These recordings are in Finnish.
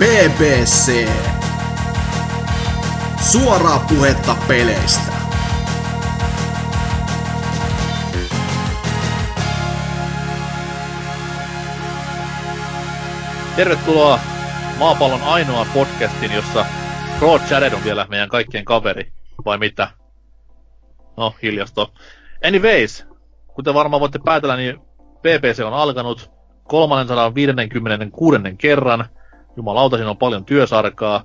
BBC. Suoraa puhetta peleistä. Tervetuloa maapallon ainoa podcastin, jossa Rod Jared on vielä meidän kaikkien kaveri, vai mitä? No, hiljasto. Anyways, kuten varmaan voitte päätellä, niin BBC on alkanut 356. kerran. Jumalauta, siinä on paljon työsarkaa.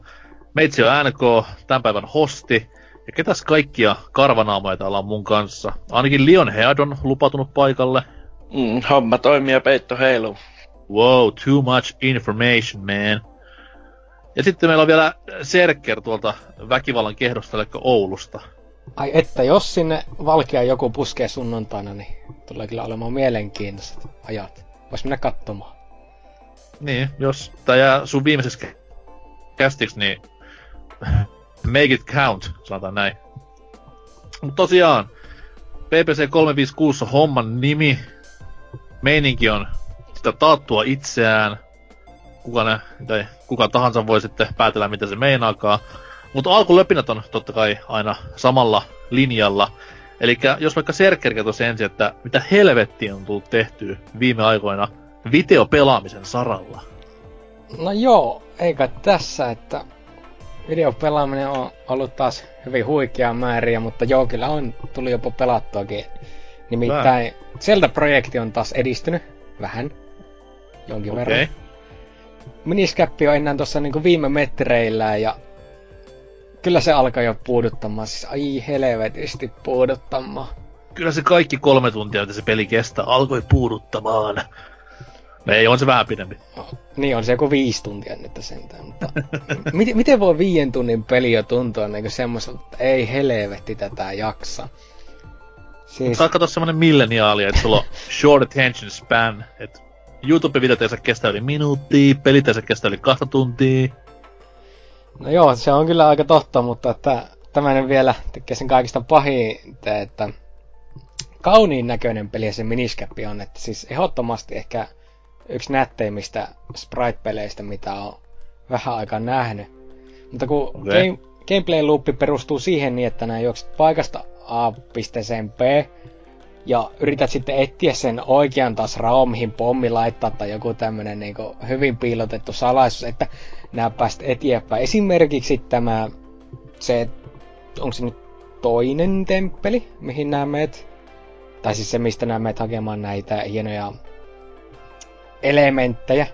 Meitsi on NK, tämän päivän hosti. Ja ketäs kaikkia karvanaamoja täällä on mun kanssa? Ainakin Leon Head on lupautunut paikalle. Mm, homma toimii ja peitto heilu. Wow, too much information, man. Ja sitten meillä on vielä Serker tuolta väkivallan kehdosta, eli Oulusta. Ai että, jos sinne Valkea joku puskee sunnuntaina, niin tulee kyllä olemaan mielenkiintoiset ajat. Vois mennä katsomaan. Niin, jos tää jää sun viimeisessä kästiksi, niin make it count, sanotaan näin. Mutta tosiaan, PPC 356 on homman nimi. Meininki on sitä taattua itseään. Kuka, ne, tai kuka tahansa voi sitten päätellä, mitä se meinaakaan. Mutta alkulöpinät on totta kai aina samalla linjalla. Eli jos vaikka Serker kertoisi ensin, että mitä helvettiä on tullut tehtyä viime aikoina videopelaamisen saralla. No joo, eikä tässä, että videopelaaminen on ollut taas hyvin huikea määriä, mutta joo, kyllä on, tuli jopa pelattuakin. Nimittäin Zelda-projekti on taas edistynyt vähän, jonkin okay. verran. Miniskäppi on enää tuossa niinku viime metreillä ja kyllä se alkaa jo puuduttamaan, siis ai helvetisti puuduttamaan. Kyllä se kaikki kolme tuntia, että se peli kestää, alkoi puuduttamaan. No ei, on se vähän pidempi. No, niin on se joku viisi tuntia nyt sentään, mutta miten, miten voi viien tunnin peli jo tuntua niin semmoiselta, että ei helvetti tätä jaksa. Siis... Saat katsoa semmonen milleniaali, että sulla on short attention span, että YouTube-videot ei saa kestää yli minuuttia, pelit ei saa kestää yli kahta tuntia. No joo, se on kyllä aika totta, mutta että tämmöinen vielä tekee sen kaikista pahin, että kauniin näköinen peli ja se miniskäppi on, että siis ehdottomasti ehkä yksi nätteimmistä sprite-peleistä, mitä on vähän aikaa nähnyt. Mutta kun okay. game, gameplay loopi perustuu siihen niin, että nämä juokset paikasta A pisteeseen B, ja yrität sitten etsiä sen oikean taas raon, mihin pommi laittaa tai joku tämmönen niin hyvin piilotettu salaisuus, että nämä pääst eteenpäin. Esimerkiksi tämä, se, onko se nyt toinen temppeli, mihin nämä meet, tai siis se, mistä nämä meet hakemaan näitä hienoja elementtejä.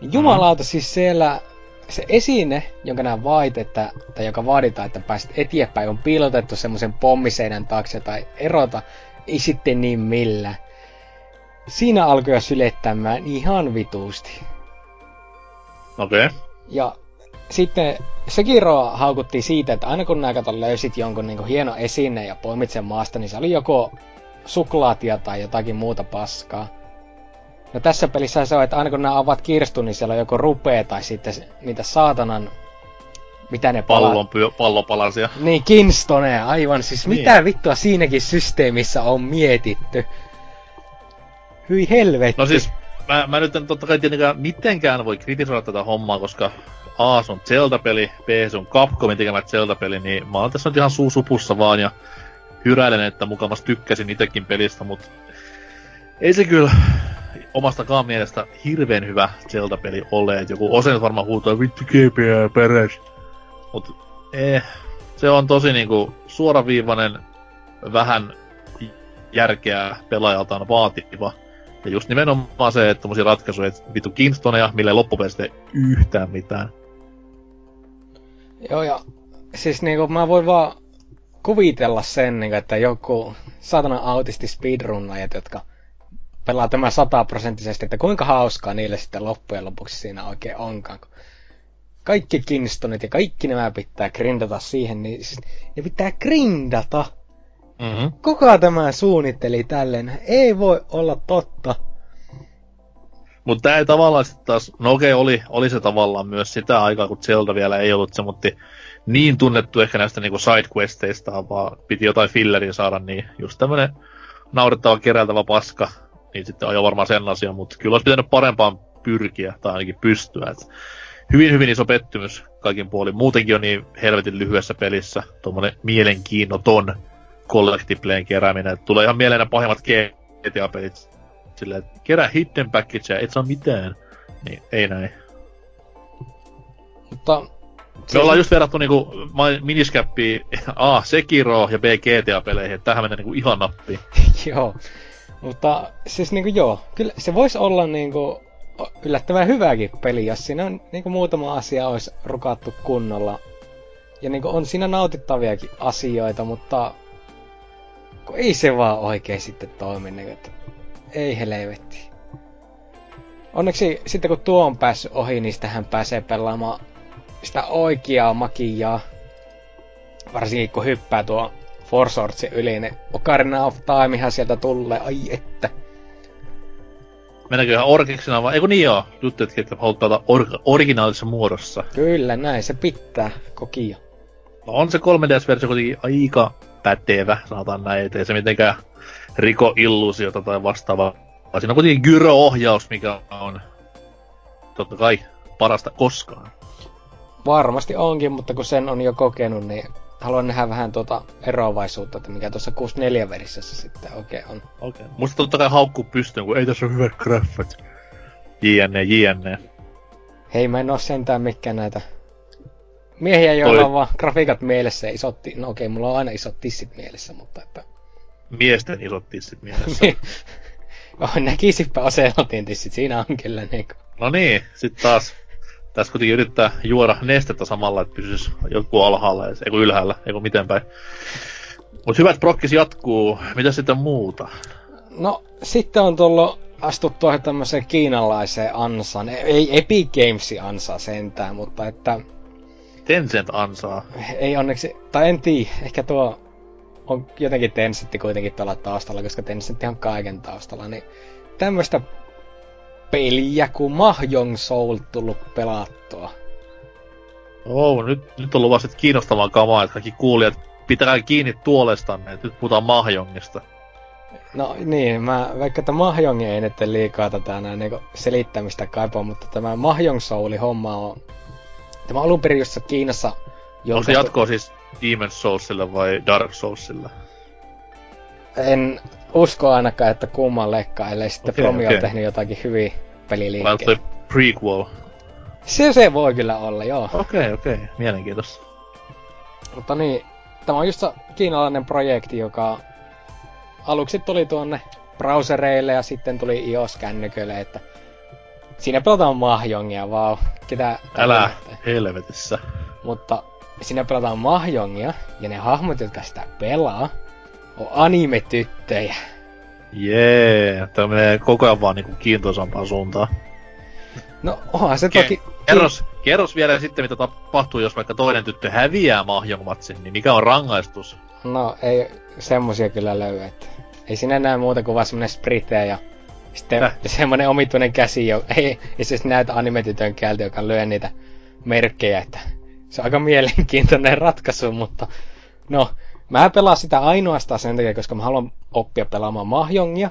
Niin jumalauta, mm. siis siellä se esine, jonka nämä vaadit, että, tai joka vaaditaan, että pääset eteenpäin, on piilotettu semmoisen pommiseinän taakse tai erota, ei sitten niin millä. Siinä alkoi jo sylettämään ihan vituusti. Okei. Okay. Ja sitten Sekiro haukuttiin siitä, että aina kun nää kato löysit jonkun niin hieno esine ja poimit sen maasta, niin se oli joko suklaatia tai jotakin muuta paskaa. No tässä pelissä se on, että aina kun nämä ovat kirstun, niin siellä on joko rupee tai sitten niitä saatanan... Mitä ne palaa? Pallon, pyö, pallopalasia. Niin, Kinstone, aivan. Siis niin. mitä vittua siinäkin systeemissä on mietitty? Hyi helvetti. No siis, mä, mä nyt en totta kai tietenkään mitenkään voi kritisoida tätä hommaa, koska A on Zelda-peli, B on Capcomin tekemä Zelda-peli, niin mä oon tässä nyt ihan suusupussa vaan ja hyräilen, että mukamas tykkäsin itekin pelistä, mutta ei se kyllä omastakaan mielestä hirveän hyvä Zelda-peli ole. Joku osa varmaan huutaa vittu GPA peräs. Mut eh, se on tosi niinku suoraviivainen, vähän järkeä pelaajaltaan vaativa. Ja just nimenomaan se, että tommosia ratkaisuja, että vittu Kingstoneja, mille loppupeleissä yhtään mitään. Joo, ja siis niinku mä voin vaan kuvitella sen, niinku, että joku satana autisti speedrunnajat, jotka pelaa tämä sataprosenttisesti, että kuinka hauskaa niille sitten loppujen lopuksi siinä oikein onkaan. Kaikki Kingstonit ja kaikki nämä pitää grindata siihen, niin siis ne pitää grindata. Mm-hmm. Kuka tämä suunnitteli tälleen? Ei voi olla totta. Mutta tämä ei tavallaan sitten taas, no okei, oli, oli se tavallaan myös sitä aikaa, kun Zelda vielä ei ollut se, mutta niin tunnettu ehkä näistä niinku sidequesteista, vaan piti jotain filleria saada, niin just tämmönen naurettava keräiltävä paska, niin sitten ajoi varmaan sen asian, mutta kyllä olisi pitänyt parempaan pyrkiä, tai ainakin pystyä. Et hyvin hyvin iso pettymys kaikin puolin. Muutenkin on niin helvetin lyhyessä pelissä tuommoinen mielenkiinnoton collectipleen kerääminen. Et tulee ihan mieleen pahimmat GTA-pelit. Silleen, että kerää hidden packageja, et saa mitään. Niin, ei näin. Mutta Me ollaan just verrattu niinku miniskäppiä A, Sekiro ja B, GTA-peleihin, että tähän menee niinku ihan nappiin. joo. Mutta siis niinku joo, kyllä se voisi olla niinku yllättävän hyvääkin peli, jos siinä on niinku muutama asia olisi rukattu kunnolla. Ja niinku on siinä nautittaviakin asioita, mutta kun ei se vaan oikein sitten toimi, niin että ei helvetti. Onneksi sitten kun tuo on päässyt ohi, niin sitähän pääsee pelaamaan sitä oikeaa makiaa. Varsinkin kun hyppää tuo Forsortsin yli, niin Ocarina of Timehan sieltä tulee, ai että. Mennäänkö ihan orkiksena vai? Eiku niin joo, juttuetkin, että halutaan or- originaalisessa muodossa. Kyllä, näin se pitää, kokia. No on se 3DS-versio kuitenkin aika pätevä, sanotaan näin, ettei se mitenkään riko illuusiota tai vastaavaa. Siinä on kuitenkin gyro-ohjaus, mikä on totta kai parasta koskaan. Varmasti onkin, mutta kun sen on jo kokenut, niin haluan nähdä vähän tuota eroavaisuutta, että mikä tuossa 64 versiossa sitten oikein on. Okei. Okay. Musta totta kai haukku pystyyn, kun ei tässä ole hyvät graffat. JNE, JNE. Hei, mä en oo sentään mikään näitä miehiä, joilla Toi- on vaan grafiikat mielessä ja isot, no okei, mulla on aina isot tissit mielessä, mutta että... Miesten isot tissit mielessä. oh, näkisipä Oselotin tissit, siinä on kyllä niinku... no niin, sit taas. Tässä kuitenkin yrittää juoda nestettä samalla, että pysyisi joku alhaalla, ei kun ylhäällä, ei kun miten päin. Mut hyvät prokkis jatkuu. Mitä sitten muuta? No, sitten on tullut astuttua tämmöiseen kiinalaiseen ansaan. Ei Epic Gamesin ansaa sentään, mutta että Tencent ansaa. ei onneksi, tai en tiedä, ehkä tuo on jotenkin Tencentti kuitenkin tuolla taustalla, koska Tencent on kaiken taustalla, niin tämmöistä peliä kuin Mahjong Soul tullut pelattua. Oh, nyt, nyt on luvassa kiinnostavaa kamaa, että kaikki kuulijat pitää kiinni tuolestanne, että nyt puhutaan Mahjongista. No niin, mä, vaikka tämä Mahjong ei nyt liikaa tätä näin niin selittämistä kaipaa, mutta tämä Mahjong Souli homma on... Tämä alun perin jossain Kiinassa Onko se jatkoa siis Demon's Soulsille vai Dark Soulsille? En usko ainakaan, että kummallekaan, ellei sitten okay, Promi okay. ole tehnyt jotakin hyviä Vai peliliikkeitä. toi prequel? Se, se voi kyllä olla, joo. Okei, okay, okei. Okay. Mielenkiintoista. Mutta niin, tämä on just kiinalainen projekti, joka aluksi tuli tuonne browsereille ja sitten tuli iOS-kännyköille, että siinä pelataan Mahjongia, vau. Ketä, Älä helvetissä. Mutta siinä pelataan Mahjongia, ja ne hahmot, jotka sitä pelaa, on anime-tyttöjä. Jee, yeah, tämä menee koko ajan vaan niinku kiintoisampaan suuntaan. No onhan se Ke- toki... Kerros, kerros vielä sitten, mitä tapahtuu, jos vaikka toinen tyttö häviää Mahjong-matsin, niin mikä on rangaistus? No ei semmosia kyllä löydy, että ei siinä näe muuta kuin vaan semmonen sprite ja sitten Täh. semmonen omituinen käsi, jo, ei, ei siis näytä animetytön käältä, joka lyö niitä merkkejä, että se on aika mielenkiintoinen ratkaisu, mutta no, mä pelaan sitä ainoastaan sen takia, koska mä haluan oppia pelaamaan mahjongia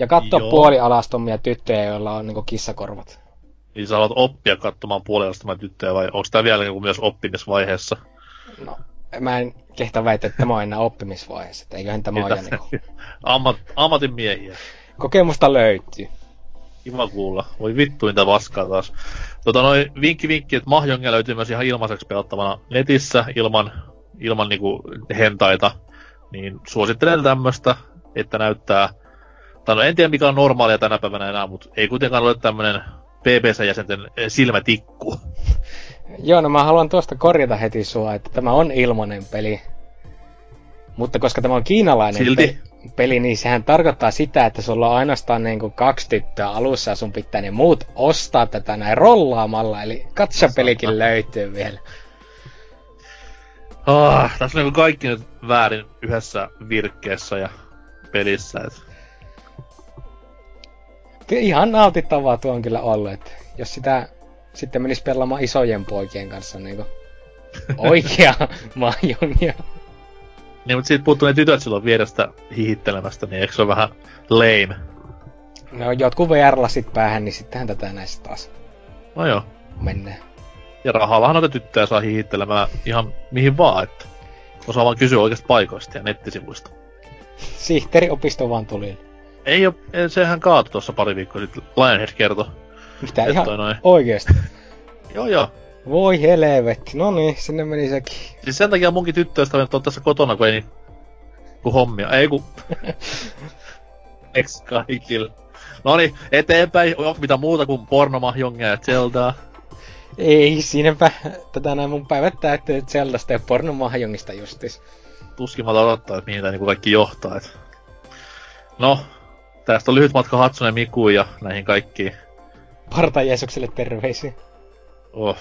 ja katsoa Joo. puolialastomia tyttöjä, joilla on niinku kissakorvat. Niin sä haluat oppia katsomaan puolesta tyttöjä vai onko tämä vielä niinku myös oppimisvaiheessa? No, mä en kehtä väitä, että tämä on enää oppimisvaiheessa, että eiköhän tämä ole jo niinku... Ammat, ammatin miehiä. Kokemusta löytyy. Kiva kuulla. Voi vittuinta paskaa taas. Tota noin, vinkki vinkki, että Mahjongia löytyy myös ihan ilmaiseksi pelattavana netissä ilman, ilman niinku hentaita. Niin suosittelen tämmöstä, että näyttää... Tai no en tiedä mikä on normaalia tänä päivänä enää, mutta ei kuitenkaan ole tämmönen BBC-jäsenten eh, silmätikku. Joo, no mä haluan tuosta korjata heti sua, että tämä on ilmainen peli. Mutta koska tämä on kiinalainen Silti. pe- peli, niin sehän tarkoittaa sitä, että sulla on ainoastaan niin kuin kaksi tyttöä alussa ja sun pitää ne muut ostaa tätä näin rollaamalla. Eli katsapelikin löytyy vielä. Ah, tässä on niinku kaikki nyt väärin yhdessä virkkeessä ja pelissä. Et. Ihan nautittavaa tuo on kyllä ollut, että jos sitä sitten menisi pelaamaan isojen poikien kanssa niin kuin oikea mahjongia. Niin, mutta siitä puuttuu ne tytöt silloin vierestä hihittelemästä, niin eikö se ole vähän lame? No jotkut VR-lasit päähän, niin sittenhän tätä näistä taas No joo. mennään. Ja rahallahan noita tyttöjä saa hihittelemään ihan mihin vaan, että osaa vaan kysyä oikeasta paikoista ja nettisivuista. Sihteeriopisto vaan tuli. Ei oo, ei, sehän kaatui tuossa pari viikkoa sitten, Lionhead kertoi. Mitä että ihan noin. oikeesti? Joo joo. Voi helvetti. No niin, sinne meni sekin. Siis sen takia munkin tyttöystävät on tässä kotona, kun ei niin... Kun hommia. Ei kun... Eks kaikille. No niin, eteenpäin. Onko mitä muuta kuin pornomahjongia ja Zeldaa? Ei, siinäpä tätä näin mun päivät täyttyy Zeldasta ja pornomahjongista justis. Tuskin mä odottaa, että mihin tää niinku kaikki johtaa. Et... No, tästä on lyhyt matka Hatsune Mikuun ja näihin kaikkiin. Parta Jeesukselle terveisiä. Oh.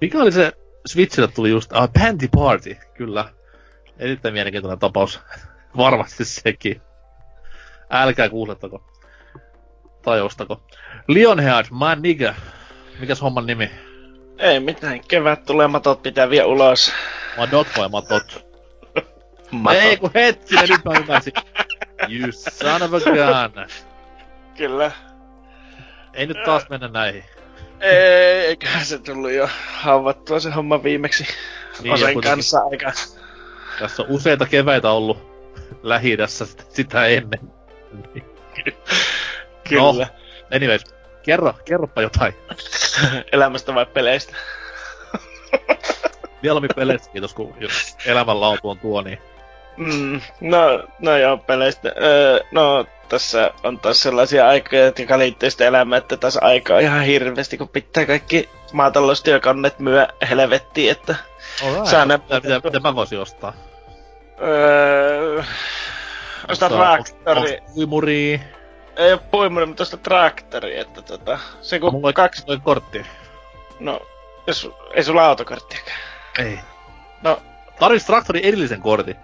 Mikä oli se Switchille tuli just... Ah, Panty Party, kyllä. Erittäin mielenkiintoinen tapaus. Varmasti sekin. Älkää kuulettako. Tai ostako. Lionheart, my nigga. Mikäs homman nimi? Ei mitään, kevät tulee, matot pitää vielä ulos. Madot vai matot? Matot. Ei kun hetkinen, nyt mä ymmärsin. You son of a gun. Kyllä. Ei nyt taas mennä näihin. Ei, eiköhän se tullut jo hauvattua se homma viimeksi. Niin, Osen kanssa aika. Tässä on useita keväitä ollut lähi sitä ennen. Kyllä. Anyways, kerro, kerropa jotain. Elämästä vai peleistä? Mieluummin peleistä, kiitos kun jos elämänlaatu on tuo, niin Mm, no, no joo, peleistä. Öö, no, tässä on taas sellaisia aikoja, jotka liittyy sitten elämään, että taas aikaa ihan hirveästi, kun pitää kaikki maataloustyökannet myö helvettiin, että Alright. Säännö- mitä, mitä, mitä mä voisin ostaa? öö, osta. Onks Uimuria. Ei puimuri, mutta osta traktori, että tota, se kun Mulla on kaksi, toi kortti. no, jos, ei sulla autokorttiakaan. Ei. No, Tarvis traktorin erillisen kortin.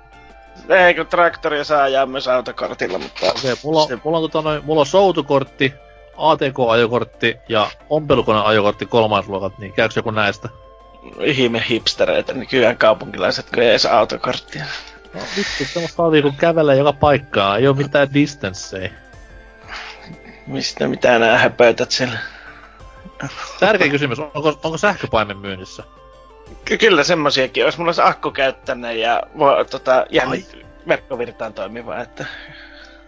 ei kun traktoria saa ajaa myös autokortilla, mutta Okei, okay, mulla, se- on, mulla on, tota noin, mulla on soutukortti, ATK-ajokortti ja ompelukone ajokortti kolmas luokat, niin käykö joku näistä? ihme hipstereitä nykyään kaupunkilaiset, kun ei edes autokorttia. No vittu, semmoista kun kävelee joka paikkaan, ei oo mitään distanceja. Mistä mitä nää höpötät siellä? Tärkeä kysymys, onko, onko sähköpaimen myynnissä? Ky- kyllä semmosiakin, jos mulla olisi akku käyttänyt ja voi, tota, jännit verkkovirtaan toimiva, että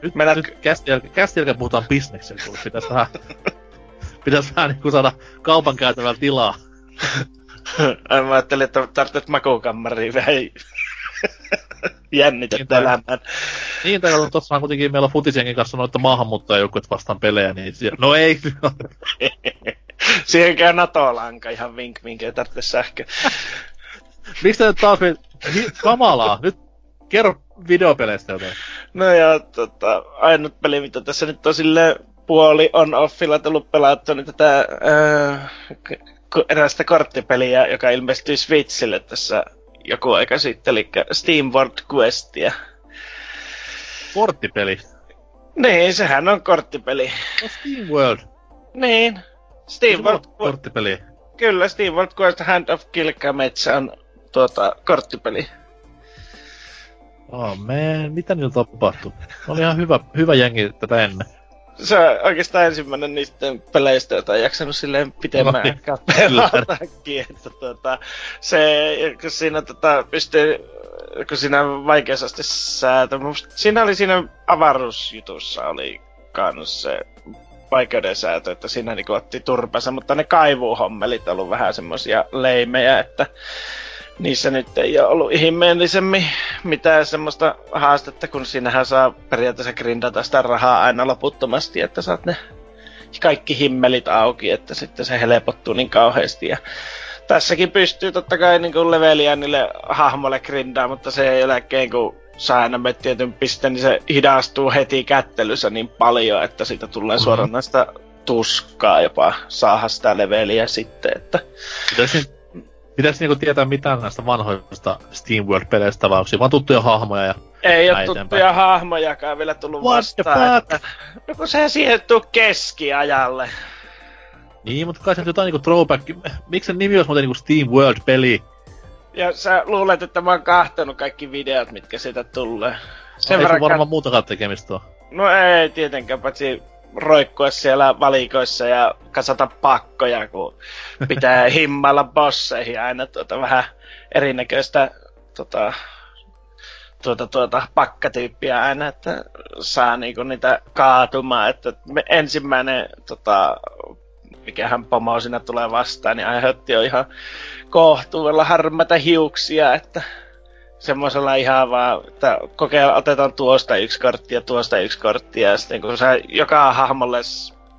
Nyt, Mennä- nyt kästi, jälkeen, kästi jälkeen puhutaan bisneksen, kun pitäis vähän, pitäis vähän niinku saada kaupan käytävällä tilaa. mä ajattelin, että tarvitset makuukammariin vähän jännitettä Niin, tai- elämään. Niin, tai kato, tossahan kuitenkin meillä on futisenkin kanssa noita maahanmuuttajajoukkueet vastaan pelejä, niin sie- no ei, Siihen käy NATO-lanka ihan vink vink, ei tarvitse sähköä. mistä nyt taas me... Kamalaa, nyt kerro videopeleistä jotain. No ja tota, ainut peli, mitä tässä nyt on sille puoli on-offilla tullut pelattua, niin tätä k- erästä korttipeliä, joka ilmestyi Switchille tässä joku aika sitten, eli Steam World Questia. Korttipeli. Niin, sehän on korttipeli. No Steam World. Niin. Steam World, korttipeli. kyllä, Steam World Quest Hand of Gilgamesh on tuota, korttipeli. Oh man, mitä niillä tapahtui? Oli ihan hyvä, hyvä jengi tätä ennen. Se on oikeastaan ensimmäinen niistä peleistä, jota on jaksanut silleen No niin, aikaa kyllä. pelatakin, että tuota, se, kun siinä tota, pystyy, kun siinä vaikeusasti säätä, musta siinä oli siinä avaruusjutussa oli kans se vaikeuden säätö, että siinä niinku otti turpansa, mutta ne kaivuuhommelit on ollut vähän semmosia leimejä, että niissä nyt ei ole ollut ihmeellisemmin mitään semmoista haastetta, kun siinähän saa periaatteessa grindata sitä rahaa aina loputtomasti, että saat ne kaikki himmelit auki, että sitten se helpottuu niin kauheasti. Ja tässäkin pystyy totta kai niin leveliä niille hahmoille grindaa, mutta se jälkeen kun saa enemmän tietyn pisteen, niin se hidastuu heti kättelyssä niin paljon, että siitä tulee Mhm. suoranaista tuskaa jopa saada sitä leveliä sitten, että Pitäis, ni- pitäis niinku tietää mitään näistä vanhoista Steam World-peleistä, vai onko vaan tuttuja hahmoja ja... Ei ole tuttuja eteenpäin. hahmojakaan vielä tullut What vastaan. Että, no kun se siihen tuu keskiajalle. Niin, mutta kai se jotain niinku throwback... Miksi sen nimi olisi muuten niinku Steam World-peli? Ja sä luulet, että mä oon kahtonut kaikki videot, mitkä siitä tulee. Sen ei verran varmaan muutakaan tekemistä ole. No ei tietenkään, paitsi roikkua siellä valikoissa ja kasata pakkoja, kun pitää himmailla bosseihin aina tuota vähän erinäköistä tota, tuota, tuota, pakkatyyppiä aina, että saa niinku niitä kaatumaan. Että ensimmäinen, tota, mikähän pomo siinä tulee vastaan, niin aiheutti jo ihan kohtuudella harmaita hiuksia, että semmoisella ihan vaan, että kokeilla, otetaan tuosta yksi kortti ja tuosta yksi kortti, ja sitten kun sä joka hahmolle,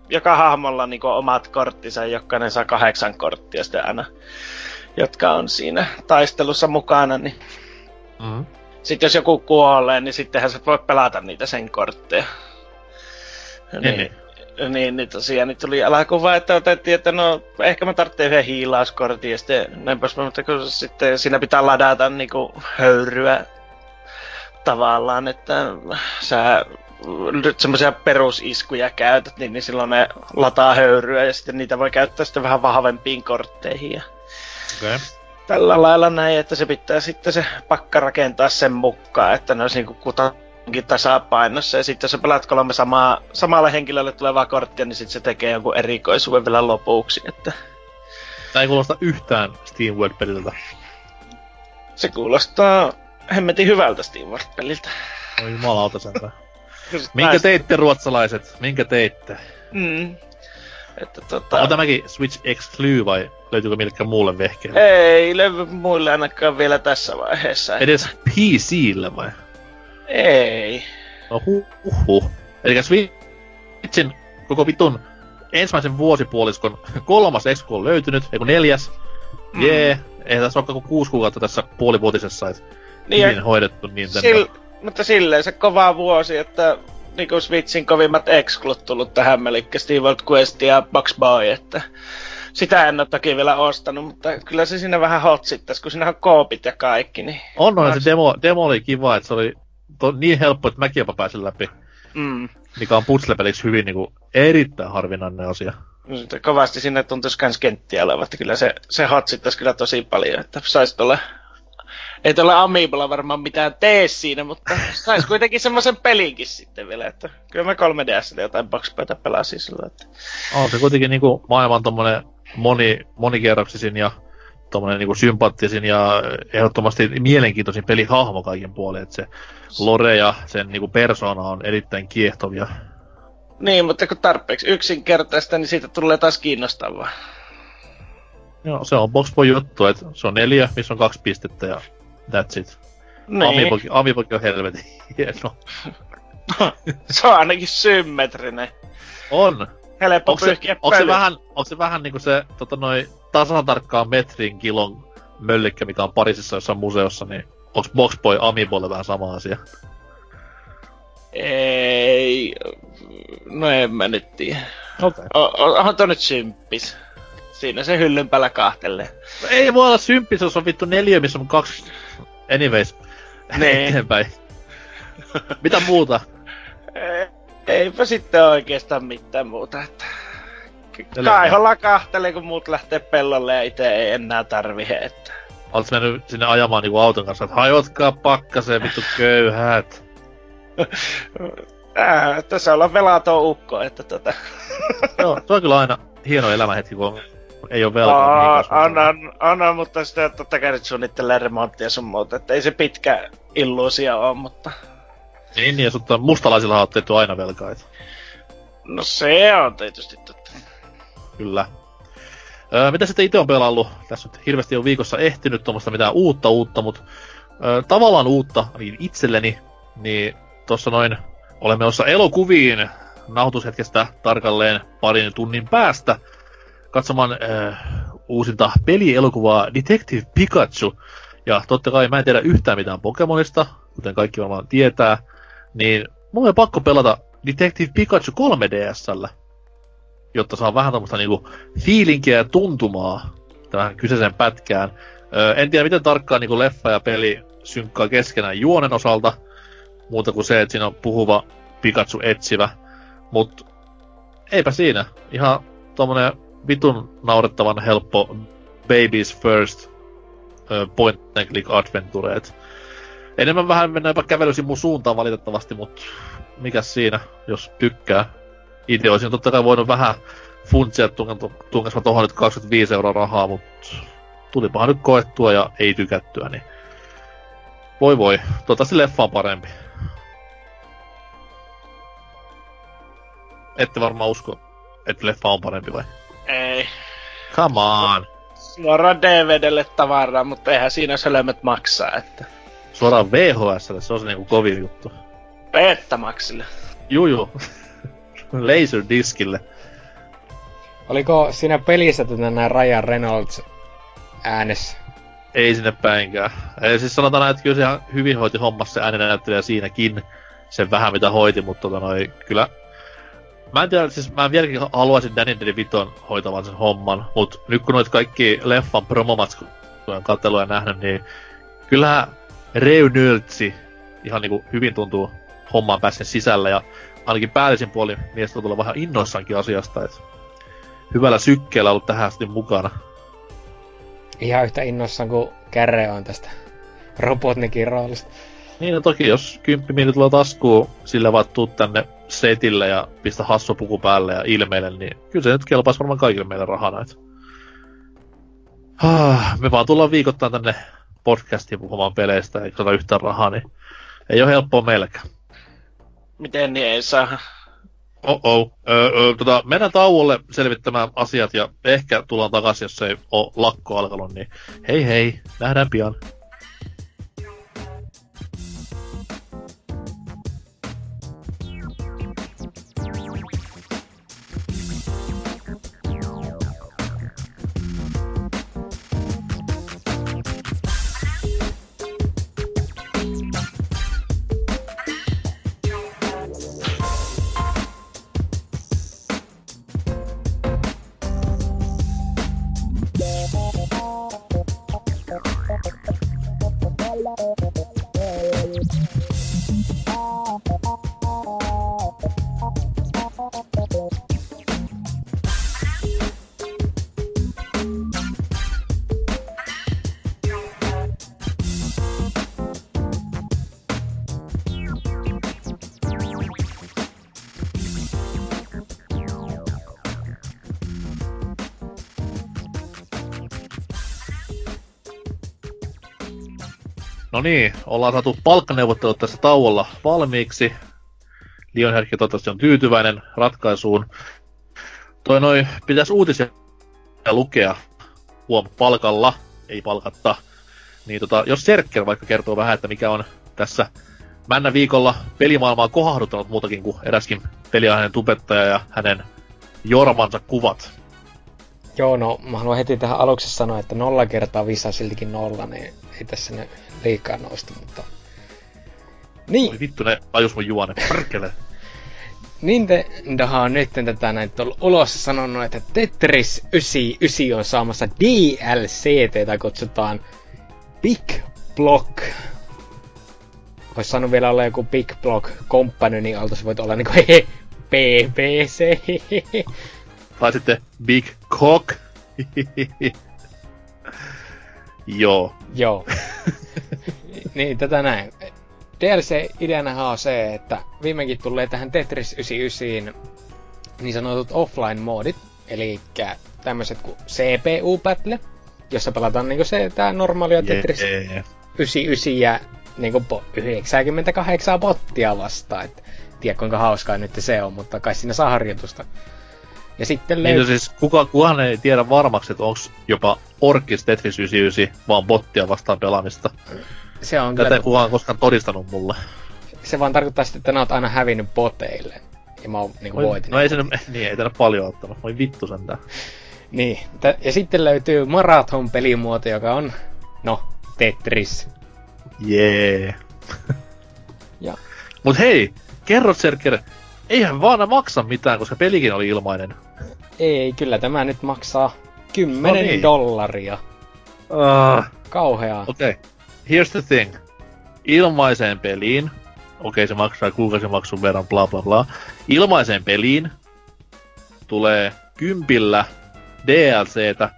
joka hahmolla niin omat korttinsa, jokainen saa kahdeksan korttia sitten aina, jotka on siinä taistelussa mukana, niin mm-hmm. sitten jos joku kuolee, niin sittenhän sä voi pelata niitä sen kortteja. Niin, niin. Niin niin, niin tosiaan niin tuli alakuva, että otettiin, että no ehkä mä tarvitsen yhden hiilauskortin ja sitten näinpäs, mutta kun sitten siinä pitää ladata niinku höyryä tavallaan, että sä nyt semmoisia perusiskuja käytät, niin, niin silloin ne lataa höyryä ja sitten niitä voi käyttää sitten vähän vahvempiin kortteihin. Ja okay. Tällä lailla näin, että se pitää sitten se pakka rakentaa sen mukaan, että ne olisi niinku kuta tasapainossa, ja sitten jos sä pelaat kolme samaa, samalle henkilölle tulevaa korttia, niin sitten se tekee jonkun erikoisuuden vielä lopuksi, että... Tämä ei kuulosta yhtään SteamWorld-peliltä. Se kuulostaa hemmetin hyvältä SteamWorld-peliltä. Oi jumalauta sentään. Minkä teitte ruotsalaiset? Minkä teitte? Mm. Että tota... On tämäkin Switch Exclu vai löytyykö millekään muulle vehkeelle? Ei löydy muille ainakaan vielä tässä vaiheessa. Edes. PClle vai? Ei. No huh, huh, huh. Eli Switchin koko vitun ensimmäisen vuosipuoliskon kolmas exku on löytynyt, eiku neljäs. Mm. Jee, eihän tässä olekaan kuin kuusi kuukautta tässä puolivuotisessa, että niin hyvin hoidettu Nintendo. Sil, mutta silleen se kova vuosi, että niinku Switchin kovimmat exclut tullut tähän, eli World Quest ja Box Boy, että sitä en ole toki vielä ostanut, mutta kyllä se siinä vähän hotsittaisi, kun siinä on koopit ja kaikki. Niin on, on, se demo, demo oli kiva, että se oli to, niin helppo, että mäkin jopa pääsen läpi. Mm. Mikä on puzzle-peliksi hyvin niin kuin, erittäin harvinainen asia. Sitten kovasti sinne tuntuisi kans kenttiä olevan, että kyllä se, se hotsittaisi kyllä tosi paljon, että saisi tuolla ei tuolla Amiibolla varmaan mitään tee siinä, mutta saisi kuitenkin semmoisen pelinkin sitten vielä, että kyllä mä 3DS jotain boxpöitä pelasin silloin. Että... On se kuitenkin niinku maailman tommonen moni, monikerroksisin ja tommonen niinku sympaattisin ja ehdottomasti mielenkiintoisin pelihahmo kaiken puolin, että se lore ja sen niinku persona on erittäin kiehtovia. Niin, mutta kun tarpeeksi yksinkertaista, niin siitä tulee taas kiinnostavaa. Joo, se on Boxboy juttu, että se on neljä, missä on kaksi pistettä ja that's it. Niin. Amiibokin, on helvetin hieno. se on ainakin symmetrinen. On. Helppo onko se, onko se vähän, onko se vähän niinku se tota noi, tasan tarkkaan metrin kilon möllikkä, mikä on Pariisissa jossain museossa, niin onko Boxboy Amiibolle vähän sama asia? Ei, no en mä nyt tiedä. Okei. Okay. onhan toi nyt symppis. Siinä se hyllyn päällä kahtelee. No ei voi olla symppis, jos on vittu neljä, missä on kaksi... Anyways. Nee. Eteenpäin. Mitä muuta? Eipä sitten oikeastaan mitään muuta, että... Kaiholla kahtelee, kun muut lähtee pellolle ja itse ei enää tarvi, että... Oletko mennyt sinne ajamaan niinku auton kanssa, että hajotkaa pakkaseen vittu köyhät. äh, tässä ollaan velaton ukko, että tota... Joo, se on kyllä aina hieno elämänhetki, kun ei ole velkaa. Aa, annan, annan, mutta sitä totta kai nyt suunnittelee remonttia sun muuta, että ei se pitkä illuusio ole, mutta... Niin, niin, ja mustalaisilla on tehty aina velkaa. No se on tietysti totta. Kyllä. Öö, mitä sitten itse on pelaillut? Tässä nyt hirveästi on viikossa ehtinyt tuommoista mitään uutta uutta, mutta öö, tavallaan uutta niin itselleni, niin tuossa noin olemme ossa elokuviin nauhoitushetkestä tarkalleen parin tunnin päästä katsomaan öö, uusinta pelielokuvaa Detective Pikachu. Ja totta kai mä en tiedä yhtään mitään Pokemonista, kuten kaikki varmaan tietää, niin mulla on pakko pelata Detective Pikachu 3DSllä jotta saa vähän tämmöistä niinku fiilinkiä ja tuntumaa tähän kyseiseen pätkään. Öö, en tiedä miten tarkkaan niinku leffa ja peli synkkaa keskenään juonen osalta, muuta kuin se, että siinä on puhuva Pikachu etsivä. Mut eipä siinä. Ihan tommonen vitun naurettavan helppo Babies First point and click adventure. Et enemmän vähän mennään jopa kävelysin mun suuntaan valitettavasti, mutta mikä siinä, jos tykkää. Itse olisin totta kai voinut vähän funtsia tunkas mä tohon nyt 25 euroa rahaa, mutta tulipahan nyt koettua ja ei tykättyä, niin voi voi, toivottavasti leffa on parempi. Ette varmaan usko, että leffa on parempi vai? Ei. Come on. Suoraan DVDlle tavaraa, mutta eihän siinä sölmöt maksaa, että... Suoraan VHSlle, se on se niinku kovin juttu. Betamaxille. Juu, juu. Laserdiscille. Oliko siinä pelissä tätä nämä Ryan Reynolds äänessä? Ei sinne päinkään. Eli siis sanotaan, että kyllä se ihan hyvin hoiti hommassa se ääninäyttelijä siinäkin. Sen vähän mitä hoiti, mutta tota noi, kyllä Mä en tiedä, siis mä vieläkin haluaisin Danny DeViton hoitavan sen homman, mutta nyt kun noit kaikki leffan promomatskuja on katselua ja nähnyt, niin kyllä Reynolds ihan niinku hyvin tuntuu hommaan pääsen sisällä ja ainakin päällisin puoli miestä tulee vähän innoissaankin asiasta, että hyvällä sykkeellä ollut tähän asti mukana. Ihan yhtä innoissaan kuin Kärre on tästä Robotnikin roolista. Niin, no toki jos kymppi minuutin tulee taskuun, sillä vaan tuu tänne setille ja pistä hassupuku päälle ja ilmeille, niin kyllä se nyt kelpaisi varmaan kaikille meille rahana. Et... Ah, me vaan tullaan viikoittain tänne podcastiin puhumaan peleistä eikä saada yhtään rahaa, niin ei ole helppoa meilläkään. Miten niin ei saa? Oh-oh. Öö, tota, mennään tauolle selvittämään asiat ja ehkä tullaan takaisin, jos ei ole lakko alkanut, niin hei hei, nähdään pian. Niin, ollaan saatu palkkaneuvottelut tässä tauolla valmiiksi. Lionherkki toivottavasti on tyytyväinen ratkaisuun. Toi noin, pitäisi uutisia lukea huom palkalla, ei palkatta. Niin tota, jos Serkker vaikka kertoo vähän, että mikä on tässä männä viikolla pelimaailmaa kohahduttanut muutakin kuin eräskin peliaiheen tubettaja ja hänen jormansa kuvat. Joo, no mä haluan heti tähän aluksi sanoa, että nolla kertaa visa siltikin nolla, niin ei tässä ne liikaa nousta, mutta... Niin. Oi vittu, ne ajus mun juone, perkele. Nintendohan on nyt tätä näin tullut ulos sanonut, että Tetris 99 on saamassa DLC, tai kutsutaan Big Block. Olisi saanut vielä olla joku Big Block Company, niin oltaisi voitu olla niinku hehe, BBC. Tai sitten Big Cock. Joo. Joo. niin, tätä näin. DLC-ideana on se, että viimeinkin tulee tähän Tetris 99 niin sanotut offline-moodit, eli tämmöiset kuin CPU-battle, jossa pelataan niinku se tää normaalia Tetris yeah. 99 ja niinku 98 bottia vastaan. Et tiedä kuinka hauskaa nyt se on, mutta kai siinä saa harjoitusta. Ja sitten löytyy... Niin, no siis kuka, kukaan ei tiedä varmaksi, että onko jopa Orkis Tetris 99 vaan bottia vastaan pelaamista. Se on Tätä kyllä... ei kukaan koskaan todistanut mulle. Se vaan tarkoittaa sitten, että nää oot aina hävinnyt boteille. Ja mä oon niinku voitin. No ei se niin, ei tänne paljon ottanut. Voi vittu sentään. Niin, ja sitten löytyy Marathon-pelimuoto, joka on, no, Tetris. Jee. Yeah. ja. Mut hei, kerro Serker, eihän vaan maksa mitään, koska pelikin oli ilmainen. Ei, kyllä tämä nyt maksaa 10 no niin. dollaria. Uh, Kauheaa. Okei, okay. here's the thing. Ilmaiseen peliin, okei okay, se maksaa kuukausimaksun verran, bla bla bla. Ilmaiseen peliin tulee kympillä DLCtä,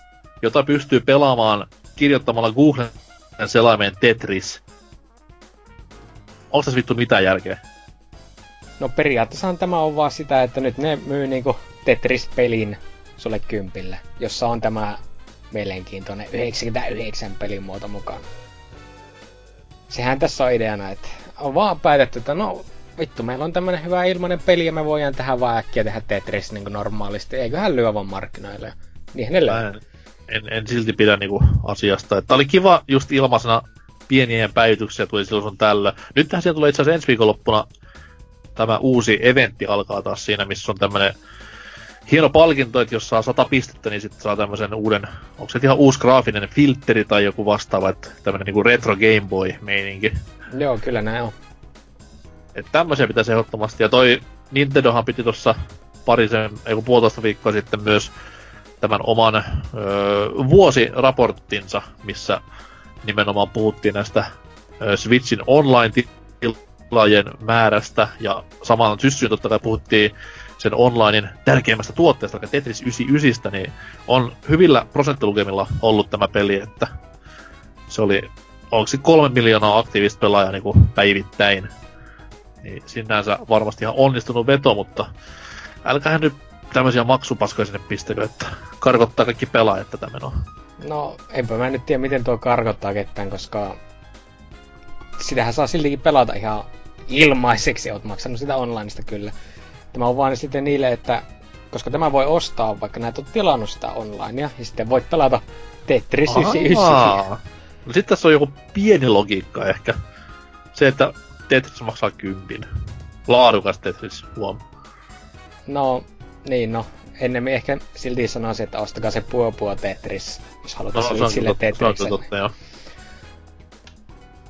jota pystyy pelaamaan kirjoittamalla Googlen selaimeen Tetris. Onko tässä vittu mitään järkeä? No periaatteessa tämä on vaan sitä, että nyt ne myy niinku Tetris-pelin sulle kympille, jossa on tämä mielenkiintoinen 99 pelimuoto mukana. Sehän tässä on ideana, että on vaan päätetty, että no vittu, meillä on tämmönen hyvä ilmainen peli ja me voidaan tähän vaan äkkiä tehdä Tetris niin kuin normaalisti. Eiköhän lyö vaan markkinoille. Niin ne lyö. En, en, silti pidä niinku asiasta. Että oli kiva just ilmaisena pieniä päivityksiä tuli silloin sun tällä. Nythän siellä tulee itse asiassa ensi viikonloppuna tämä uusi eventti alkaa taas siinä, missä on tämmönen hieno palkinto, että jos saa 100 pistettä, niin sitten saa tämmöisen uuden, onko se ihan uusi graafinen filtteri tai joku vastaava, että tämmönen niinku retro Game Boy meininki. Joo, kyllä näin on. Että tämmöisiä pitäisi ehdottomasti. Ja toi Nintendohan piti tuossa parisen, ei kun puolitoista viikkoa sitten myös tämän oman öö, vuosiraporttinsa, missä nimenomaan puhuttiin näistä öö, Switchin online-tilaajien määrästä, ja samaan syssyyn totta kai puhuttiin sen onlinein tärkeimmästä tuotteesta, eli Tetris 99, niin on hyvillä prosenttilukemilla ollut tämä peli, että se oli, onko se kolme miljoonaa aktiivista pelaajaa niin päivittäin niin sinänsä varmasti ihan onnistunut veto, mutta älkäähän nyt tämmöisiä maksupaskoja sinne pistekö, että karkottaa kaikki pelaajat tätä menoa. No, enpä mä nyt tiedä, miten tuo karkottaa ketään, koska sitähän saa siltikin pelata ihan ilmaiseksi, oot maksanut sitä onlineista kyllä. Tämä on vaan sitten niille, että koska tämä voi ostaa, vaikka näet on tilannut sitä onlinea, ja sitten voit pelata Tetris 99. No sitten tässä on joku pieni logiikka ehkä. Se, että Tetris maksaa kympin. Laadukas Tetris, huom. No, niin no. Ennemmin ehkä silti sanoisin, että ostakaa se puopua Tetris, jos halutaan no, sille joo.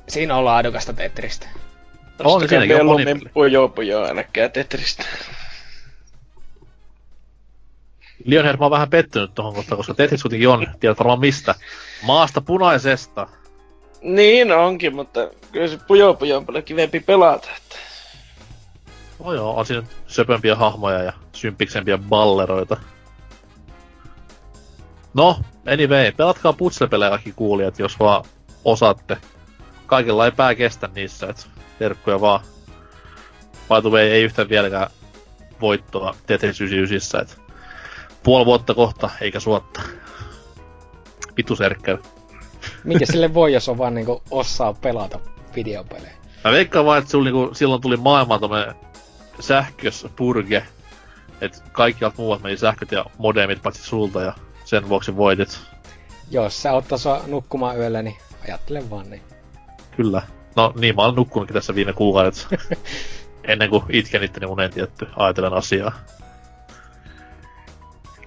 Siinä on laadukasta Tetristä. On siinäkin on moni Pujo pujo älkää Tetristä. Lionhead, mä oon vähän pettynyt tohon kohtaan, koska Tetris kuitenkin on, tiedät varmaan mistä. Maasta punaisesta. Niin onkin, mutta kyllä se Pujo Pujo on paljon kivempi pelata. Että... No joo, on siinä söpömpiä hahmoja ja sympiksempiä balleroita. No, anyway, pelatkaa putslepelejä kaikki kuulijat, jos vaan osaatte. Kaikilla ei pää kestä niissä, et terkkuja vaan. By the way, ei yhtään vieläkään voittoa Tetris 99, et puoli vuotta kohta, eikä suotta. Vitu serkkää. Mikä sille voi, jos on vaan niinku osaa pelata videopelejä? Mä veikkaan vaan, että niinku, silloin tuli maailmaan tommonen sähköspurge, että kaikkialta muualta meni sähköt ja modemit paitsi sulta ja sen vuoksi voitit. Jos sä ottais nukkumaan yöllä, niin ajattelen vaan niin. Kyllä. No niin, mä oon nukkunutkin tässä viime kuukaudet. Ennen kuin itken itteni unen tietty, ajatellen asiaa.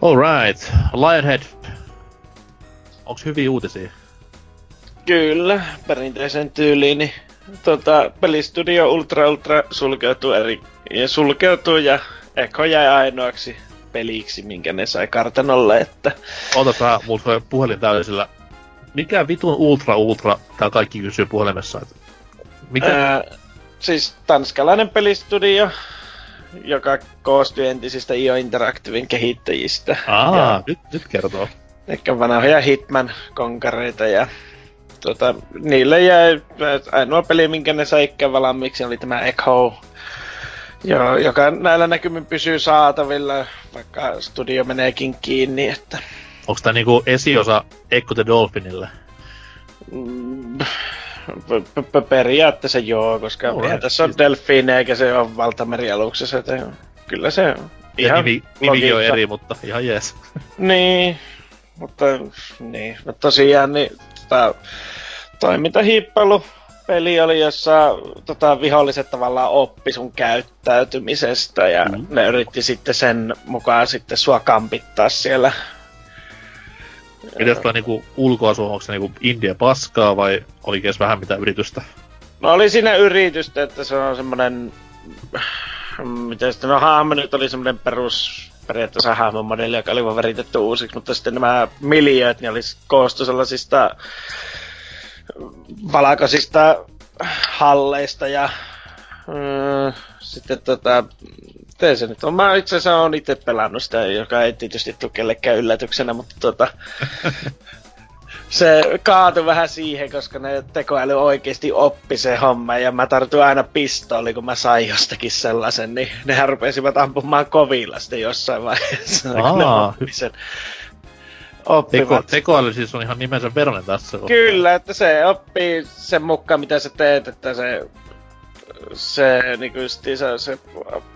Alright, Lionhead. Onks hyviä uutisia? Kyllä, perinteisen tyyliin, niin tota, pelistudio Ultra Ultra sulkeutuu eri, ja sulkeutuu ja Echo jäi ainoaksi peliksi, minkä ne sai kartanolle, että... Otetaan mulla puhelin täysillä. Mikä vitun Ultra Ultra, tää kaikki kysyy puhelimessa, että... Mikä? Ää, siis tanskalainen pelistudio, joka koostui entisistä IO Interactivein kehittäjistä. Aa, ja, nyt, nyt kertoo. Ehkä vanhoja Hitman-konkareita ja tota, niille jäi ainoa peli, minkä ne sai valmiiksi, oli tämä Echo, jo, joka näillä näkymin pysyy saatavilla, vaikka studio meneekin kiinni, että... Onko tämä niinku esiosa Echo the Dolphinille? Mm, periaatteessa joo, koska no, eihän tässä on delfiineja eikä se ole valtamerialuksessa, että kyllä se on ihan nimi, nimi on eri, mutta ihan jees. niin, mutta niin, no tosiaan niin, tota, toimintahiippailu peli oli, jossa tota, viholliset tavallaan oppi sun käyttäytymisestä ja mm. ne yritti sitten sen mukaan sitten sua kampittaa siellä. Miten tämä niinku ulkoasu, onko se niinku India paskaa vai oli vähän mitä yritystä? No oli siinä yritystä, että se on semmonen... Miten sitten, no hahmo nyt oli semmonen perus periaatteessa hahmomodelli, joka oli vaan veritetty uusiksi, mutta sitten nämä miljööt, niin olisi koostu sellaisista valkoisista halleista ja mm, sitten tota, tee se nyt on. Mä itse asiassa on itse pelannut sitä, joka ei tietysti tule kellekään yllätyksenä, mutta tota, se kaatui vähän siihen, koska ne tekoäly oikeasti oppi se homma ja mä tartuin aina pistooli, kun mä sain jostakin sellaisen, niin nehän rupesivat ampumaan kovilla sitten jossain vaiheessa. Aa, sen Teko, tekoäly siis on ihan nimensä veronen tässä. Kyllä, että se oppii sen mukaan, mitä sä teet, että se se, niinku se, se, se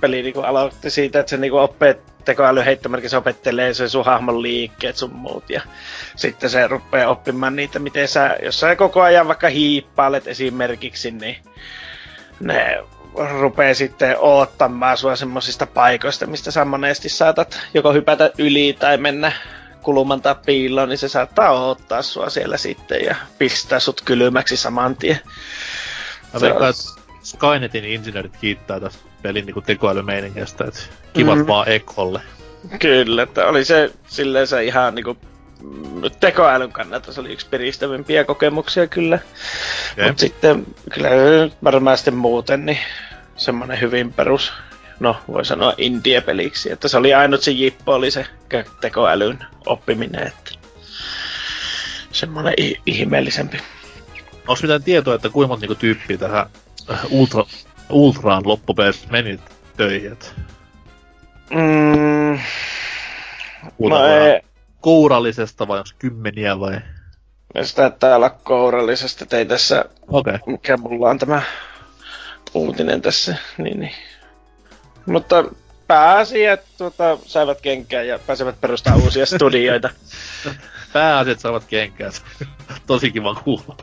peli niinku aloitti siitä, että se niinku oppii tekoäly heittomerkissä opettelee se sun hahmon liikkeet sun muut ja sitten se rupeaa oppimaan niitä, miten sä, jos sä koko ajan vaikka hiippailet esimerkiksi, niin ne rupeaa sitten oottamaan sua semmosista paikoista, mistä sä monesti saatat joko hypätä yli tai mennä kulumantaa piiloon, niin se saattaa ottaa sua siellä sitten ja pistää sut kylmäksi saman tien. Mä veikkaan, Skynetin insinöörit kiittää tästä pelin niinku tekoälymeiningestä, että kivat mm. vaan Ekholle. Kyllä, että oli se silleen se ihan niinku tekoälyn kannalta se oli yksi piristävimpiä kokemuksia kyllä. Okay. Mutta sitten kyllä varmaan sitten muuten niin semmonen hyvin perus, no voi sanoa indie-peliksi, että se oli ainut se jippo oli se tekoälyn oppiminen, että semmonen ihmeellisempi. Onko mitään tietoa, että kuinka monta niinku tyyppiä tähän ultra, ultraan loppupeleissä menit töihin? Et... Mm, no ei. Kourallisesta vai onko kymmeniä vai? Sitä taitaa olla kourallisesta, ei tässä, okay. mikä mulla on tämä uutinen tässä, niin, niin. Mutta pääasiat tuota, saivat kenkää ja pääsevät perustamaan uusia studioita. pääasiat saavat kenkää. Tosi kiva kuulla.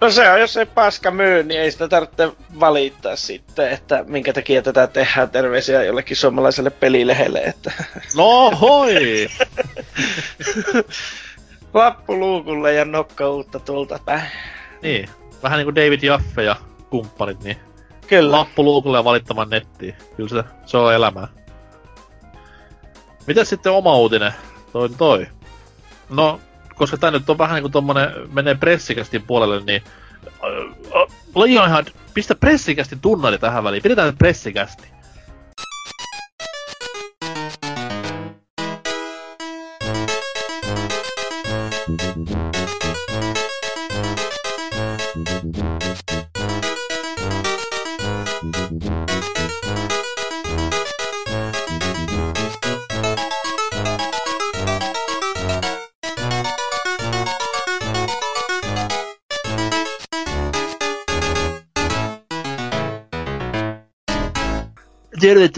No se on, jos ei paska myy, niin ei sitä tarvitse valittaa sitten, että minkä takia tätä tehdään terveisiä jollekin suomalaiselle pelilehdelle. Että... No hoi! Lappu luukulle ja nokka uutta tulta päin. Niin, vähän niin kuin David Jaffe ja kumppanit, niin Kyllä. lappu luukulle ja valittamaan nettiin. Kyllä se, se on elämää. Mitäs sitten oma uutinen? Toi toi. No, koska tää nyt on vähän niinku tommonen, menee pressikästi puolelle, niin... Äh, äh, ihan, pistä pressikästi tunnari tähän väliin. Pidetään pressikästi.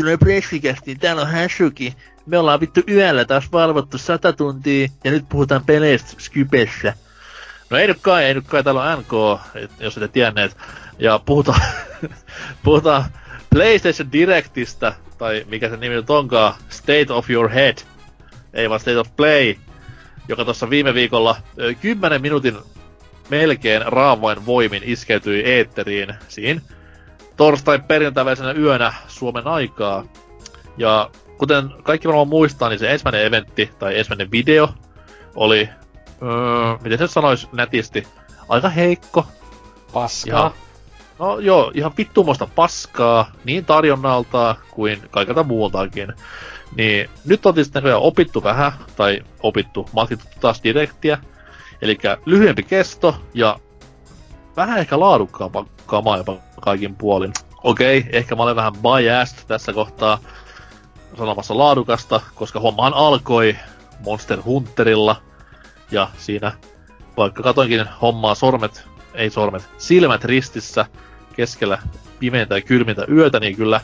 Tervetuloa Pressikästiin, täällä on Hashuki. Me ollaan vittu yöllä taas valvottu sata tuntia ja nyt puhutaan peleistä Skypessä. No ei nyt kai, ei nyt kai, täällä on NK, et, jos ette tienneet. Ja puhutaan, puhutaan PlayStation Directista, tai mikä se nimi nyt onkaan, State of Your Head. Ei vaan State of Play, joka tuossa viime viikolla 10 minuutin melkein raavoin voimin iskeytyi eetteriin siinä torstai perjantai yönä Suomen aikaa. Ja kuten kaikki varmaan muistaa, niin se ensimmäinen eventti tai ensimmäinen video oli, öö, miten se sanoisi nätisti, aika heikko. Paskaa. Ja, no joo, ihan vittumosta paskaa, niin tarjonnalta kuin kaikilta muultakin. Niin nyt on sitten opittu vähän, tai opittu, matkittu taas direktiä. Eli lyhyempi kesto ja vähän ehkä laadukkaampaa kamaa jopa kaikin puolin. Okei, okay, ehkä mä olen vähän biased tässä kohtaa sanomassa laadukasta, koska hommahan alkoi Monster Hunterilla. Ja siinä, vaikka katoinkin hommaa sormet, ei sormet, silmät ristissä keskellä pimeintä ja kylmintä yötä, niin kyllä,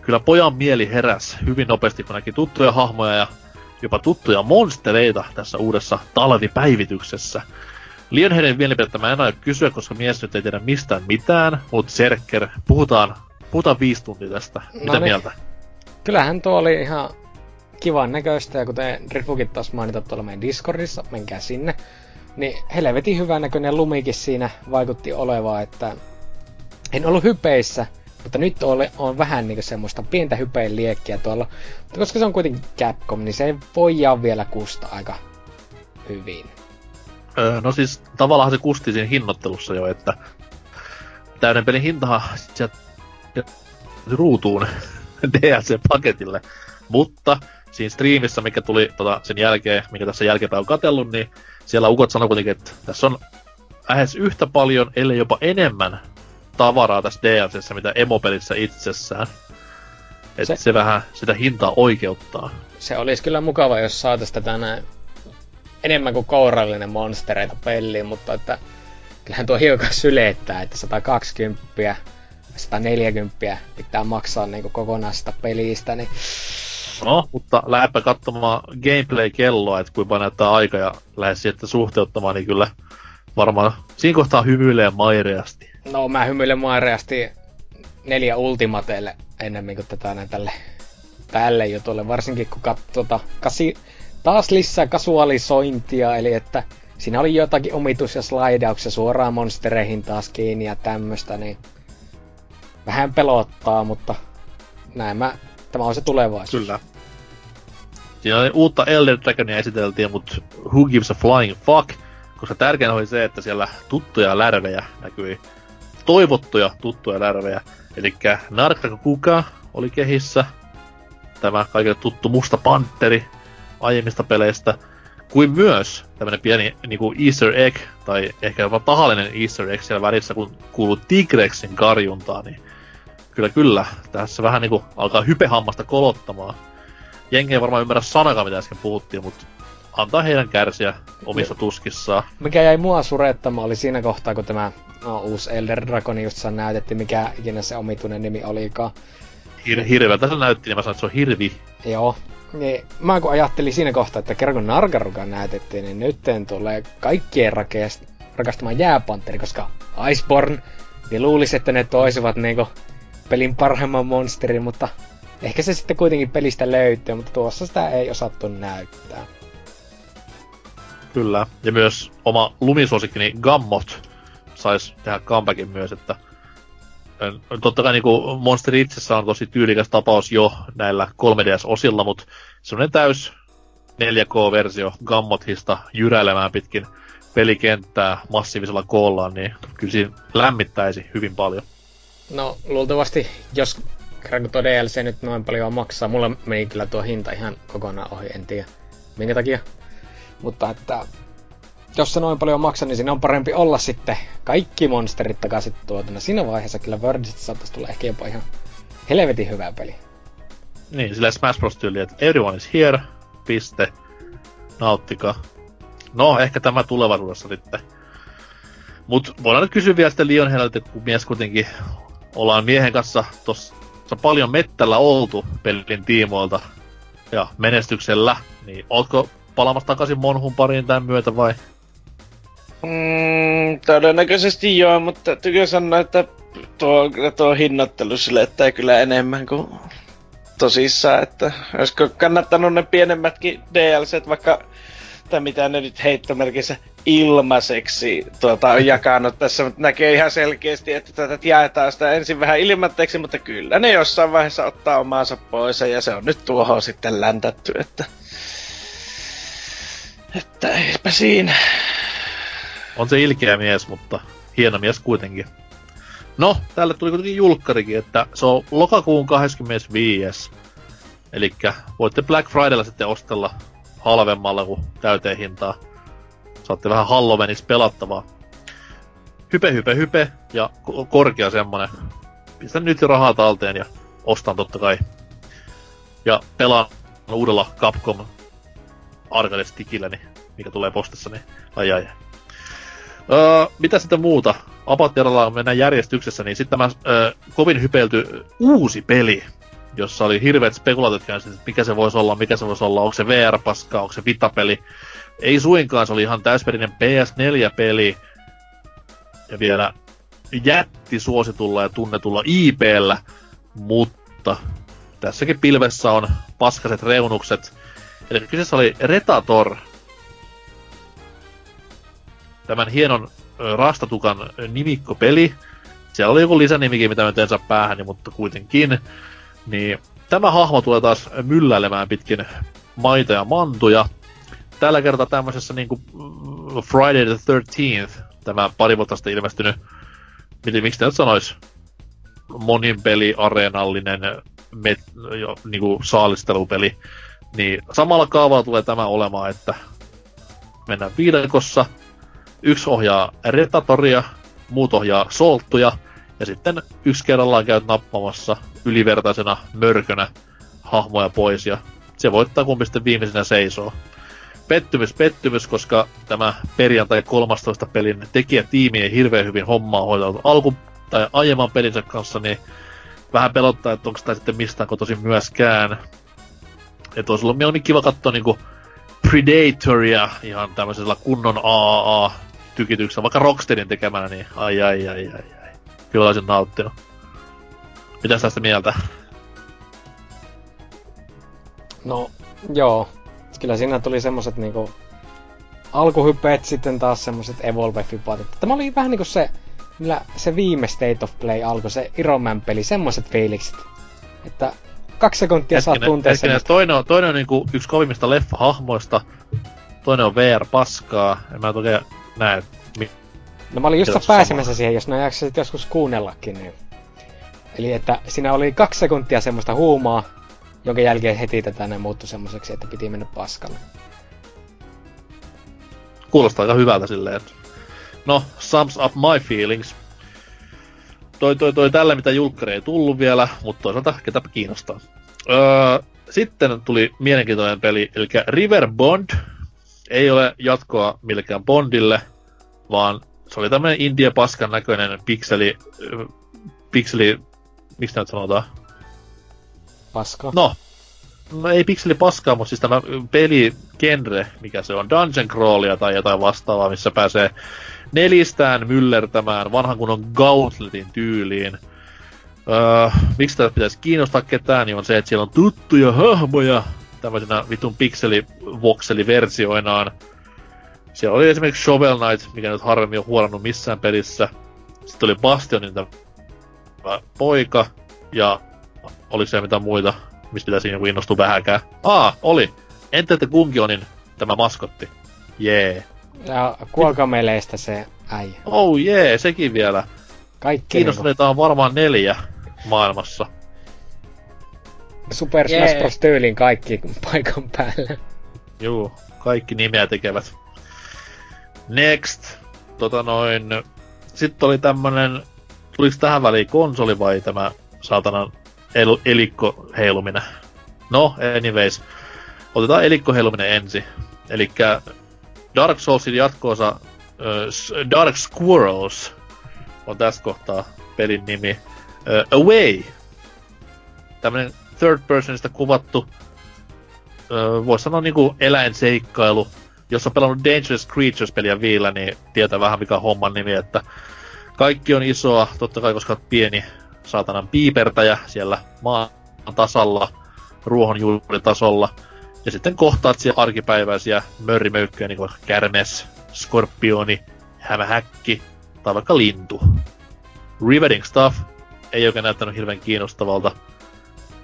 kyllä pojan mieli heräs hyvin nopeasti, kun näki tuttuja hahmoja ja jopa tuttuja monstereita tässä uudessa talvipäivityksessä. Lionheadin mielipidettä mä en aio kysyä, koska mies nyt ei tiedä mistään mitään, mutta Serker, puhutaan, puhutaan viisi tuntia tästä. Mitä no niin. mieltä? Kyllähän tuo oli ihan kivan näköistä, ja kuten Rifukin taas mainita tuolla meidän Discordissa, menkää sinne. Niin helvetin hyvän näköinen lumikin siinä vaikutti olevaa, että en ollut hypeissä, mutta nyt oli, on vähän niinku semmoista pientä hypeen liekkiä tuolla. Mutta koska se on kuitenkin Capcom, niin se ei voi vielä kusta aika hyvin. Öö, no siis tavallaan se kusti siinä hinnoittelussa jo, että täyden pelin hintahan sieltä ruutuun DLC-paketille. Mutta siinä striimissä, mikä tuli tota, sen jälkeen, mikä tässä jälkeenpäin on katsellut, niin siellä ukot sanoi kuitenkin, että tässä on lähes yhtä paljon, ellei jopa enemmän tavaraa tässä DLCssä, mitä emopelissä itsessään. Että se... se vähän sitä hintaa oikeuttaa. Se olisi kyllä mukava, jos saataisiin tätä näin enemmän kuin kourallinen monstereita peliin, mutta että kyllähän tuo hiukan sylettää, että 120 140 pitää maksaa niin kokonaista pelistä, niin... No, mutta lähdepä katsomaan gameplay-kelloa, että kuinka näyttää aika ja lähde sieltä suhteuttamaan, niin kyllä varmaan siinä kohtaa hymyilee maireasti. No, mä hymyilen maireasti neljä ultimateille ennemmin kuin tätä näin tälle, tälle jutulle, varsinkin kun katsoo tota, kasi, taas lisää kasualisointia, eli että siinä oli jotakin omitus- ja slaidauksia suoraan monstereihin taas kiinni ja tämmöstä, niin vähän pelottaa, mutta näin mä, tämä on se tulevaisuus. Kyllä. Siinä oli uutta Elder Dragonia esiteltiin, mutta who gives a flying fuck? Koska tärkein oli se, että siellä tuttuja lärvejä näkyi. Toivottuja tuttuja lärvejä. Eli Narkka Kuka oli kehissä. Tämä kaikille tuttu Musta Panteri aiemmista peleistä. Kuin myös tämmönen pieni niinku Easter egg, tai ehkä jopa tahallinen Easter egg siellä välissä, kun kuuluu Tigrexin karjuntaa, niin kyllä kyllä, tässä vähän niinku alkaa hypehammasta kolottamaan. Jengi ei varmaan ymmärrä sanakaan, mitä äsken puhuttiin, mutta antaa heidän kärsiä omissa tuskissaan. Mikä jäi mua surettamaan oli siinä kohtaa, kun tämä no, uusi Elder Dragon just näytettiin, mikä ikinä se omituinen nimi olikaan. Hir- hirveältä se näytti, niin mä sanoin, että se on hirvi. Joo. Niin, mä kun ajattelin siinä kohtaa, että kerran kun Nargaruka näytettiin, niin nyt tulee kaikkien rakastamaan jääpanteri, koska Iceborne, niin luulisi, että ne toisivat niinku pelin parhaimman monsterin, mutta ehkä se sitten kuitenkin pelistä löytyy, mutta tuossa sitä ei osattu näyttää. Kyllä, ja myös oma lumisuosikkini Gammot saisi tehdä comebackin myös, että totta kai niinku Monster itsessä on tosi tyylikäs tapaus jo näillä 3DS-osilla, mutta semmonen täys 4K-versio Gammothista jyräilemään pitkin pelikenttää massiivisella koollaan, niin kyllä siinä lämmittäisi hyvin paljon. No, luultavasti, jos tuo DLC nyt noin paljon maksaa, mulla meni kyllä tuo hinta ihan kokonaan ohi, en tiedä minkä takia. Mutta että jos se noin paljon maksaa, niin siinä on parempi olla sitten kaikki monsterit takaisin tuotuna. Siinä vaiheessa kyllä Wordsista saattaisi tulla ehkä jopa ihan helvetin hyvä peli. Niin, sillä Smash Bros. tyyli, että everyone is here, piste, nauttika. No, ehkä tämä tulevaisuudessa sitten. Mut voidaan nyt kysyä vielä sitten Lionheadilta, kun mies kuitenkin ollaan miehen kanssa tossa paljon mettällä oltu pelin tiimoilta ja menestyksellä, niin ootko palaamassa takaisin Monhun pariin tämän myötä vai? Mm, todennäköisesti joo, mutta täytyykö sanoa, että tuo, tuo hinnoittelu sille, että ei kyllä enemmän kuin tosissaan, että olisiko kannattanut ne pienemmätkin DLCt, vaikka tai mitä ne nyt heittomerkissä ilmaiseksi tuota, on jakanut tässä, mutta näkee ihan selkeästi, että tätä jaetaan sitä ensin vähän ilmatteeksi, mutta kyllä ne jossain vaiheessa ottaa omaansa pois ja se on nyt tuohon sitten läntätty, että että eipä siinä. On se ilkeä mies, mutta hieno mies kuitenkin. No, tälle tuli kuitenkin julkkarikin, että se on lokakuun 25. Eli voitte Black Fridaylla sitten ostella halvemmalla kuin täyteen hintaa. Saatte vähän Halloweenissa pelattavaa. Hype, hype, hype ja korkea semmonen. Pistän nyt rahaa talteen ja ostan totta kai. Ja pelaan uudella Capcom arcade stickillä, mikä tulee postissa, niin ai ai. Öö, mitä sitten muuta? Apattiaralla mennään järjestyksessä, niin sitten tämä öö, kovin hypeilty uusi peli, jossa oli hirveät spekulaatit käynnissä, että mikä se voisi olla, mikä se voisi olla, onko se VR-paskaa, onko se Vita-peli. Ei suinkaan, se oli ihan täysperinen PS4-peli, ja vielä jätti suositulla ja tunnetulla IPllä, mutta tässäkin pilvessä on paskaset reunukset. Eli kyseessä oli Retator, tämän hienon Rastatukan nimikkopeli. Siellä oli joku lisänimikin, mitä mä en saa päähän, mutta kuitenkin. Niin tämä hahmo tulee taas mylläilemään pitkin maita ja mantuja. Tällä kertaa tämmöisessä niinku mm, Friday the 13th, tämä pari vuotta sitten ilmestynyt, miten, miksi nyt sanois, monin peli, areenallinen, met, jo, niinku saalistelupeli, Niin samalla kaavalla tulee tämä olemaan, että mennään viidakossa, yksi ohjaa retatoria, muut ohjaa solttuja, ja sitten yksi kerrallaan käyt nappamassa ylivertaisena mörkönä hahmoja pois, ja se voittaa kumpi sitten viimeisenä seisoo. Pettymys, pettymys, koska tämä perjantai 13 pelin tekijätiimi ei hirveän hyvin hommaa hoitanut alku tai aiemman pelinsä kanssa, niin vähän pelottaa, että onko tämä sitten mistään kotoisin myöskään. Että olisi ollut mieluummin kiva katsoa niinku Predatoria ihan tämmöisellä kunnon AAA-tykityksellä, vaikka Rocksteadin tekemänä, niin ai ai ai ai ai. Kyllä olisin nauttinut. Mitäs tästä mieltä? No, joo. Kyllä siinä tuli semmoset niinku alkuhypeet, sitten taas semmoset evolve-fipat. Tämä oli vähän niinku se, millä se viime State of Play alkoi, se Iron Man peli, semmoset fiilikset. Että kaksi sekuntia saa tuntea sen. Toinen on, toinen on niinku yksi kovimmista leffa-hahmoista, toinen on VR-paskaa, en mä oikein näe. Mi- no mä olin just pääsemässä siihen, jos nää jaksasit joskus kuunnellakin, niin... Eli että siinä oli kaksi sekuntia semmoista huumaa, jonka jälkeen heti tätä ne muuttui semmoiseksi, että piti mennä paskalle. Kuulostaa aika hyvältä silleen, että... No, sums up my feelings. Toi, toi, toi tällä, mitä julkkari ei tullut vielä, mutta toisaalta ketäpä kiinnostaa. Öö, sitten tuli mielenkiintoinen peli, eli River Bond. Ei ole jatkoa millekään Bondille, vaan se oli tämmönen India paskan näköinen pikseli, pikseli, miksi näitä sanotaan? Paska. No, no ei pikseli paskaa, mutta siis tämä peligenre, mikä se on, dungeon crawlia tai jotain vastaavaa, missä pääsee nelistään myllertämään vanhan kunnon Gauntletin tyyliin. Öö, miksi tätä pitäisi kiinnostaa ketään, niin on se, että siellä on tuttuja hahmoja tämmöisenä vitun pikseli-vokseli-versioinaan. Siellä oli esimerkiksi Shovel Knight, mikä nyt harvemmin on huolannut missään pelissä. Sitten oli Bastionin tämä poika, ja oliko siellä mitään muita, mistä pitäisi niinku innostua vähäkään. Aa, oli! Enter the Gungionin tämä maskotti. Jee. Yeah. Ja kuolkameleistä se äijä. Oh jee, yeah, sekin vielä. Kaikki Kiinnostuneita niinku... on varmaan neljä maailmassa. Super Smash. Bros. tyylin kaikki paikan päällä. Juu, kaikki nimeä tekevät. Next. Tota noin. Sitten oli tämmönen... Tuliko tähän väliin konsoli vai tämä saatanan el- elikko heiluminen? No, anyways. Otetaan elikko heiluminen ensin. Elikkä Dark Soulsin jatkoosa uh, Dark Squirrels on tässä kohtaa pelin nimi. Uh, Away. Tämmönen third personista kuvattu, voisi sanoa niinku eläinseikkailu. Jos on pelannut Dangerous Creatures-peliä viillä, niin tietää vähän mikä on homman nimi, että kaikki on isoa, totta kai koska pieni saatanan piipertäjä siellä maan tasalla, ruohonjuuritasolla. Ja sitten kohtaat siellä arkipäiväisiä mörrimöykkyjä, niin kuin kärmes, skorpioni, hämähäkki tai vaikka lintu. Riveting stuff ei oikein näyttänyt hirveän kiinnostavalta.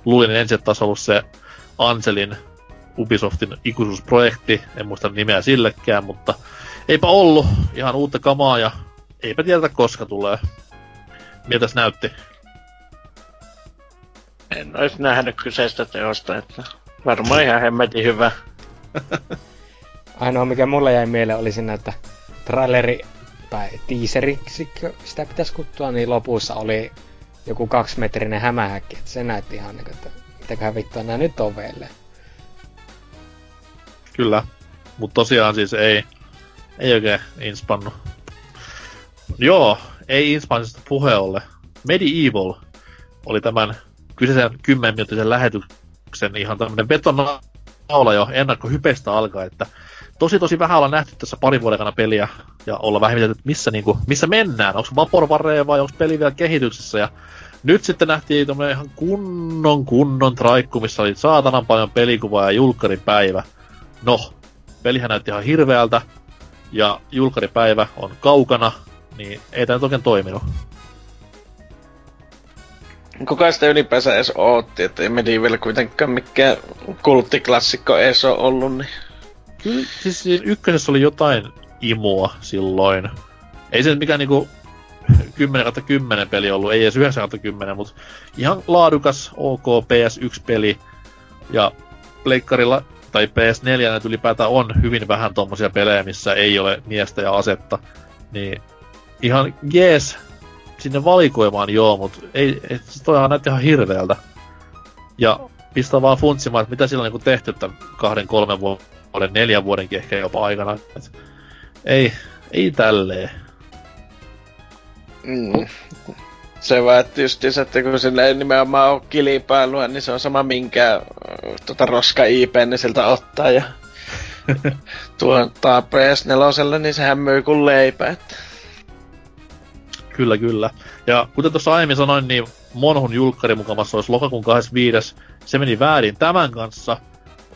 Luulin ensin, että olisi ollut se Anselin Ubisoftin ikuisuusprojekti, en muista nimeä sillekään, mutta eipä ollut. Ihan uutta kamaa ja eipä tiedetä koska tulee. Miltäs näytti? En olisi nähnyt kyseistä teosta, että varmaan ihan hemmetin hyvä. Ainoa mikä mulle jäi mieleen oli siinä, että traileri tai teaseriksi sitä pitäisi kuttua, niin lopussa oli joku kaksimetrinen hämähäkki. Että se näytti ihan niin, että mitäköhän vittua nämä nyt on vielä. Kyllä. Mutta tosiaan siis ei, ei oikein inspannu. Joo, ei inspansista puhe ole. Medieval oli tämän kyseisen 10 minuuttisen lähetyksen ihan tämmönen betonaula jo ennakkohypestä alkaa, että tosi tosi vähän ollaan nähty tässä parin vuoden aikana peliä ja olla vähän että missä, niinku, missä mennään, onko Vaporware vai onko peli vielä kehityksessä ja nyt sitten nähtiin tämmönen ihan kunnon kunnon traikku, missä oli saatanan paljon pelikuvaa ja julkkaripäivä. No, pelihän näytti ihan hirveältä ja julkkaripäivä on kaukana, niin ei tämä oikein toiminut. Kuka sitä ylipäänsä edes ootti, että ei Medieval kuitenkaan mikään kulttiklassikko edes ole ollut, niin... Kyllä, siis ykkösessä oli jotain imua silloin. Ei se mikään niinku 10 10 peli ollut, ei edes 9 10, mutta ihan laadukas OK PS1-peli. Ja pleikkarilla tai PS4 että ylipäätään on hyvin vähän tommosia pelejä, missä ei ole miestä ja asetta, niin ihan jees sinne valikoimaan joo, mutta ei, ei siis toihan näytti ihan hirveältä. Ja pistää vaan funtsimaan, että mitä sillä on niin tehty tämän kahden, kolmen vuoden, neljän vuodenkin ehkä jopa aikana. Et ei, ei tälleen. Mm. Se vaan, että just että kun sillä ei nimenomaan ole kilipailuja, niin se on sama minkä tota roska IP, niin siltä ottaa ja tuo PS4, niin sehän myy kuin leipä. Että. Kyllä, kyllä. Ja kuten tuossa aiemmin sanoin, niin Monhun julkkari mukavassa olisi lokakuun 25. Se meni väärin tämän kanssa.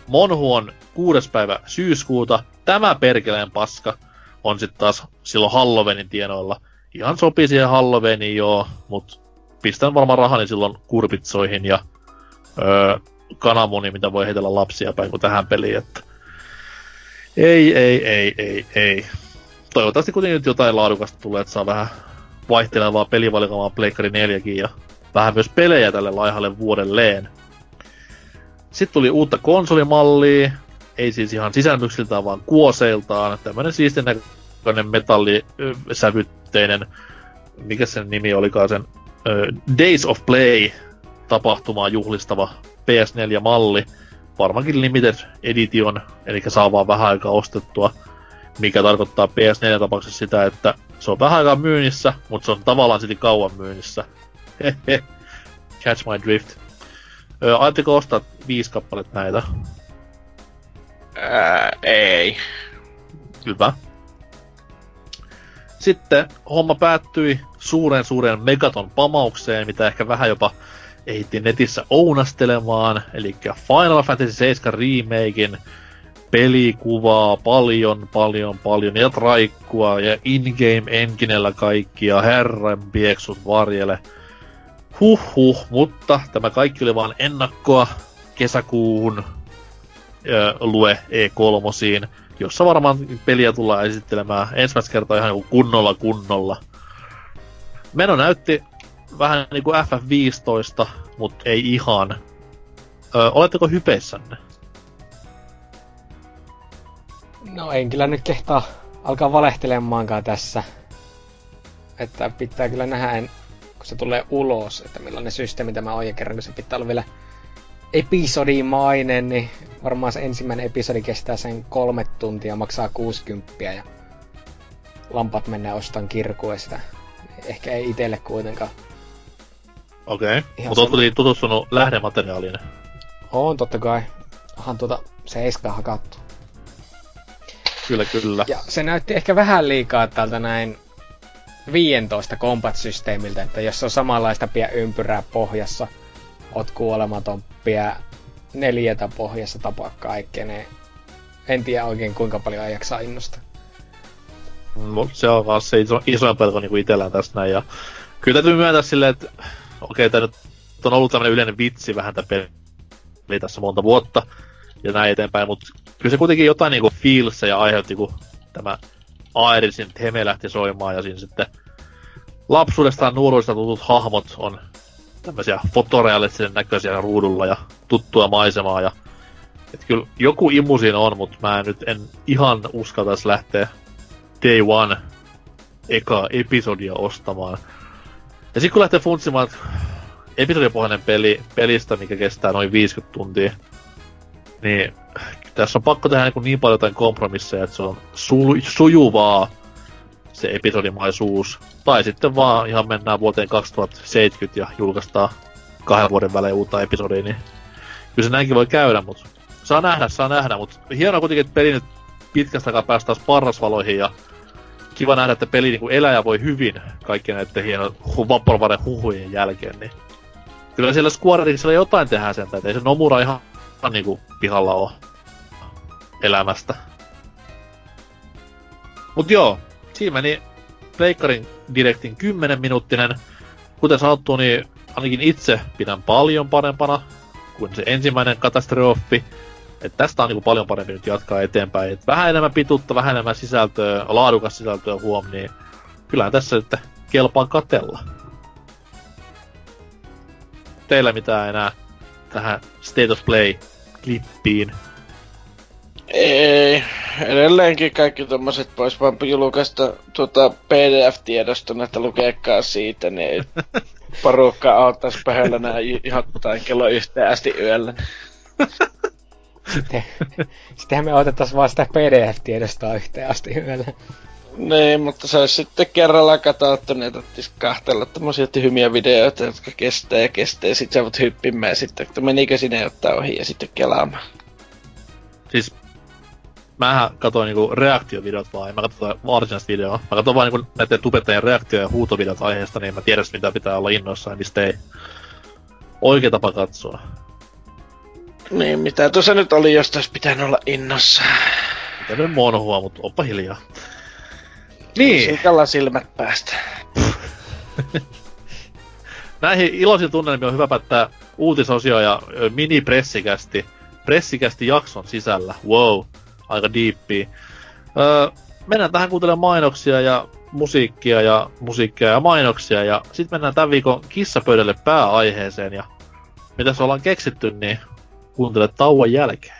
Monhu on 6. päivä syyskuuta. Tämä perkeleen paska on sitten taas silloin Halloweenin tienoilla. Ihan sopii siihen Halloweeniin joo, mutta pistän varmaan rahani silloin kurpitsoihin ja öö, kananmuni, mitä voi heitellä lapsia päin kuin tähän peliin, että ei, ei, ei, ei, ei. Toivottavasti kuitenkin nyt jotain laadukasta tulee, että saa vähän vaihtelevaa pelivalikoimaa Pleikkari 4 ja vähän myös pelejä tälle laihalle vuodelleen. Sitten tuli uutta konsolimallia, ei siis ihan sisälmyksiltään, vaan kuoseiltaan. Tämmönen siistin näköinen metallisävytteinen, mikä sen nimi olikaan sen Days of Play tapahtumaa juhlistava PS4-malli. Varmaankin limited edition, eli saa vaan vähän aikaa ostettua, mikä tarkoittaa PS4-tapauksessa sitä, että se on vähän aikaa myynnissä, mutta se on tavallaan silti kauan myynnissä. Catch my drift. Ajatteko ostaa viisi kappaletta näitä? Ää, ei. Hyvä. Sitten homma päättyi suuren suuren Megaton pamaukseen, mitä ehkä vähän jopa ehittiin netissä ounastelemaan, eli Final Fantasy 7 remakein pelikuvaa paljon, paljon, paljon, ja traikkua, ja in-game enginellä kaikkia, herran pieksut varjele. Huhhuh, mutta tämä kaikki oli vain ennakkoa kesäkuuhun ö, lue E3, jossa varmaan peliä tullaan esittelemään ensimmäistä kertaa ihan niin kunnolla kunnolla. Meno näytti vähän niin kuin FF15, mutta ei ihan. Ö, oletteko hypeissänne? No en kyllä nyt kehtaa alkaa valehtelemaankaan tässä. Että pitää kyllä nähdä, kun se tulee ulos, että millainen systeemi tämä on, ja kerran kun se pitää olla vielä episodimainen, niin varmaan se ensimmäinen episodi kestää sen kolme tuntia, maksaa 60 ja lampat mennään ostan kirkua sitä. Ehkä ei itelle kuitenkaan. Okei, okay. mutta ootko tutustunut lähdemateriaaliin? On totta kai. Onhan tuota seiskaa hakattu. Kyllä, kyllä. Ja se näytti ehkä vähän liikaa tältä näin 15 combat-systeemiltä, että jos on samanlaista pie ympyrää pohjassa, oot kuolematon, pie neljätä pohjassa tapaa kaikkea, niin en tiedä oikein kuinka paljon ajaksaa innosta. Mut se on vaan se iso, isoin pelko niinku itellään tästä näin. Ja kyllä täytyy myöntää silleen, että okei, okay, nyt on ollut tämmönen yleinen vitsi vähän tämä peli tässä monta vuotta ja näin eteenpäin, mutta kyllä se kuitenkin jotain niinku ja aiheutti, kun tämä Aerisin Heme lähti soimaan ja siinä sitten lapsuudestaan nuoruudesta tutut hahmot on tämmöisiä fotorealistisen näköisiä ruudulla ja tuttua maisemaa ja et kyllä joku imu siinä on, mutta mä nyt en ihan uskaltaisi lähteä day one eka episodia ostamaan. Ja sitten kun lähtee funtsimaan, että episodipohjainen peli, pelistä, mikä kestää noin 50 tuntia, niin tässä on pakko tehdä niin, niin paljon jotain kompromisseja, että se on su- sujuvaa se episodimaisuus. Tai sitten vaan ihan mennään vuoteen 2070 ja julkaistaan kahden vuoden välein uutta episodia, niin kyllä se näinkin voi käydä, mutta saa nähdä, saa nähdä, mutta hienoa kuitenkin, että peli nyt pitkästä aikaa päästään parrasvaloihin ja kiva nähdä, että peli niin elää ja voi hyvin kaikkien näiden hieno Vaporwaren huhujen jälkeen, niin kyllä siellä Square Enixillä jotain tehdään sen, että ei se Nomura ihan niinku pihalla ole elämästä. Mut joo, siinä meni Pleikkarin Directin 10 minuuttinen. Kuten sanottu, niin ainakin itse pidän paljon parempana kuin se ensimmäinen katastrofi. Et tästä on niinku paljon parempi nyt jatkaa eteenpäin. Et vähän enemmän pituutta, vähän enemmän sisältöä, laadukas sisältöä huom, niin kyllähän tässä sitten kelpaa katella. Teillä mitään enää tähän State of Play klippiin. Ei, edelleenkin kaikki tommoset pois vaan julkaista tuota PDF-tiedosta, että lukeekaan siitä, niin porukka auttais pöhöllä nää jottain kello yhteen asti yöllä. Sitten, sittenhän me otettaisiin vaan sitä PDF-tiedostoa yhteen asti yöllä. Niin, mutta se olisi sitten kerralla katsottu, niin tarvitsisi kahtella tämmöisiä tyhmiä videoita, jotka kestää ja kestää, ja sitten sä voit hyppimään sitten, että menikö sinne ottaa ohi ja sitten kelaamaan. Siis mähän katsoin niinku reaktiovideot vaan, en mä katso varsinaista videoa. Mä katson vaan niinku näiden tubettajien reaktio- ja huutovideot aiheesta, niin mä tiedän mitä pitää olla innoissaan ja mistä ei. Oikea tapa katsoa. Niin, mitä tuossa nyt oli, jos tässä pitänyt olla innossa. Mitä nyt monhua, mutta oppa hiljaa. Niin. Sikalla silmät päästä. Näihin iloisiin tunnelmiin on hyvä päättää uutisosio ja mini-pressikästi. Pressikästi jakson sisällä. Wow, aika diippiä. Öö, mennään tähän kuuntelemaan mainoksia ja musiikkia ja musiikkia ja mainoksia. Ja sitten mennään tämän viikon kissapöydälle pääaiheeseen. Ja mitä se ollaan keksitty, niin kuuntele tauon jälkeen.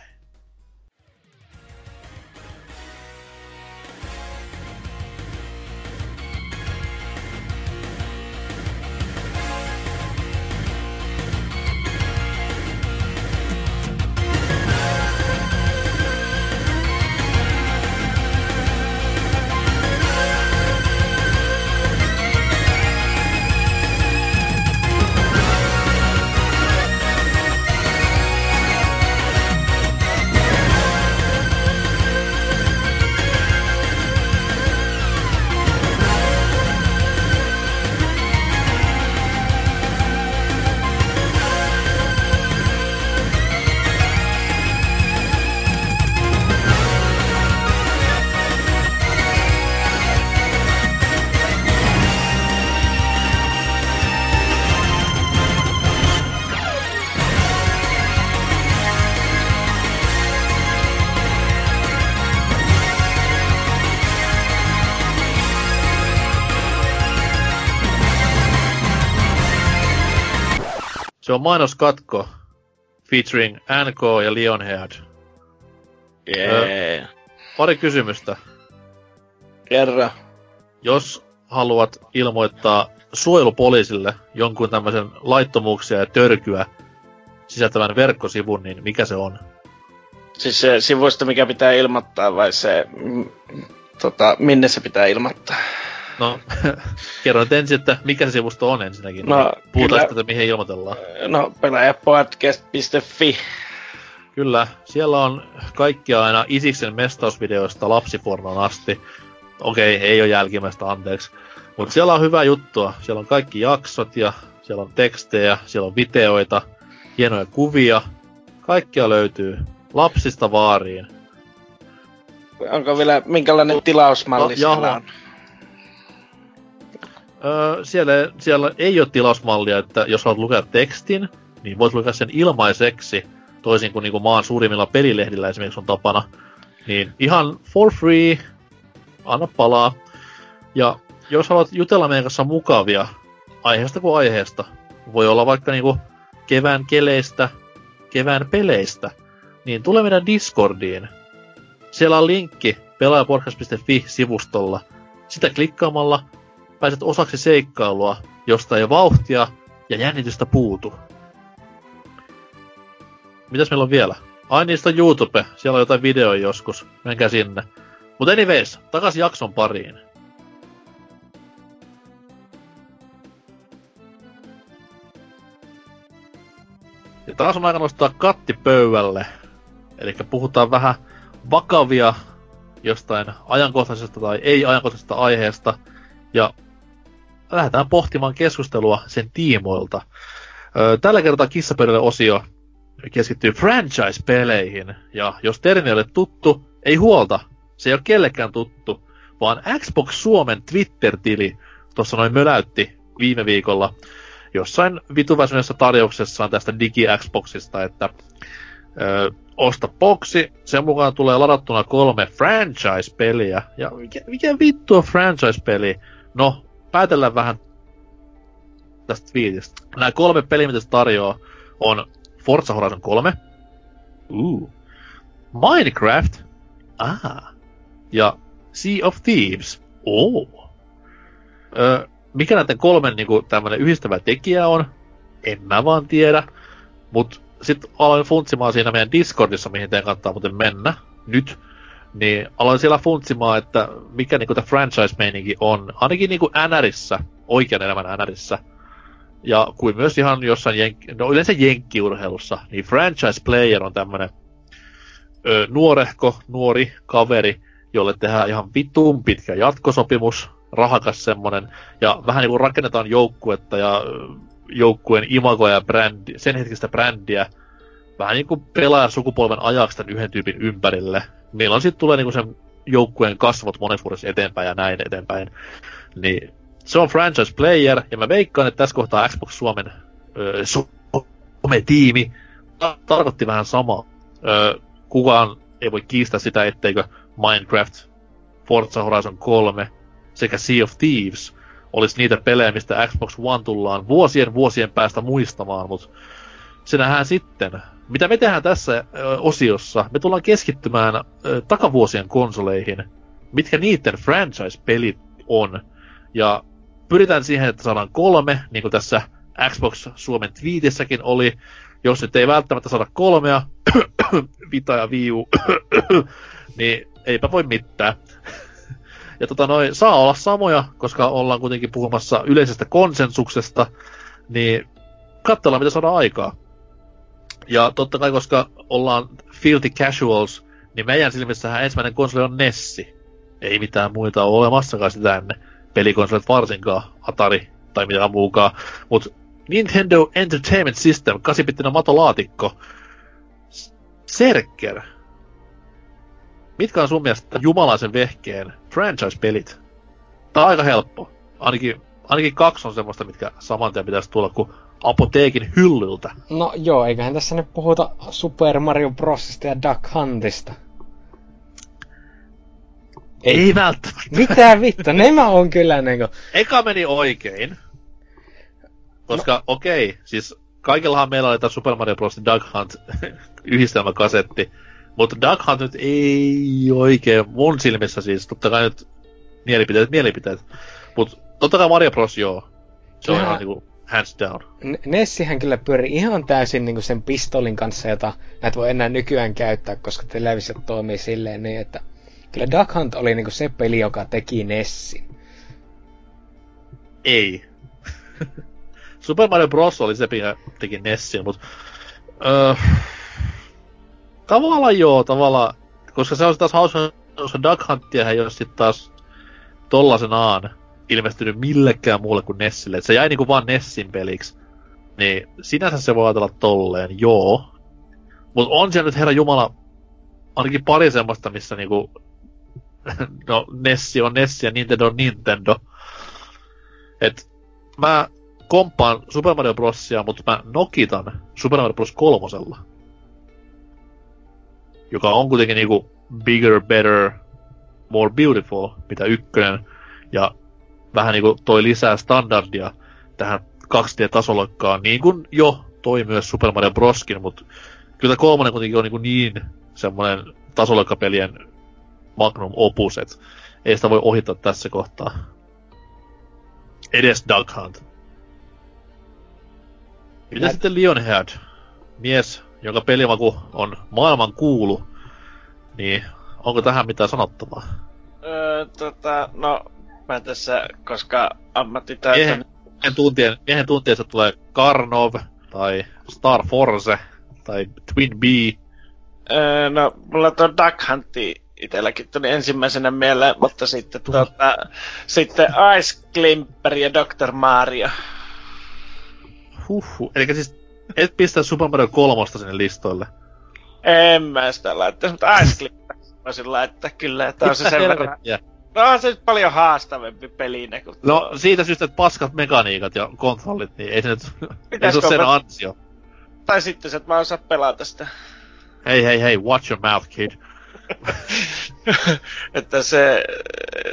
Se on mainoskatko featuring NK ja Lionhead. Jee. Pari kysymystä. Kerro. Jos haluat ilmoittaa suojelupoliisille jonkun tämmöisen laittomuuksia ja törkyä sisältävän verkkosivun, niin mikä se on? Siis se sivuista, mikä pitää ilmoittaa, vai se, mm, tota, minne se pitää ilmoittaa? No, kerro nyt ensin, että mikä se sivusto on ensinnäkin. No, Puhutaan kyllä- että mihin ilmoitellaan. No, pelaajapodcast.fi. Kyllä, siellä on kaikkia aina Isiksen mestausvideoista lapsipornon asti. Okei, ei ole jälkimmäistä, anteeksi. Mutta siellä on hyvää juttua. Siellä on kaikki jaksot ja siellä on tekstejä, siellä on videoita, hienoja kuvia. Kaikkia löytyy lapsista vaariin. Onko vielä minkälainen tilausmalli No, siellä on? Öö, siellä, siellä ei ole tilausmallia, että jos haluat lukea tekstin, niin voit lukea sen ilmaiseksi, toisin kuin, niin kuin maan suurimmilla pelilehdillä esimerkiksi on tapana. Niin ihan for free, anna palaa. Ja jos haluat jutella meidän kanssa mukavia, aiheesta kuin aiheesta, voi olla vaikka niinku kevään keleistä, kevään peleistä, niin tule meidän Discordiin. Siellä on linkki pelaajapodcast.fi-sivustolla. Sitä klikkaamalla pääset osaksi seikkailua, josta ei vauhtia ja jännitystä puutu. Mitäs meillä on vielä? Ai niistä YouTube, siellä on jotain videoja joskus, menkää sinne. Mutta anyways, takas jakson pariin. Ja taas on aika nostaa katti pöydälle. Eli puhutaan vähän vakavia jostain ajankohtaisesta tai ei-ajankohtaisesta aiheesta. Ja lähdetään pohtimaan keskustelua sen tiimoilta. Tällä kertaa kissapöydälle osio keskittyy franchise-peleihin. Ja jos termi ole tuttu, ei huolta. Se ei ole kellekään tuttu, vaan Xbox Suomen Twitter-tili tuossa noin möläytti viime viikolla jossain vituväisyneessä tarjouksessaan tästä digi-Xboxista, että ö, osta boksi, sen mukaan tulee ladattuna kolme franchise-peliä. Ja mikä, mikä vittu on franchise-peli? No, päätellään vähän tästä twiitistä. Nämä kolme peliä, mitä se tarjoaa, on Forza Horizon 3, Uh. Minecraft. Ah. Ja Sea of Thieves. Oh. Ö, mikä näiden kolmen niinku tämmönen yhdistävä tekijä on? En mä vaan tiedä. Mut sit aloin funtsimaan siinä meidän Discordissa, mihin teidän kannattaa muuten mennä. Nyt. Niin aloin siellä funtsimaan, että mikä niinku tämä franchise-meininki on. Ainakin niinku NRissä, oikean elämän NRissä. Ja kuin myös ihan jossain, jenk- no yleensä jenkkiurheilussa, niin franchise player on tämmönen nuorehko, nuori kaveri, jolle tehdään ihan vitun pitkä jatkosopimus, rahakas semmonen, ja vähän niinku rakennetaan joukkuetta ja joukkueen imagoja ja brändi, sen hetkistä brändiä, vähän niinku pelaajan sukupolven ajaksi tämän yhden tyypin ympärille. Milloin sitten tulee niinku sen joukkueen kasvot monen eteenpäin ja näin eteenpäin. Niin se on franchise player, ja mä veikkaan, että tässä kohtaa Xbox Suomen öö, Suomen-tiimi tarkoitti vähän samaa. Öö, kukaan ei voi kiistää sitä, etteikö Minecraft, Forza Horizon 3 sekä Sea of Thieves olisi niitä pelejä, mistä Xbox One tullaan vuosien vuosien päästä muistamaan, mutta se nähdään sitten. Mitä me tehdään tässä osiossa? Me tullaan keskittymään takavuosien konsoleihin, mitkä niiden franchise-pelit on. Ja pyritään siihen, että saadaan kolme, niin kuin tässä Xbox Suomen tweetissäkin oli. Jos nyt ei välttämättä saada kolmea, Vita ja Wii niin eipä voi mitään. Ja tota noin, saa olla samoja, koska ollaan kuitenkin puhumassa yleisestä konsensuksesta, niin katsellaan mitä saadaan aikaa. Ja totta kai, koska ollaan filthy casuals, niin meidän silmissähän ensimmäinen konsoli on Nessi. Ei mitään muita ole olemassakaan sitä tänne. Pelikonsolit varsinkaan, Atari tai mitään muukaan. Mut Nintendo Entertainment System, 8-bittinen matolaatikko. Serker. Mitkä on sun mielestä jumalaisen vehkeen franchise-pelit? Tää on aika helppo. Ainakin, ainakin kaksi on semmoista, mitkä saman tien pitäisi tulla kuin apoteekin hyllyltä. No joo, eiköhän tässä nyt puhuta Super Mario Brosista ja Duck Huntista. Ei, Ei välttämättä. Mitä vittu, nämä on kyllä niinku... Eka meni oikein. Koska no. okei, okay, siis kaikillahan meillä oli tämä Super Mario Bros. Duck Hunt yhdistelmäkasetti. Mutta Duck Hunt nyt ei oikein mun silmissä siis, totta kai nyt mielipiteet, mielipiteet. Mutta totta kai Mario Bros. joo. Se on ihan niinku hands down. Nessihän kyllä pyörii ihan täysin niinku sen pistolin kanssa, jota näet voi enää nykyään käyttää, koska televisiot toimii silleen niin, että kyllä Duck Hunt oli niinku se peli, joka teki Nessin. Ei. Super Mario Bros. oli se, mikä teki Nessin, mutta... Öö, tavallaan joo, tavallaan... Koska se on taas hauska, koska Duck Huntia ei ole sitten taas tollasenaan ilmestynyt millekään muulle kuin Nessille. Et se jäi niinku vaan Nessin peliksi. Niin sinänsä se voi ajatella tolleen, joo. Mutta on siellä nyt herra Jumala ainakin pari semmoista, missä niinku... no, Nessi on Nessi ja Nintendo on Nintendo. Et mä komppaan Super Mario Brosia, mutta mä nokitan Super Mario Bros. kolmosella. Joka on kuitenkin niinku bigger, better, more beautiful, mitä ykkönen. Ja vähän niinku toi lisää standardia tähän 2D-tasolokkaan, niin kuin jo toi myös Super Mario Broskin, mutta kyllä kolmonen kuitenkin on niinku niin semmoinen tasoloikkapelien magnum opus, että ei sitä voi ohittaa tässä kohtaa. Edes Duck Hunt. Mitä Mä... sitten Lionhead? Mies, jonka pelimaku on maailman kuulu. Niin, onko tähän mitään sanottavaa? Öö, tota, no, mä tässä, koska ammattitaito... Miehen, miehen, tuntien, miehen tuntiensa tulee Karnov, tai Star Force, tai Twin B. Öö, no, mulla tuo Duck Hunti itselläkin tuli ensimmäisenä mieleen, mutta sitten, tuota, sitten Ice Climper ja Dr. Mario. Huhhuh. Eli siis et pistä Super Mario 3 sinne listoille. En mä sitä laittaisi, mutta Ice Clipper voisin laittaa kyllä, että on se sen verran... No on se nyt paljon haastavempi pelinä kuin No siitä syystä, että paskat mekaniikat ja kontrollit, niin ei se nyt... ei se ole sen ansio. Tai sitten se, että mä osaa pelata sitä. Hei hei hei, watch your mouth kid. että se,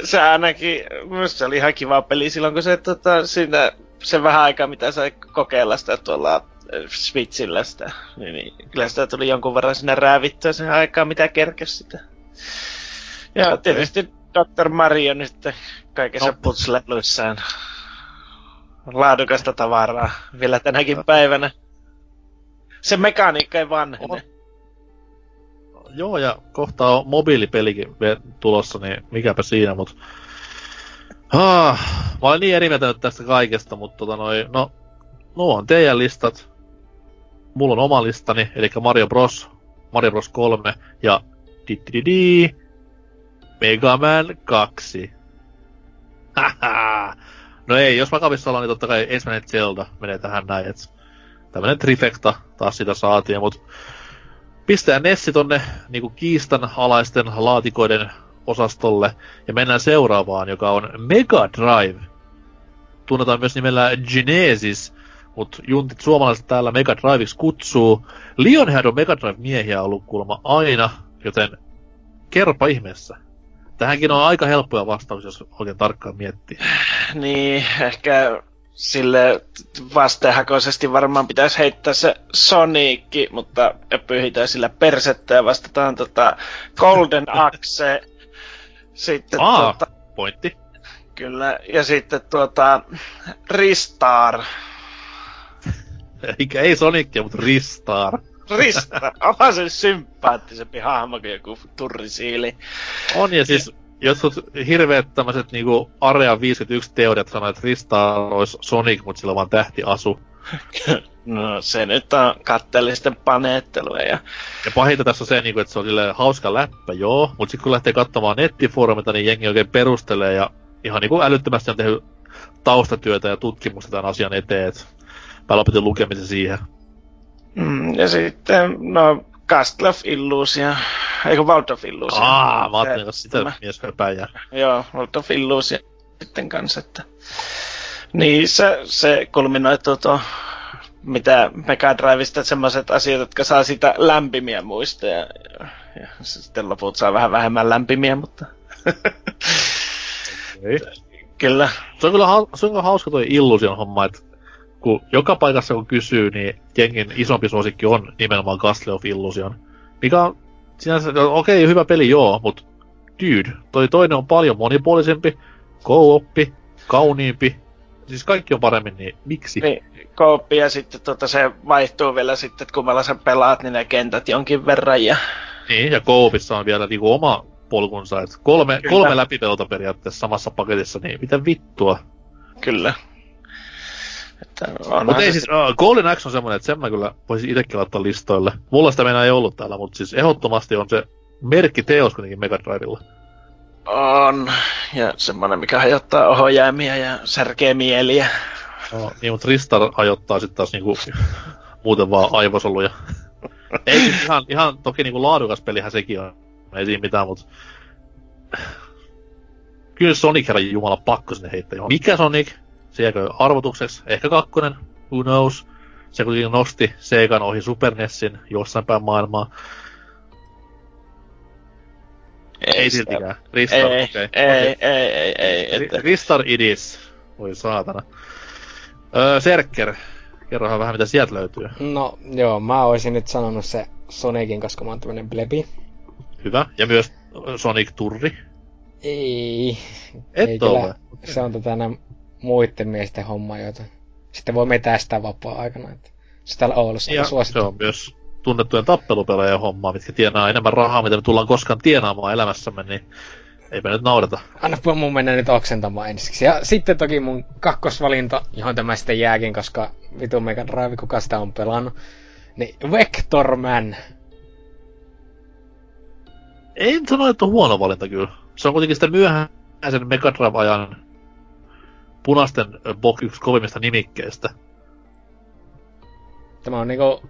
se ainakin, myös se oli ihan kiva peli silloin, kun se tota, siinä se vähän aikaa, mitä sai kokeilla sitä tuolla Switchillä sitä. Niin, niin, kyllä sitä tuli jonkun verran sinne räävittyä sen aikaa, mitä kerkes sitä. Ja okay. tietysti Dr. Mario nyt kaikessa no. putsleluissaan laadukasta tavaraa vielä tänäkin päivänä. Se mekaniikka ei vanhene. Oh. Joo, ja kohta on mobiilipelikin tulossa, niin mikäpä siinä, mut... Ah, mä olen niin eri mieltä tästä kaikesta, mutta tota noi, no, nuo on teidän listat. Mulla on oma listani, eli Mario Bros. Mario Bros 3 ja di Mega Man 2. no ei, jos vakavissa ollaan, niin totta kai ensimmäinen Zelda menee tähän näin, et tämmönen trifecta taas sitä saatiin, mut pistää Nessi tonne niinku kiistanalaisten laatikoiden osastolle ja mennään seuraavaan, joka on Mega Drive. Tunnetaan myös nimellä Genesis, mutta juntit suomalaiset täällä Mega Driveiksi kutsuu. Lionhead on Mega Drive-miehiä ollut kuulemma aina, joten kerropa ihmeessä. Tähänkin on aika helppoja vastauksia, jos oikein tarkkaan miettii. Niin, ehkä sille vastenhakoisesti varmaan pitäisi heittää se Sonic, mutta pyhitään sillä persettä ja vastataan tota Golden Axe. Sitten Aa, tuota, pointti. Kyllä, ja sitten tuota Ristar. Eikä ei Sonicia, mutta Ristar. Ristar, onhan se sympaattisempi hahmo kuin joku turrisiili. On, ja siis jotkut hirveet tämmöiset niinku Area 51 teoriat sanoo, että Ristar olisi Sonic, mutta sillä on vaan tähtiasu. No se nyt on katteellisten paneettelua ja... Ja pahinta tässä on se, niinku, että se on hauska läppä, joo, mutta sitten kun lähtee katsomaan nettifoorumita, niin jengi oikein perustelee ja ihan niinku älyttömästi on tehnyt taustatyötä ja tutkimusta tämän asian eteen, että mä lopetin lukemisen siihen. Mm, ja sitten, no, Castle of Illusion, eikö World of Illusion? Aa, mä ajattelin, että sitä mä... mies höpäjää. Joo, World of Illusion sitten kanssa, että... Niin, se, se kulminoituu tuo, mitä Mega Drivesta, semmoiset asiat, jotka saa sitä lämpimiä muistoja. Ja, ja sitten loput saa vähän vähemmän lämpimiä, mutta... okay. Kyllä. Se on kyllä, se on kyllä hauska toi Illusion homma, että kun joka paikassa kun kysyy, niin jengin isompi suosikki on nimenomaan Castle of Illusion. Mikä on sinänsä, okei, okay, hyvä peli joo, mutta dude, toi toinen on paljon monipuolisempi, co-oppi, kauniimpi, siis kaikki on paremmin, niin miksi? Niin, kooppi ja sitten tota, se vaihtuu vielä sitten, että kummalla sä pelaat, niin ne kentät jonkin verran ja... Niin, ja koopissa on vielä niinku oma polkunsa, että kolme, kolme läpipelota periaatteessa samassa paketissa, niin mitä vittua? Kyllä. Mutta ei siis, uh, Golden Axe on semmonen, että sen mä kyllä voisin itsekin laittaa listoille. Mulla sitä mennä ei ollut täällä, mutta siis ehdottomasti on se merkki teos kuitenkin Mega Drivella. On, ja semmonen, mikä hajottaa ohojäämiä ja särkee mieliä. No, niin, mutta Ristar hajottaa sitten taas niinku muuten vaan aivosoluja. ei siis ihan, ihan toki niinku laadukas pelihän sekin on. Ei siinä mitään, mutta... Kyllä Sonic herran jumala pakko sinne heittää. Mikä Sonic? Sielläkö arvotukseksi? Ehkä kakkonen? Who knows? Se kuitenkin nosti Seikan ohi Super Nessin jossain päin maailmaa. Ei, ei siltikään. Ristar, ei, okay. ei, okay. ei, ei, ei, ei, Ristar idis. Voi saatana. Öö, Serker, kerrohan vähän mitä sieltä löytyy. No joo, mä oisin nyt sanonut se Sonicin, koska mä oon tämmönen blebi. Hyvä. Ja myös Sonic Turri. Ei. Et ei ole. Se on tätä muiden miesten homma, joita sitten voi metästää vapaa-aikana. Että se täällä Oulussa ja se on myös tunnettujen tappelupelaajan hommaa, mitkä tienaa enemmän rahaa, mitä me tullaan koskaan tienaamaan elämässämme, niin eipä nyt naurata. Anna mun mennä nyt oksentamaan ensiksi. Ja sitten toki mun kakkosvalinta, johon tämä sitten jääkin, koska vitu Mega Drive, kuka sitä on pelannut, niin Vectorman. En sano, että on huono valinta kyllä. Se on kuitenkin sitä myöhäisen Mega Drive-ajan punaisten Bok yksi kovimmista nimikkeistä. Tämä on niinku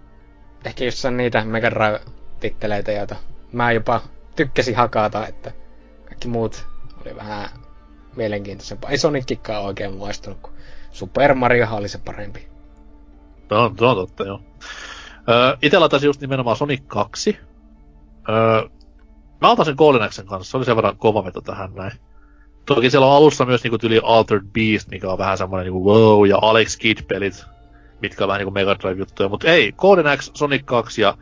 ehkä jossain niitä Mega Drive-titteleitä, joita mä jopa tykkäsin hakata, että kaikki muut oli vähän mielenkiintoisempaa. Ei Sonicikkaan oikein maistunut, kun Super Mario oli se parempi. No, se on totta, joo. Öö, itse latasin just nimenomaan Sonic 2. Öö, mä otan sen Golden kanssa, se oli sen verran kova veto tähän näin. Toki siellä on alussa myös niinku tyli Altered Beast, mikä on vähän semmoinen niinku wow, ja Alex Kidd-pelit. mitkä on vähän niinku Mega Drive-juttuja. Mutta ei, Golden X, Sonic 2 ja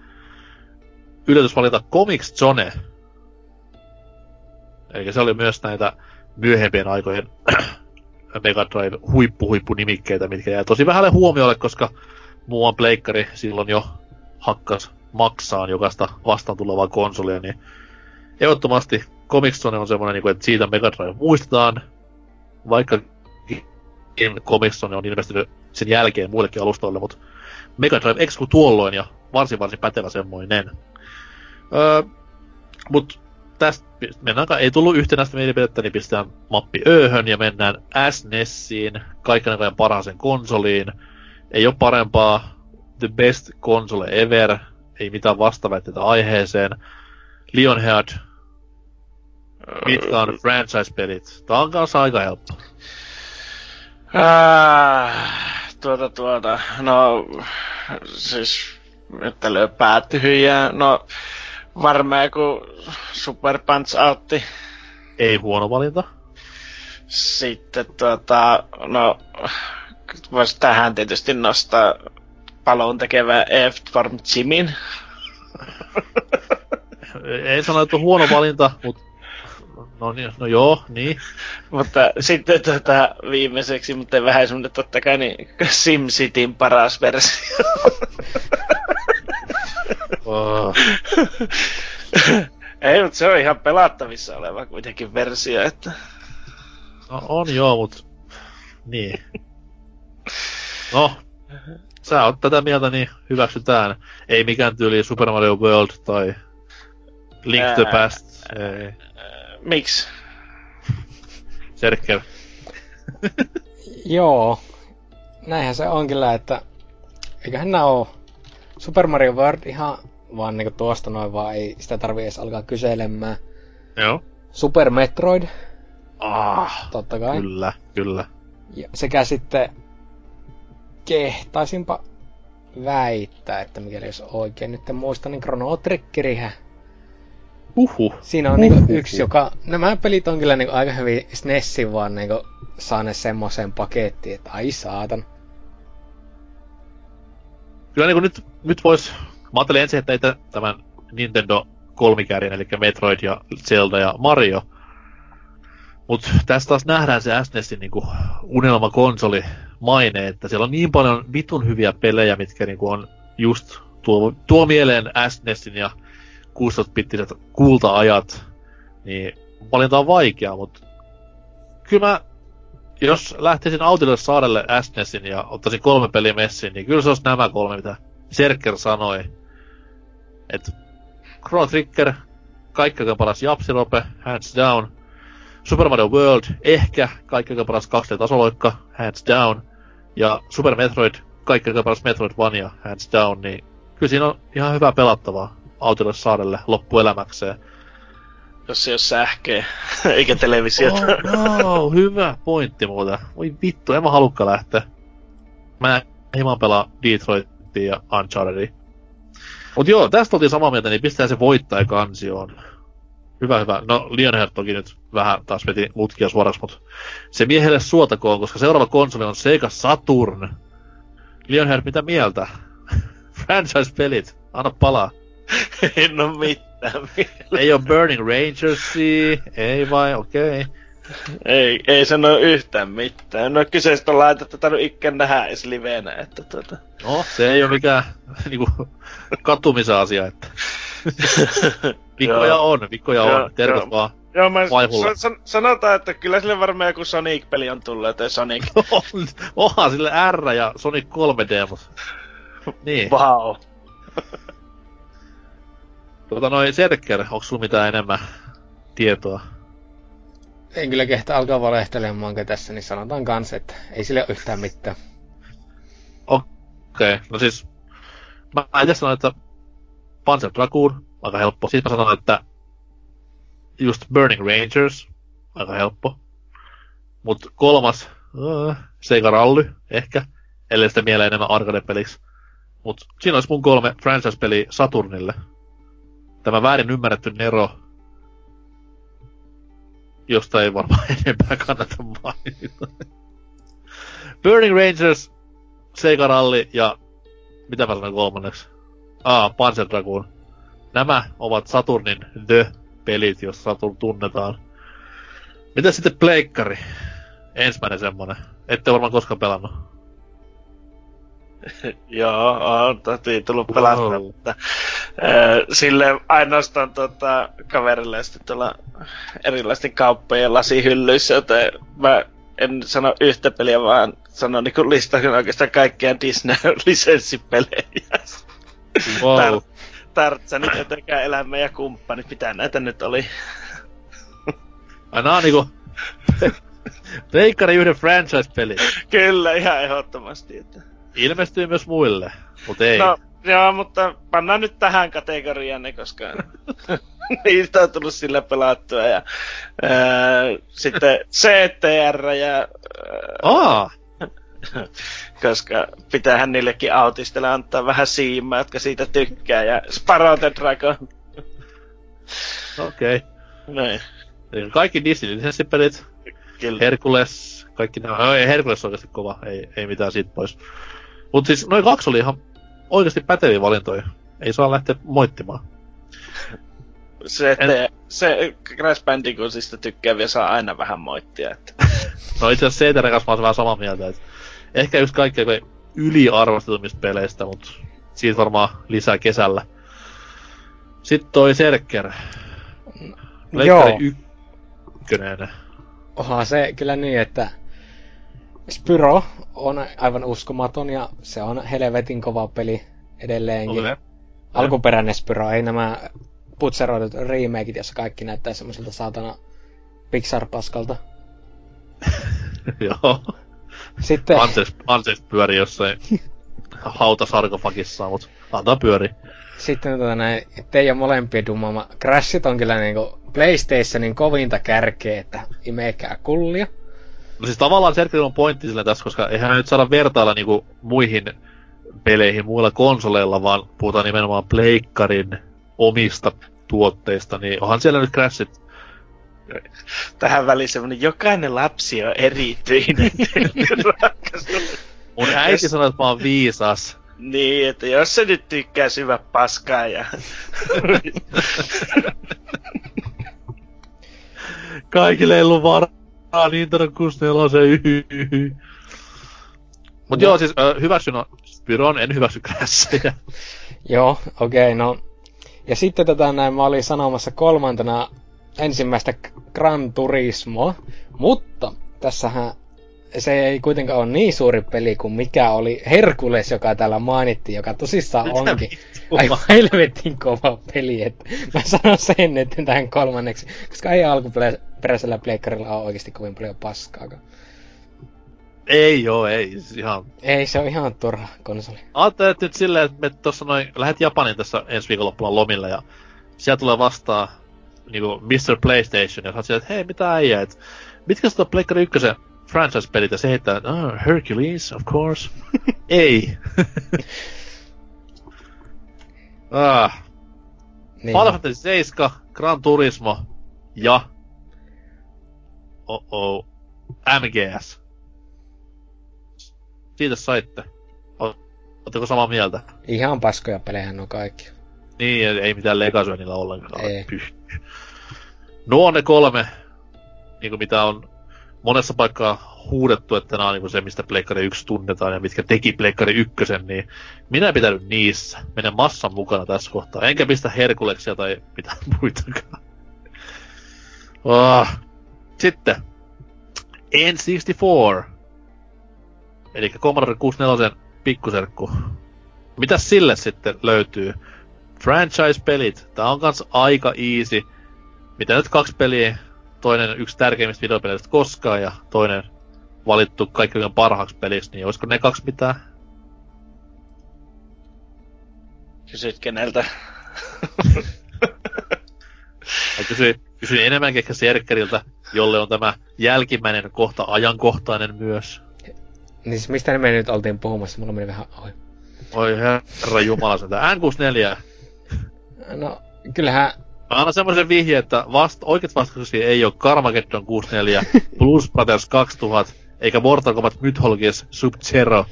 yllätys valita Comics Zone. Eli se oli myös näitä myöhempien aikojen Mega Drive huippu huippu nimikkeitä, mitkä jäi tosi vähälle huomiolle, koska muuan pleikkari silloin jo hakkas maksaa jokaista vastaan tulevaa konsolia, niin ehdottomasti Comic Zone on semmoinen, niin että siitä Mega Drive muistetaan, vaikka Comic Zone on investoinut sen jälkeen muillekin alustoille, mutta Mega Drive Exclu tuolloin ja varsin varsin pätevä semmoinen. Öö, mut tästä mennään, ei tullut yhtenäistä mielipidettä, niin pistetään mappi Öhön ja mennään SNESiin, kaiken ajan parhaaseen konsoliin. Ei ole parempaa, the best console ever, ei mitään vastaväitteitä aiheeseen. Lionhead, mitkä on franchise-pelit? Tää on kanssa aika helppo. Äh, tuota, tuota, no, siis, että löy päät tyhjää, no, varmaan kun Super Punch Outti. Ei huono valinta. Sitten tuota, no, voisi tähän tietysti nostaa palon tekevä F Farm Jimin. Ei sano, että on huono valinta, mutta No, niin, no joo, niin. mutta sitten tota, viimeiseksi, mutta vähän semmonen totta kai, niin SimCityn paras versio. oh. Ei, mutta se on ihan pelattavissa oleva kuitenkin versio, että... No on joo, mut... Niin. No, sä oot tätä mieltä, niin hyväksytään. Ei mikään tyyli Super Mario World tai Link to the Past. Ei. Miksi? Serker. Joo. Näinhän se on kyllä, että eiköhän nää oo Super Mario World ihan vaan niinku tuosta noin vaan ei sitä tarvii edes alkaa kyselemään. Joo. Super Metroid. Ah, totta kai. Kyllä, kyllä. Ja sekä sitten kehtaisinpa väittää, että mikäli jos oikein nyt en muista, niin Chrono Triggerihän Uhu. Siinä on niinku yksi, joka... Nämä pelit on kyllä niinku aika hyvin SNESin vaan niinku saaneet semmoiseen pakettiin, että ai saatan. Kyllä niinku nyt, nyt vois... Mä ajattelin ensin, että ei tämän Nintendo kolmikärjen, eli Metroid ja Zelda ja Mario. Mut tässä taas nähdään se SNESin niinku unelmakonsoli maine, että siellä on niin paljon vitun hyviä pelejä, mitkä niinku on just tuo, tuo mieleen SNESin ja 16-bittiset kulta-ajat, niin valinta on vaikea, mutta kyllä mä, jos lähtisin autille saarelle SNESin ja ottaisin kolme peliä messiin, niin kyllä se olisi nämä kolme, mitä Serker sanoi. Et Chrono Trigger, kaikkein paras Japsirope, hands down. Super Mario World, ehkä kaikkein paras 2D-tasoloikka, hands down. Ja Super Metroid, kaikkein paras Metroidvania, hands down, niin kyllä siinä on ihan hyvää pelattavaa autolle saarelle loppuelämäkseen. Jos ei ole sähköä, eikä televisiota. Oh, no, hyvä pointti muuten. Voi vittu, en mä halukka lähteä. Mä hieman pelaa Detroitia ja Unchartedia. Mut joo, tästä oltiin samaa mieltä, niin pistää se voittaja kansioon. Hyvä, hyvä. No, Lionheart toki nyt vähän taas veti mutkia suoraksi, mutta se miehelle suotakoon, koska seuraava konsoli on Sega Saturn. Lionheart, mitä mieltä? Franchise-pelit, anna palaa. en oo mitään vielä. Ei oo Burning Rangersia, ei vai, okei. Okay. Ei, ei sano yhtään mitään. No kyseistä laitetta tarvitse ikään nähdä edes livenä, että tuota... No, se ei oo mikään niinku katumisen asia, että... Vikkoja on, vikkoja on. Terveys vaan. Joo, mä san- sanotaan, että kyllä sille varmaan joku Sonic-peli on tullut, että Sonic. Onhan sille R ja Sonic 3D, mutta... Niin. Wow. Tuota noin Serker, onko sulla mitään enemmän tietoa? En kyllä kehtä alkaa valehtelemaan tässä, niin sanotaan kans, että ei sille ole yhtään mitään. Okei, okay. no siis mä itse sanoin, että Panzer Dragoon, aika helppo. Siis mä sanoin, että just Burning Rangers, aika helppo. Mut kolmas, uh, Sega Rally, ehkä, ellei sitä mieleen enemmän arcade-peliksi. Mut siinä olisi mun kolme franchise-peli Saturnille tämä väärin ymmärretty Nero, josta ei varmaan enempää kannata mainita. Burning Rangers, Sega Rally ja mitä mä sanon kolmanneksi? Ah, Panzer Dragoon. Nämä ovat Saturnin The-pelit, jos Saturn tunnetaan. Mitä sitten Pleikkari? Ensimmäinen semmonen. Ette varmaan koskaan pelannut. Joo, on tosi tullut pelattua, wow. mutta äh, sille ainoastaan tota, kaverille sitten tuolla erilaisten kauppojen lasihyllyissä, joten mä en sano yhtä peliä, vaan sanon niin listasin oikeastaan kaikkia Disney-lisenssipelejä. Wow. Tar- Tartsanit jotenkään elämä ja kumppani, pitää näitä nyt oli. Ai nää on niinku... Pleikkari yhden franchise-peli. Kyllä, ihan ehdottomasti. Että... Ilmestyy myös muille, mutta ei. No, joo, mutta pannaan nyt tähän kategoriaan ne, koska niistä on tullut sillä pelattua. Ja, ää, sitten CTR ja... Ää, Aa! koska pitäähän niillekin autistille antaa vähän siimaa, jotka siitä tykkää. Ja Sparrow the Dragon. Okei. Okay. Noin. Eli Kaikki Disney-lisenssipelit, Kyllä. Herkules, kaikki nämä. No, ei Herkules on oikeasti kova, ei, ei mitään siitä pois. Mut siis noin kaksi oli ihan oikeasti päteviä valintoja. Ei saa lähteä moittimaan. Se, että se Crash Bandicootista tykkääviä saa aina vähän moittia. Että. No itse asiassa CTR kanssa mä oon vähän samaa mieltä, että ehkä just kaikkein yliarvostetummista peleistä, mutta siitä varmaan lisää kesällä. Sitten toi Serker. Leikkari ykkönen. Onhan se kyllä niin, että Spyro on aivan uskomaton ja se on helvetin kova peli edelleenkin. Okay. Alkuperäinen Spyro, ei nämä putseroidut remakeit, jossa kaikki näyttää semmoiselta saatana Pixar-paskalta. Joo. Sitten, Anses, Anses pyörii jossain hautasarkofagissa, mutta antaa pyöri. sitten tota näin, teidän molempien dumama Crashit on kyllä niinku PlayStationin kovinta kärkeä, että imekää kullia. No siis tavallaan Serkerillä on pointti sillä tässä, koska eihän nyt saada vertailla niinku muihin peleihin muilla konsoleilla, vaan puhutaan nimenomaan Pleikkarin omista tuotteista, niin onhan siellä nyt Crashit Tähän väliin semmonen, jokainen lapsi on erityinen. Mun äiti sanoi, että mä oon viisas. niin, että jos se nyt tykkää syvä paskaa ja... Kaikille ei ollut varaa Nintendo 64 Mut joo, siis äh, hyväksyn on Spyron, en hyväksy Crashia. Joo, okei, okay, no. Ja sitten tätä näin mä olin sanomassa kolmantena ensimmäistä Gran Turismoa, mutta tässähän se ei kuitenkaan ole niin suuri peli kuin mikä oli Herkules, joka täällä mainittiin, joka tosissaan Mitä onkin? Aivan helvetin kova peli. Että mä sanon sen, että tähän kolmanneksi, koska ei alkuperäisellä pleikkarilla ole oikeasti kovin paljon paskaa. ei joo, ei. Siis ihan... Ei, se on ihan turha konsoli. Ajattelin nyt silleen, että me tuossa noin, lähdet Japaniin tässä ensi viikonloppuna lomille ja siellä tulee vastaan niinku Mr. PlayStation ja sä silleen, että hei, mitä äijä, et mitkä sitä Pleikkari ykkösen franchise-pelit ja se heittää, oh, Hercules, of course. ei. ah, Niin. Final Fantasy 7, Gran Turismo ja... Oh-oh. MGS. Siitä saitte. Oletteko samaa mieltä? Ihan paskoja pelejä nuo kaikki. Niin, ei- mitään legasyä niillä ollenkaan. Ei. Pyh. Nuo on ne kolme, niinku mitä on monessa paikkaa huudettu, että nämä on niinku se, mistä Pleikkari 1 tunnetaan ja mitkä teki Pleikkari 1, niin minä pitänyt niissä. Menen massan mukana tässä kohtaa. Enkä pistä Herkuleksia tai mitään muitakaan. Ah. Sitten. N64. Eli Commodore 64 pikkuserkku. Mitäs sille sitten löytyy? Franchise-pelit. Tää on kans aika easy. Mitä nyt kaksi peliä? Toinen yksi tärkeimmistä videopeleistä koskaan ja toinen valittu kaikkein parhaaksi peliksi, niin olisiko ne kaksi mitään? Kysyt keneltä? Mä kysyin, kysyin enemmänkin ehkä Serkkeriltä, jolle on tämä jälkimmäinen kohta ajankohtainen myös. Niin siis mistä me nyt oltiin puhumassa? Mulla meni vähän ohi. Oi herra jumala, sitä N64. No, kyllähän Mä annan semmoisen vihje, että vast, oikeat vastauksia ei ole Carmageddon 64, Blues Brothers 2000, eikä Mortal Kombat Mythologies Sub-Zero.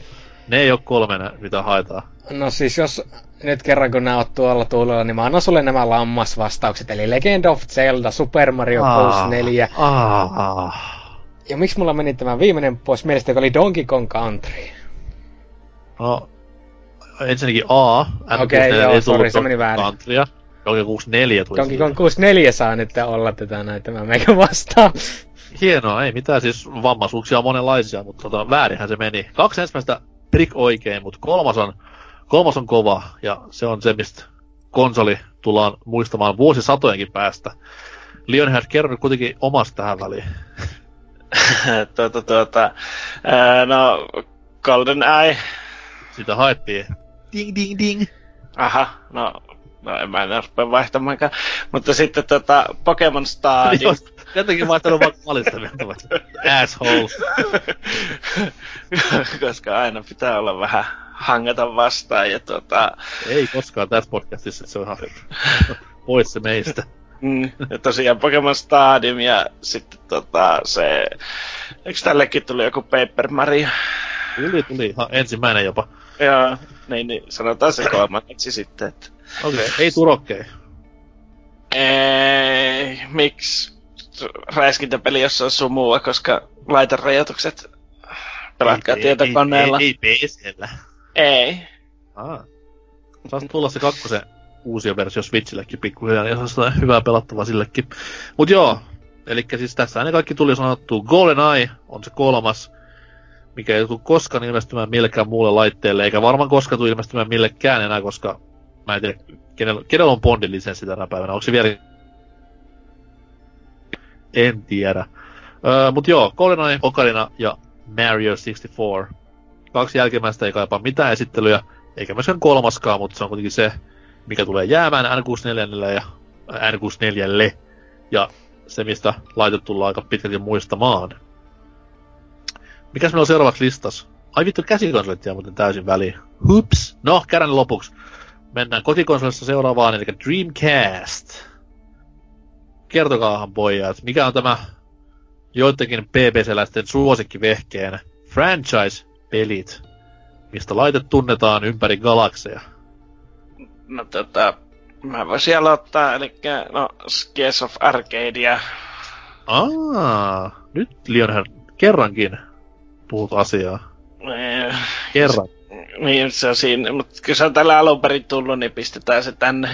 Ne ei ole kolme, mitä haetaan. No siis jos nyt kerran kun nää oot tuolla tuulella, niin mä annan sulle nämä lammasvastaukset, eli Legend of Zelda, Super Mario Bros. 4. Ah. Ja miksi mulla meni tämä viimeinen pois mielestä, joka oli Donkey Kong Country? No, ensinnäkin A. Okei, N64 joo, sorry, se meni väärin. Countrya. Donkey 64 tuli Donkey. Kong 64 saa nyt olla tätä näitä, mä meikä vastaan. Hienoa, ei mitään siis vammaisuuksia on monenlaisia, mutta tota, väärinhän se meni. Kaksi ensimmäistä prick oikein, mutta kolmas on, kolmas on kova, ja se on se, mistä konsoli tullaan muistamaan vuosisatojenkin päästä. Lionhead, kerro nyt kuitenkin omasta tähän väliin. tuota, tuota, ää, no, Golden Eye. Sitä haettiin. Ding, ding, ding. Aha, no, no en mä enää rupea vaihtamaankaan. Mutta sitten tota, Pokemon Stadium. Jos jotenkin vaihtanut vaan malista Asshole. Koska aina pitää olla vähän hangata vastaan ja tota, Ei koskaan tässä podcastissa, se on ihan pois se meistä. mm, ja tosiaan Pokemon Stadium ja sitten tota se, eikö tällekin tuli joku Paper Mario? Tuli, tuli ihan ensimmäinen jopa. Joo, niin, niin sanotaan se kolmanneksi sitten, että Okei, okay. ei turokkei. Ei, miksi räiskintäpeli, jossa on sumua, koska laiterajoitukset pelatkaa tietokoneella. Ei, ei, ei PCllä. Ei. Ah. Saisi tulla se kakkosen uusia versio Switchillekin pikkuhiljaa, niin se on hyvää pelattavaa sillekin. Mut joo, eli siis tässä ne kaikki tuli sanottu. GoldenEye on se kolmas, mikä ei tule koskaan ilmestymään millekään muulle laitteelle, eikä varmaan koskaan tule ilmestymään millekään enää, koska mä en tiedä, kenellä, kenellä on Bondin lisenssi tänä päivänä. Onko se vielä... En tiedä. Öö, mut joo, GoldenEye, Ocarina ja Mario 64. Kaksi jälkimmäistä ei kaipaa mitään esittelyjä, eikä myöskään kolmaskaan, mutta se on kuitenkin se, mikä tulee jäämään N64 ja N64 ja se, mistä laitet tullaan aika pitkälti muistamaan. Mikäs meillä on seuraavaksi listas? Ai vittu, käsikonsolit jää muuten täysin väliin. Hups! No, käydään lopuksi. Mennään kotikonsolissa seuraavaan, eli Dreamcast. Kertokaahan pojat, mikä on tämä joidenkin BBC-läisten suosikkivehkeen franchise-pelit, mistä laitet tunnetaan ympäri galakseja. No tota, mä voisin aloittaa, eli no Skies of Arcadia. Aa, nyt Lionel kerrankin puhut asiaa. Eh, Kerran. Niin, se on siinä, mutta kun se on tällä alun perin tullut, niin pistetään se tänne.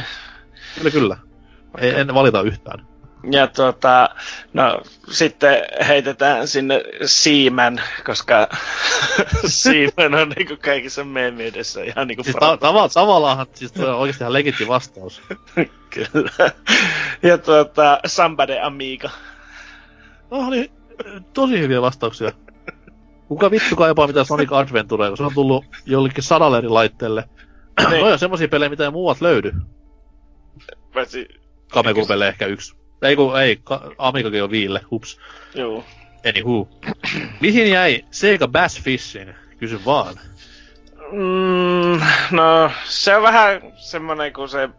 Kyllä, kyllä. Ei, en valita yhtään. Ja tuota, no sitten heitetään sinne Siimen, koska Siimen on niinku kaikissa meemi edessä ihan niinku Siis ta- tava- tavallaan siis toi on oikeasti ihan legitti vastaus. Kyllä. Ja tuota, Somebody Amiga. No niin, tosi hyviä vastauksia. Kuka vittu kaipaa mitään Sonic Adventurea, kun se on tullut jollekin sadalle eri laitteelle. Niin. no on semmosia pelejä, mitä ei muualta löydy. Paitsi, Kamekupelle ehkä yksi. Ei kun, ei, ka- Amigakin on viille, hups. juu. Anywho. Mihin jäi Sega Bass Fishing? Kysy vaan. Mm, no, se on vähän semmonen kuin se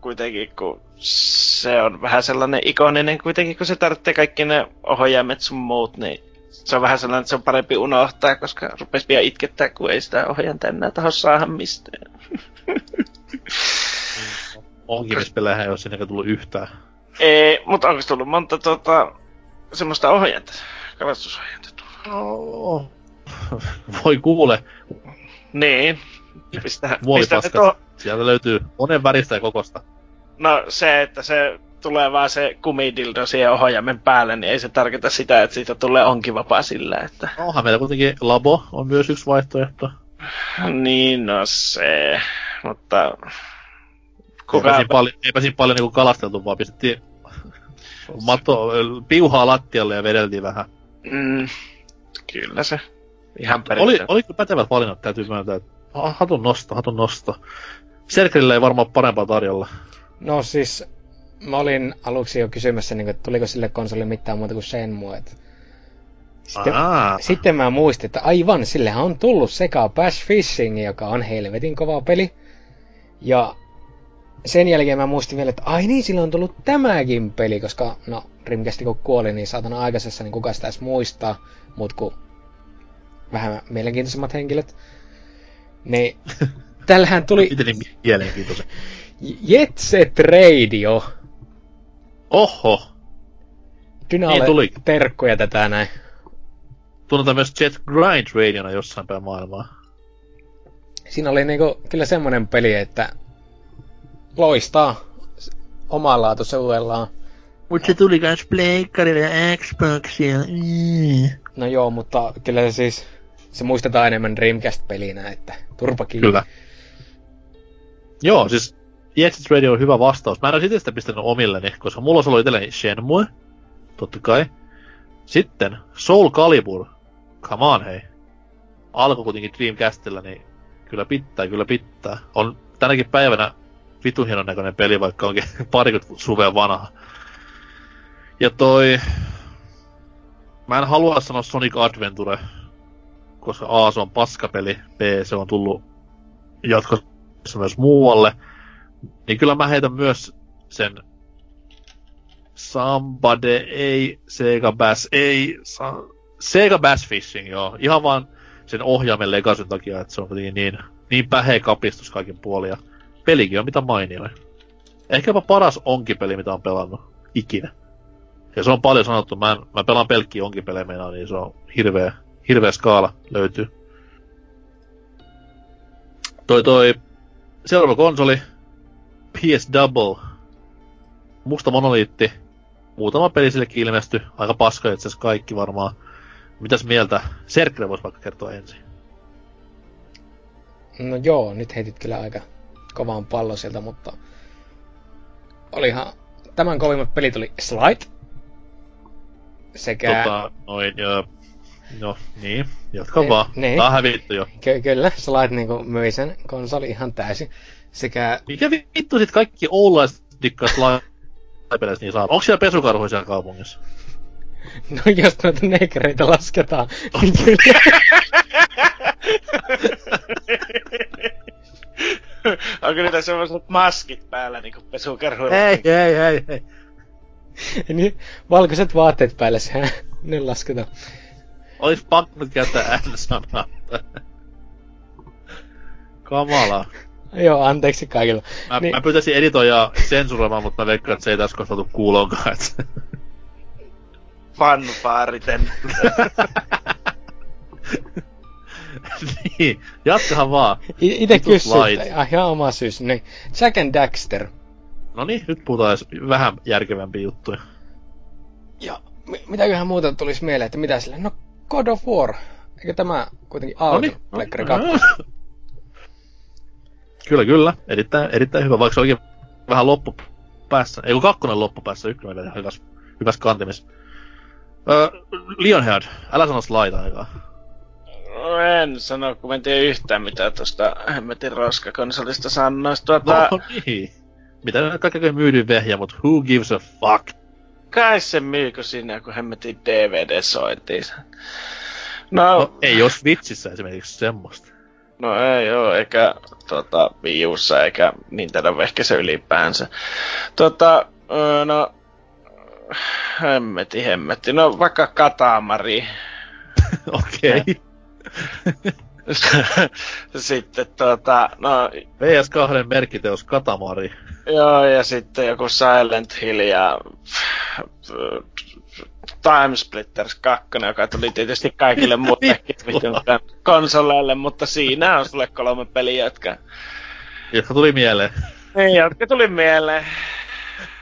kuitenkin, kun se on vähän sellainen ikoninen kuitenkin, kun se tarvitsee kaikki ne ohjaimet sun muut, niin se on vähän sellainen, että se on parempi unohtaa, koska rupes pian itkettää, kun ei sitä ohjainta enää taho saada mistään. Onkimispelejä ei ole sinne tullut yhtään. Ei, mutta onko tullut monta tota, semmoista ohjainta, kalastusohjainta tullut? Oh. Voi kuule, Niin. Pistä, pistä ne muovipaskat. tuo, Sieltä löytyy monen väristä ja kokosta. No se, että se tulee vaan se kumidildo siihen ohjaimen päälle, niin ei se tarkoita sitä, että siitä tulee onkivapaa sillä, että... Onhan meillä kuitenkin Labo on myös yksi vaihtoehto. Niin, no se... Mutta... Kuka... Eipä siinä paljon, eipä siinä paljon niinku kalasteltu, vaan pistettiin mato, piuhaa lattialle ja vedeltiin vähän. Mm, kyllä se. Ihan Oli, oli kyllä pätevät valinnat, täytyy myöntää. että Hatun nosto, hatun nosto. Serkelillä ei varmaan parempaa tarjolla. No siis, mä olin aluksi jo kysymässä, niin kuin, että tuliko sille konsolille mitään muuta kuin Shenmue. Et... Sitten, sitten mä muistin, että aivan, sillehän on tullut sekä Bash Fishing, joka on helvetin kova peli. Ja sen jälkeen mä muistin vielä, että ai niin, sillä on tullut tämäkin peli, koska no, Dreamcast kun kuoli, niin saatana aikaisessa, niin kuka sitä edes muistaa, muut kuin vähän mielenkiintoisemmat henkilöt. Niin, tällähän tuli Itse niin mielenkiintoisen. Jet Set Radio. Oho! Dynalle Niin tuli. terkkuja tätä näin. Tunnetaan myös Jet Grind Radiona jossain päin maailmaa. Siinä oli niinku kyllä semmonen peli, että loistaa omanlaatuisuudellaan. Mut se tuli kans Pleikkarille ja Xboxilla. Mm. No joo, mutta kyllä se siis, se muistetaan enemmän Dreamcast-pelinä, että turpa kiinni. Kyllä. Joo, siis Exit Radio on hyvä vastaus. Mä en ole itse sitä pistänyt omilleni, koska mulla olisi ollut itselleni Shenmue, totta kai. Sitten Soul Calibur, come on hei. Alkoi kuitenkin Dreamcastilla, niin kyllä pitää, kyllä pitää. On tänäkin päivänä vitun hienon näköinen peli, vaikka onkin parikymmentä suvea vanha. Ja toi... Mä en halua sanoa Sonic Adventure, koska A se on paskapeli, B se on tullut jatkossa myös muualle. Niin kyllä mä heitän myös sen Somebody, ei, Sega Bass, ei, sa, Sega Bass Fishing, joo. Ihan vaan sen ohjaimen legasin takia, että se on niin, niin, niin päheä kapistus kaikin puolin. Ja pelikin on mitä mainioin. Ehkäpä paras onkipeli, mitä on pelannut ikinä. Ja se on paljon sanottu. Mä, en, mä pelaan pelkkiä onkipelejä meinaa, niin se on hirveä, hirveä skaala löytyy. Toi toi seuraava konsoli, PS Double, musta monoliitti, muutama peli sillekin ilmesty, aika paska itse asiassa kaikki varmaan. Mitäs mieltä? Serkle voisi vaikka kertoa ensin. No joo, nyt heitit kyllä aika kovaan pallo sieltä, mutta olihan tämän kovimmat pelit oli Slide sekä Tota, noin, ja, no niin, jatka Niin, vaan. niin. Tää on hävitty jo. ky- kyllä Slide niinku myi sen konsoli ihan täysin. Sekä Mikä vittu sit kaikki oulaiset dikkaat laipeleissä niin saa? Onko siellä pesukarhuja siellä kaupungissa? No jos noita negreitä lasketaan, niin kyllä. Onko niitä semmoiset maskit päällä niinku pesukerhuilla? ei, ei, ei. niin, valkoiset vaatteet päälle, sehän ne lasketaan. Olis pakko käyttää N-sanaa. Kamalaa. Joo, anteeksi kaikille. Mä, Niin. niin. mä pyytäisin editoijaa sensuroimaan, mutta mä veikkaan, että se ei tässä kohtaa tuu kuulonkaan. et- Fanfaariten. niin, jatkahan vaan. I- ite Vitus kysyt, ah, ihan oma syys. Niin, Jack and Daxter. No niin, nyt puhutaan edes vähän järkevämpiä juttuja. Ja mi- mitäköhän muuta tulisi mieleen, että mitä sille? No God of War. Eikö tämä kuitenkin No auto? niin. Pleikkari no, 2. Kyllä, kyllä. Erittäin, erittäin hyvä, vaikka se olikin vähän loppupäässä. Ei kun kakkonen loppupäässä, ykkönen vielä hyvässä, hyvässä kantimissa. Öö, Lionhead, älä sano slaita aikaa. No en sano, kun en tiedä yhtään mitä tosta hemmetin roskakonsolista sanois. Tuota, No niin. Mitä ne kaikkein myydyin vehjä, mutta who gives a fuck? kai se myykö siinä, kun hemmetin DVD soitiin. No, No, no, ei jos vitsissä esimerkiksi semmoista. No ei oo, eikä tota, viussa, eikä Nintendo vehkessä ylipäänsä. Tota, no, hemmetti, hemmetti. No vaikka Katamari. Okei. Sitten tota, no PS2 merkkiteos Katamari. Joo, ja sitten joku Silent Hill ja Time Splitters 2, joka tuli tietysti kaikille muillekin konsoleille, mutta siinä on sulle kolme peliä, jotka, Jotka tuli mieleen. niin, jotka tuli mieleen.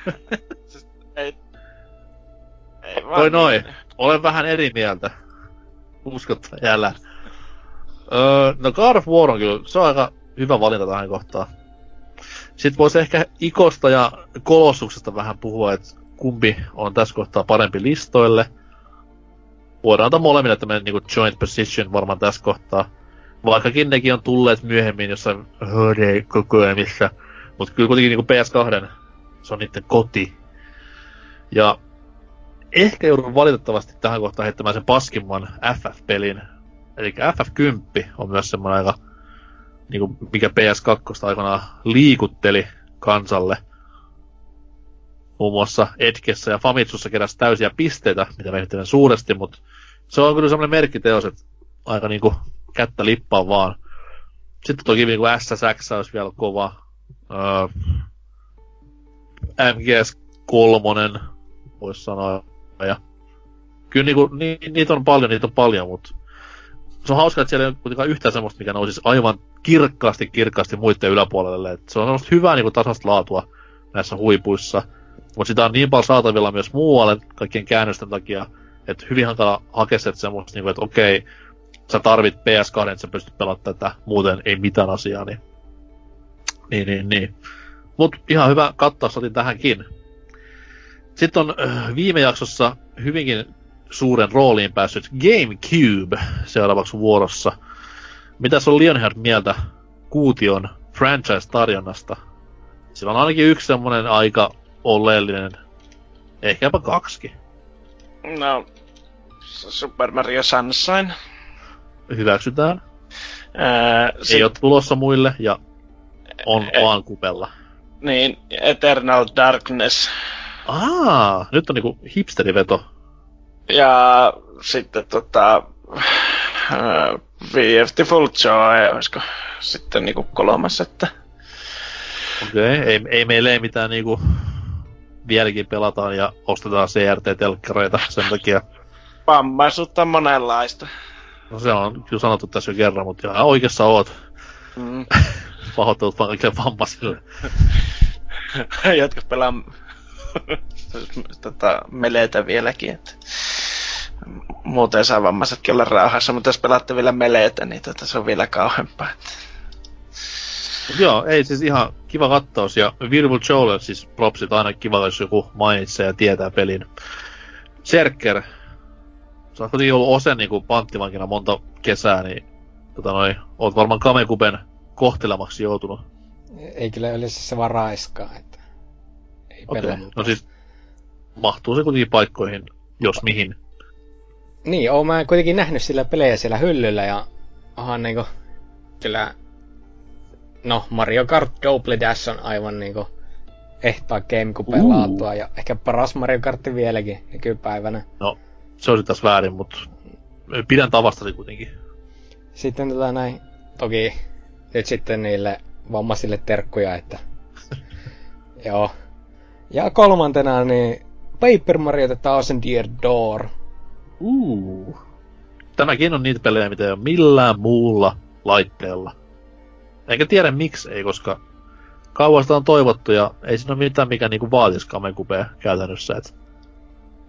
Siis ei, ei vaan Toi noin. Olen vähän eri mieltä. Uskotta jälleen. Öö, no God of War on kyllä, se on aika hyvä valinta tähän kohtaan. Sitten voisi ehkä Ikosta ja Kolossuksesta vähän puhua, että kumpi on tässä kohtaa parempi listoille. Voidaan antaa molemmille tämmöinen niinku joint position varmaan tässä kohtaa. Vaikkakin nekin on tulleet myöhemmin jossain HD-kokoelmissa. Mutta kyllä kuitenkin niinku PS2, se on niiden koti. Ja ehkä joudun valitettavasti tähän kohtaan heittämään sen paskimman FF-pelin. Eli FF10 on myös semmoinen aika, niin kuin, mikä PS2 aikanaan liikutteli kansalle. Muun muassa Edgessä ja Famitsussa keräsi täysiä pisteitä, mitä me ehtimme suuresti, mutta se on kyllä semmoinen merkkiteos, että aika niinku kättä lippaa vaan. sitten toki niin kuin SSX olisi vielä kova. Öö, MGS 3 voisi sanoa. Ja kyllä niinku, ni, niitä on paljon, niitä on paljon, mutta se on hauska, että siellä ei ole kuitenkaan yhtään semmoista, mikä nousisi aivan kirkkaasti, kirkkaasti muiden yläpuolelle. Et se on semmoista hyvää niinku tasasta laatua näissä huipuissa. Mutta sitä on niin paljon saatavilla myös muualle kaikkien käännösten takia, että hyvin hankala hakea semmoista, niinku, että okei, sä tarvit PS2, että sä pystyt pelaamaan tätä, muuten ei mitään asiaa, niin... Niin, niin, niin. Mut ihan hyvä kattaus otin tähänkin. Sitten on äh, viime jaksossa hyvinkin suuren rooliin päässyt GameCube seuraavaksi vuorossa. Mitä on Lionheart mieltä Kuution franchise-tarjonnasta? Sillä on ainakin yksi semmonen aika oleellinen, ehkäpä kaksikin. No, Super Mario Sunshine. Hyväksytään. Ää, Ei sit... ole tulossa muille ja on e- vaan kupella. Niin, Eternal Darkness. Aa, nyt on niinku hipsteriveto. Ja sitten tota... Uh, Beautiful Joy, olisiko sitten niinku kolmas, että... Okei, okay, ei, ei meillä ei mitään niinku vieläkin pelataan ja ostetaan CRT-telkkareita sen takia. Vammaisuutta monenlaista. No se on kyllä sanottu tässä jo kerran, mutta ihan oikeassa oot. Mm. Pahoittelut vaan kaikille vammaisille. Jotka pelaa tota, meleitä vieläkin, että muuten saa vammaisetkin olla rauhassa, mutta jos pelaatte vielä meleitä, niin tota, se on vielä kauempaa. Mut joo, ei siis ihan kiva kattaus, ja Virtual Joel, siis propsit aina kiva, jos joku mainitsee ja tietää pelin. Serker, sä oot kuitenkin ollut Osen niin panttivankina monta kesää, niin tota noi, oot varmaan Kamekuben kohtelemaksi joutunut. Ei kyllä yleensä se vaan raiskaa, että ei okay. No siis, mahtuu se kuitenkin paikkoihin, jos mihin. Niin, oon mä kuitenkin nähnyt sillä pelejä siellä hyllyllä ja onhan niinku kyllä no Mario Kart Double Dash on aivan niinku ehtaa GameCube uh. laatua ja ehkä paras Mario Kart vieläkin nykypäivänä. No, se olisi taas väärin, mutta pidän tavastasi kuitenkin. Sitten tota näin, toki nyt sitten niille vammaisille terkkuja, että joo. Ja kolmantena niin Paper Mario The Thousand Year Door. Uh. Tämäkin on niitä pelejä, mitä ei ole millään muulla laitteella. Enkä tiedä miksi ei, koska kauasta on toivottu ja ei siinä ole mitään, mikä niinku vaatisi Kamekupea käytännössä. Et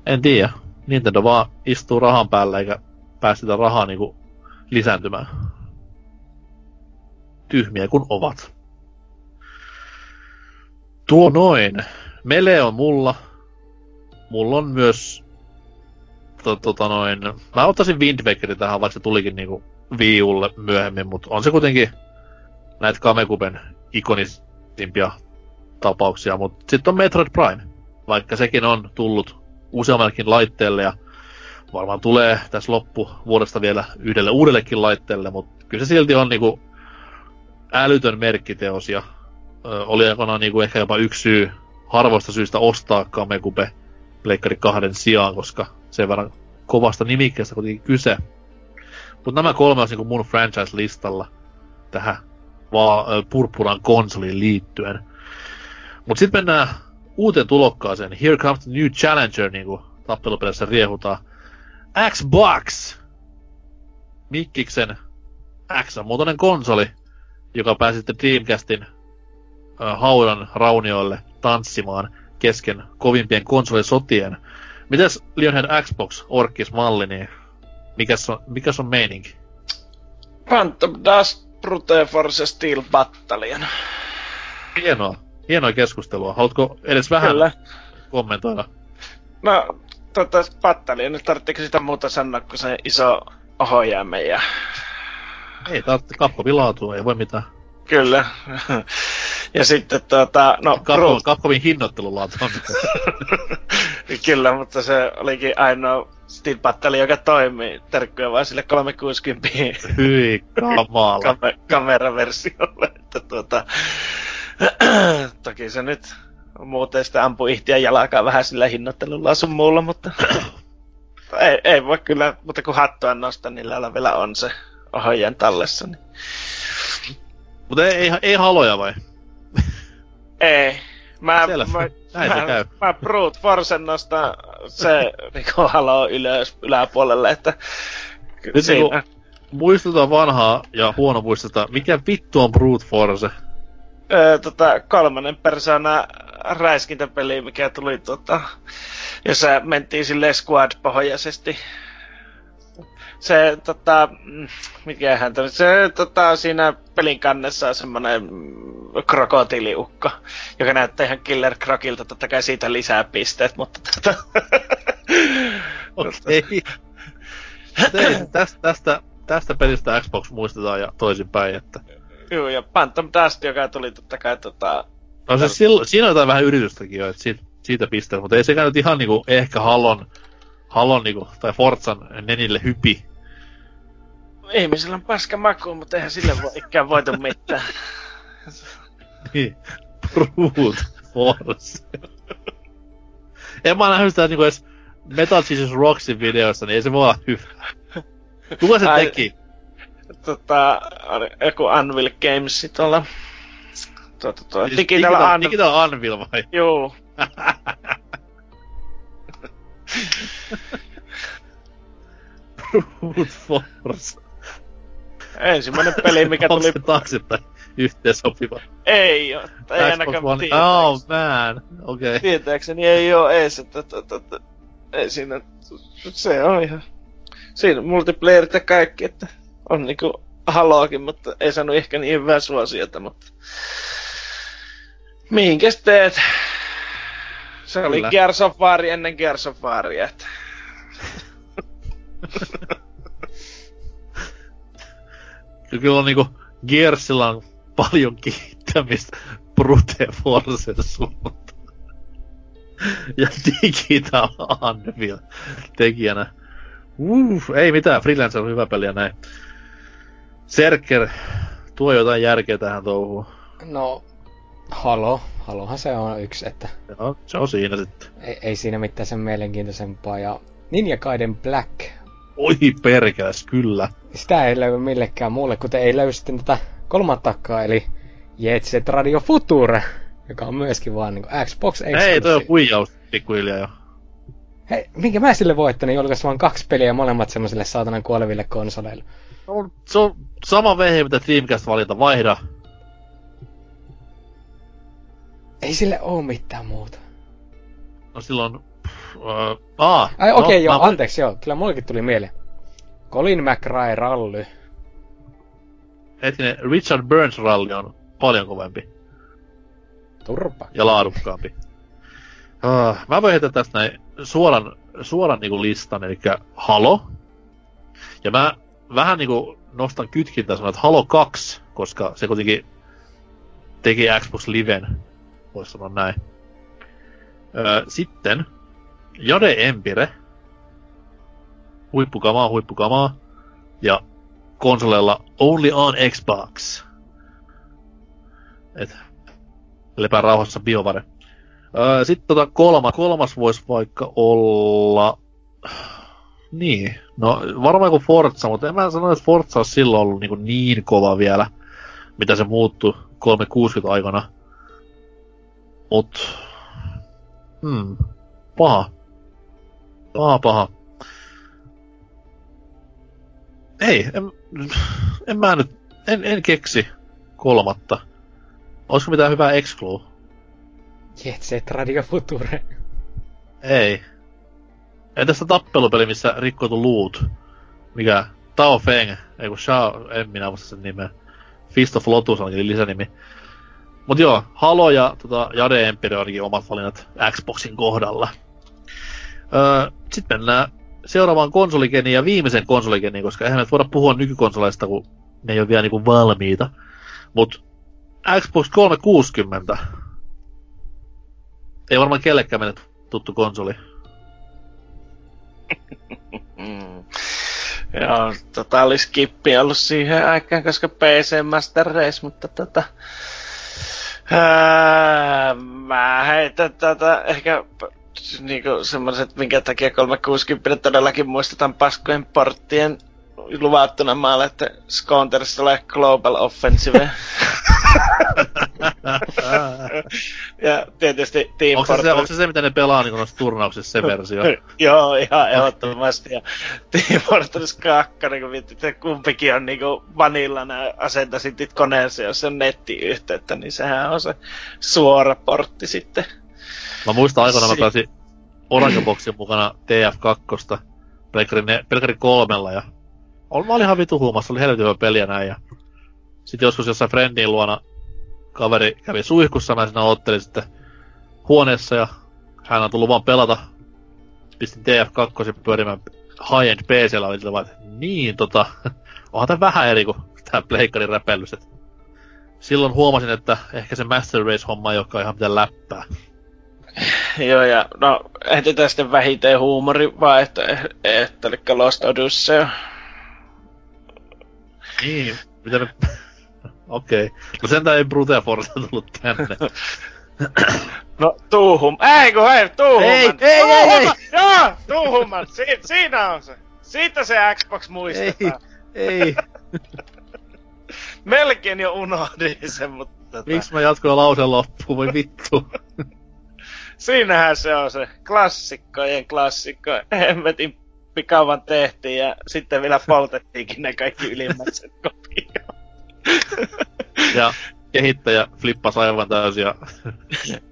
en tiedä. Nintendo vaan istuu rahan päällä eikä päästetä rahaa niinku lisääntymään. Tyhmiä kun ovat. Tuo noin. Mele on mulla. Mulla on myös to, tota noin, mä ottaisin Wind Wakerin tähän, vaikka se tulikin niinku viulle myöhemmin, mutta on se kuitenkin näitä Kamekuben ikonisimpia tapauksia, mutta sitten on Metroid Prime, vaikka sekin on tullut useammallekin laitteelle ja varmaan tulee tässä loppu vuodesta vielä yhdelle uudellekin laitteelle, mutta kyllä se silti on niinku älytön merkkiteos ja ö, oli aikanaan niinku ehkä jopa yksi syy harvoista syistä ostaa Kamekube Pleikkari kahden sijaan, koska sen verran kovasta nimikkeestä kuitenkin kyse. Mutta nämä kolme on niinku mun franchise-listalla tähän purppuran konsoliin liittyen. Mutta sitten mennään uuteen tulokkaaseen. Here comes the new challenger, niin kuin tappelupelissä riehutaan. Xbox! Mikkiksen X-muotoinen konsoli, joka pääsi sitten Dreamcastin äh, haudan raunioille tanssimaan kesken kovimpien konsolisotien. Mitäs Lionhead Xbox Orkis malli, niin mikäs on, mikäs on meininki? Phantom Dust Brute Force Steel Battalion. Hienoa. Hienoa keskustelua. Haluatko edes vähän Kyllä. kommentoida? No, tota Battalion, nyt tarvitseeko sitä muuta sanoa kuin se iso ohojääme ja... Ei tarvitse, Capcomin laatu, ei voi mitään. Kyllä. ja sitten tota, no... Capcom, Capcomin hinnoittelulaatu on Kyllä, mutta se olikin ainoa Steel Battle, joka toimii. Terkkuja vaan sille 360 Hyi, kamala. Kam- kameraversiolle. Että tuota, toki se nyt muuten sitä ampuu ihtiä jalkaa vähän sillä hinnoittelulla sun muulla, mutta ei, ei voi kyllä, mutta kun hattua nostaa, niin vielä on se ohjaajan tallessa. Niin. Mutta ei, ei, ei haloja vai? Ei. Mä, Selvä. mä, Näin mä, käy. mä brute forcen nostan se niinku halo ylös yläpuolelle, että Nyt siinä, niinku, muistutaan vanhaa ja huono muistuta. Mikä vittu on Brute Force? ö, tota, kolmannen persona räiskintäpeli, mikä tuli tota, jossa mentiin silleen squad-pohjaisesti. Se, tota, mm, mikä hän tämä, se, tota, siinä pelin kannessa on semmonen krokotiiliukko, joka näyttää ihan Killer Crocilta, totta kai siitä lisää pisteet, mutta tota, Okei. Okay. tästä, tästä, tästä pelistä Xbox muistetaan ja toisinpäin, että... Juu, ja Phantom Dust, joka tuli totta kai tota, No se sillä, siinä on jotain vähän yritystäkin jo, että siitä, siitä pisteet, mutta ei sekään nyt ihan niinku ehkä Hallon, Hallon niinku, tai Forzan nenille hypi. ihmisillä on paska maku, mutta eihän sille voi ikään voitu mitään. Niin. Brute Force. en mä nähnyt sitä niinku edes Metal Jesus Rocksin videossa, niin ei se voi olla hyvä. Kuka se Ai- teki? tota, joku Anvil Games tuolla. Tuota, tuo, Siis Digital, Digital, An... Digital Anvil vai? Juu. Brute Force. Ensimmäinen peli, mikä Onko tuli... se taaksepäin yhteen sopiva? Ei oo, ei ainakaan tietääkseni. Oh man, okei. Okay. Tietääkseni ei oo ees, että, että, että, että ei siinä, se on ihan, siinä multiplayerit ja kaikki, että on niinku haloakin, mutta ei saanut ehkä niin hyvää suosiota, mutta minkäs teet? Se oli Kyllä. Gears of War ennen Gears of Waria, että Kyllä on niinku Gearsilla on paljon kiittämistä Brute Forcen suuntaan. Ja Digital Anvil tekijänä. Uh, ei mitään, Freelancer on hyvä peli ja näin. Serker, tuo jotain järkeä tähän touhuun. No, Halo. Halohan se on yksi, että Joo, se on siinä sitten. ei, ei siinä mitään sen mielenkiintoisempaa. Ja Ninja Gaiden Black. Oi perkäs, kyllä. Sitä ei löydy millekään muulle, kuten ei löydy sitten tätä kolmantakkaa, eli Jet Set Radio Future, joka on myöskin vaan niin Xbox Ei, toi on exclusive. huijaus pikkuhiljaa jo. Hei, minkä mä sille voittanut, julkaisi vaan kaksi peliä molemmat semmoisille saatanan kuoleville konsoleille. Se on, se on sama vehe, mitä Dreamcast valita, vaihda. Ei sille oo mitään muuta. No silloin... Uh, aa, Ai okei, okay, no, joo, mä- anteeksi, joo. Kyllä mullekin tuli mieleen. Colin McRae Rally. Hetkinen, Richard Burns ralli on paljon kovempi Turpa. ja laadukkaampi. Uh, mä voin heittää tästä näin suoran, suoran niinku listan, eli Halo. Ja mä vähän niinku nostan kytkintä sanoa, että Halo 2, koska se kuitenkin teki Xbox Liven, voisi sanoa näin. Öö, sitten Jade Empire. Huippukamaa, huippukamaa. Ja konsoleilla Only on Xbox. Et lepää rauhassa BioVare. Sitten tota kolma, kolmas voisi vaikka olla... Niin, no varmaan kuin Forza, mutta en mä sano, että Forza olisi silloin ollut niin, niin kova vielä, mitä se muuttui 360 aikana. Mut... Hmm. Paha. Paha, paha. Ei, en, en mä nyt, en, en keksi kolmatta. Olisiko mitään hyvää exclue? Jet Set Radio Future. Ei. Entäs tappelupeli, missä rikkoutu loot? Mikä? Tao Feng, ei kun Shao, en minä muista sen nimeä. Fist of Lotus onkin lisänimi. Mut joo, Halo ja tota, Jade Empire onkin omat valinnat Xboxin kohdalla. Öö, Sitten mennään seuraavaan konsoligeniin ja viimeisen konsoligeniin, koska eihän nyt voida puhua nykykonsoleista, kun ne ei ole vielä niinku valmiita. Mut Xbox 360. Ei varmaan kellekään mene tuttu konsoli. Joo, tota oli skippi ollut siihen aikaan, koska PC Master Race, mutta tota... Ää, mä heitän tätä ehkä niinku semmoiset, minkä takia 360 todellakin muistetaan paskojen porttien luvattuna maalle, että Scounterissa tulee Global Offensive. ja tietysti Team onko, se, se, onko se se, mitä ne pelaa niin noissa turnauksissa, se versio? Joo, ihan ehdottomasti. Ja Team Fortress 2, kun vittu, että kumpikin on niinku vanillana asentasit it koneeseen, jos on nettiyhteyttä, niin sehän on se suora portti sitten. Mä muistan aikoinaan, mä pääsin Orange Boxin mukana TF2, Pelkari kolmella ja mä olin ihan vitu huumassa, oli helvetin hyvä peli ja näin. Ja sitten joskus jossain friendin luona kaveri kävi suihkussa, mä siinä ottelin sitten huoneessa ja hän on tullut vaan pelata. Pistin TF2 pyörimään high-end PCllä, oli vaan, että niin tota, onhan tää vähän eri kuin tää pleikkarin räpellys. Silloin huomasin, että ehkä se Master Race-homma ei olekaan ihan mitään läppää. Joo, ja no, ehti sitten vähiten huumori vaihto, että eli Lost Odyssey. Niin, mitä me... Okei. Okay. No sentään ei Brute Force tullut tänne. no, Tuuhum. Ei kun hei, Tuuhuman. Ei, ei, ei, ei. Joo, Tuuhuman. Si- siinä on se. Siitä se Xbox muistetaan. Ei, ei. Melkein jo unohdin sen, mutta... Tota... Miksi mä jatkoin lauseen loppuun, voi vittu? Siinähän se on se klassikkojen klassikko. Hemmetin pikaavan tehtiin ja sitten vielä poltettiinkin ne kaikki ylimmäiset kopiot. ja kehittäjä flippasi aivan täysin ja...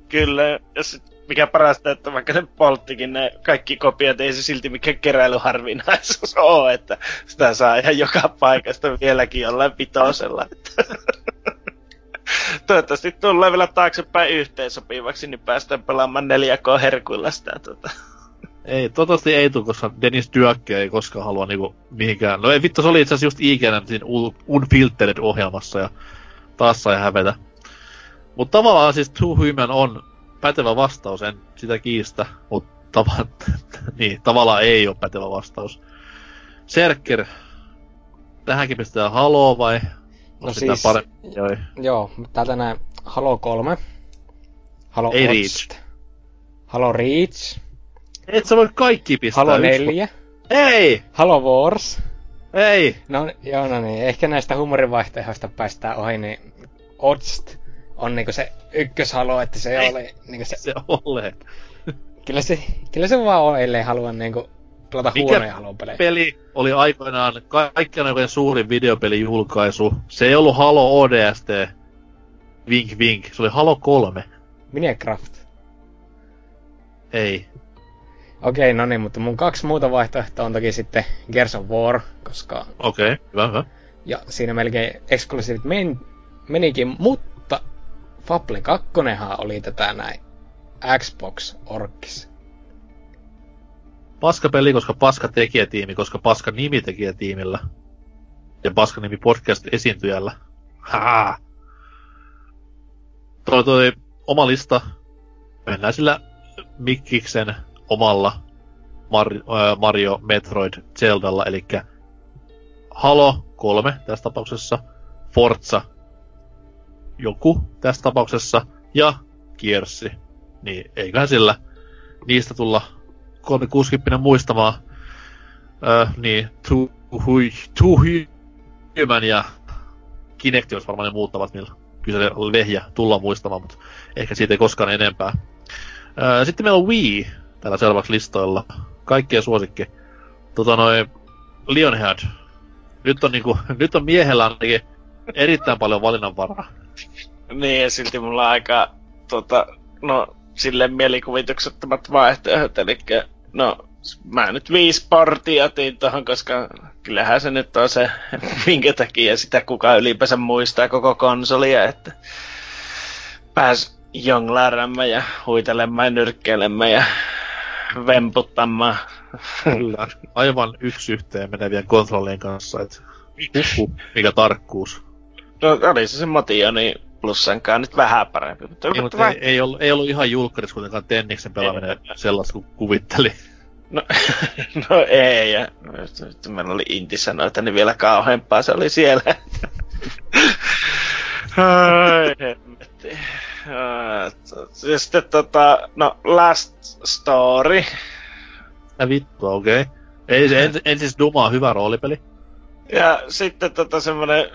Kyllä, ja sit mikä parasta, että vaikka ne polttikin ne kaikki kopiot, ei se silti mikään keräilyharvinaisuus ole, että sitä saa ihan joka paikasta vieläkin jollain pitosella. Toivottavasti tulee vielä taaksepäin yhteensopivaksi, niin päästään pelaamaan 4K herkuilla sitä. Tota. Ei, toivottavasti ei tule, koska Dennis Dyökke ei koskaan halua niinku mihinkään. No ei vittu, se oli itse asiassa just ikinä siinä Unfiltered-ohjelmassa ja taas sai hävetä. Mutta tavallaan siis Too Human on pätevä vastaus, en sitä kiistä, mutta tava- niin, tavallaan ei ole pätevä vastaus. Serker, tähänkin pistetään Halo vai? No siis, paremmin, joo. joo, täältä näin Halo 3, Halo ei Reach. Halo Reach, et sä voi kaikki pistää. Halo 4. Ei! Halo Wars. Ei! No, joo, no niin. Ehkä näistä huumorivaihtoehdoista päästään ohi, niin Odst on niinku se ykköshalo, että se Ei, oli niinku se... se ole. kyllä se, kyllä se vaan on, ellei halua niinku pelata huonoja halopelejä. peli oli aikoinaan kaikkien aikojen suurin videopelijulkaisu? Se ei ollut Halo ODST. Vink vink. Se oli Halo 3. Minecraft. Ei. Okei, no niin, mutta mun kaksi muuta vaihtoehtoa on toki sitten Gears of War, koska... Okei, okay, hyvä, hyvä. Ja siinä melkein eksklusiivit men, menikin, mutta Fable 2 oli tätä näin Xbox Orkis. Paska peli, koska paska tekijätiimi, koska paska nimi tekijätiimillä. Ja paska nimi podcast esiintyjällä. Haa. Toi toi oma lista. Mennään sillä Mikkiksen omalla Mar- Mario, Metroid, Zeldalla, eli Halo 3 tässä tapauksessa, Forza joku tässä tapauksessa, ja Kiersi. Niin eiköhän sillä niistä tulla 360 muistamaan. Öö, niin, Too, too Human ja Kinect olisi varmaan ne muuttavat, millä se lehjä tullaan muistamaan, mutta ehkä siitä ei koskaan enempää. Öö, sitten meillä on Wii, täällä seuraavaksi listoilla. Kaikkien suosikki. Tota noin, Lionhead. Nyt on niinku, nyt on miehellä ainakin erittäin paljon valinnanvaraa. Niin, ja silti mulla on aika, tota, no, silleen mielikuvituksettomat vaihtoehdot, eli no, mä nyt viisi portia otin tohon, koska kyllähän se nyt on se, minkä takia sitä kuka ylipäänsä muistaa koko konsolia, että pääs jonglaamaan ja huitelemaan ja nyrkkeilemään ja vemputtamaan. Kyllä, aivan yksi yhteen menevien kontrollien kanssa, että mikä tarkkuus. No oli se se Motio, plussankaan nyt vähän parempi. Mutta, ei, mutta vähän... ei, ei, ollut, ei ollut ihan julkkaris kuitenkaan Tenniksen pelaaminen sellaista kuin kuvitteli. No, no ei, ja meillä oli Inti sanoita, niin vielä kauheampaa se oli siellä. Ai, hemmetti. Ja sitten tota, no Last Story. Ja vittu, okei. Okay. Ei se, en, siis Duma on hyvä roolipeli. Ja sitten tota semmonen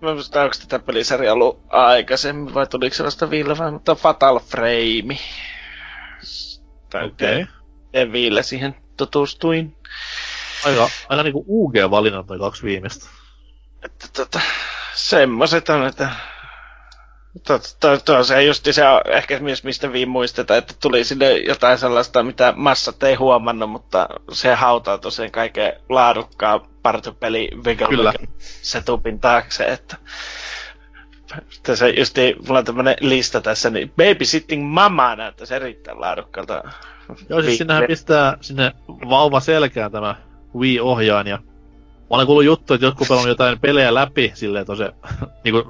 Mä en muista, onko tätä pelisarjaa ollut aikaisemmin vai tuliko se vasta Ville mutta Fatal Frame. Okei. Okay. Deville siihen tutustuin. Aika, aika niinku UG-valinnat noin kaksi viimeistä. Että tota, semmoset on, että to, to, se se ehkä myös mistä viime muistetaan, että tuli sinne jotain sellaista, mitä massat ei huomannut, mutta se hautaa tosiaan kaiken laadukkaan partupeli Kyllä. setupin taakse, että tässä justi, mulla on tämmönen lista tässä, niin Babysitting Mama näyttäisi erittäin laadukkaalta. Joo, siis sinnehän pistää sinne vauva selkään tämä Wii-ohjaan ja mä olen kuullut juttu, että jotkut pelannut jotain pelejä läpi silleen, että on se niinku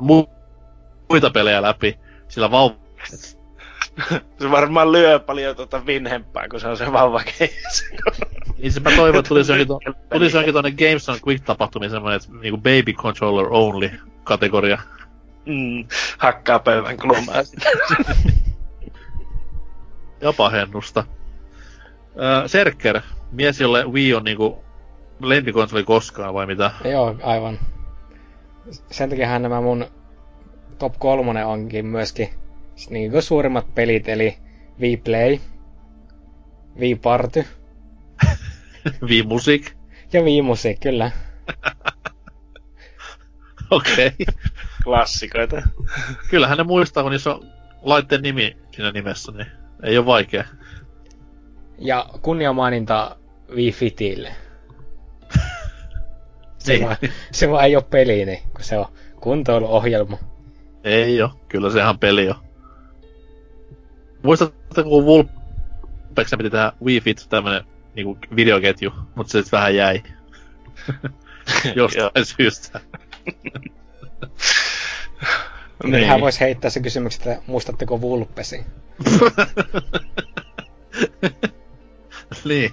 muita pelejä läpi sillä vauva. se varmaan lyö paljon tuota vinhempää, kun se on se vauvakeis. niin se mä toivon, että tulisi jonkin, to, tulisi jonkin tuonne Games on Quick-tapahtumiin semmoinen, että niinku baby controller only kategoria. Mm, hakkaa pöydän kulmaa Jopa hennusta. Äh, Serker, mies, jolle Wii on niinku lempikonsoli koskaan vai mitä? Joo, aivan. Sen takia nämä mun top kolmonen onkin myöskin niin kuin suurimmat pelit, eli Wii Play, Wii Party. Wii Music. Ja Wii Music, kyllä. Okei. Okay. Klassikoita. Kyllähän ne muistaa, kun niissä on laitteen nimi siinä nimessä, niin ei ole vaikea. Ja kunniamaininta Wii Fitille. Se, niin. vaan, se vaan ei ole peli, niin, kun se on kuntoiluohjelma. Ei oo, kyllä se ihan peli on. Muistatko, kun Vulpeksen piti tehdä Wii Fit tämmönen niinku videoketju, mutta se sitten vähän jäi. Jostain syystä. niin. Hän voisi heittää se kysymys, että muistatteko Vulpesi? niin.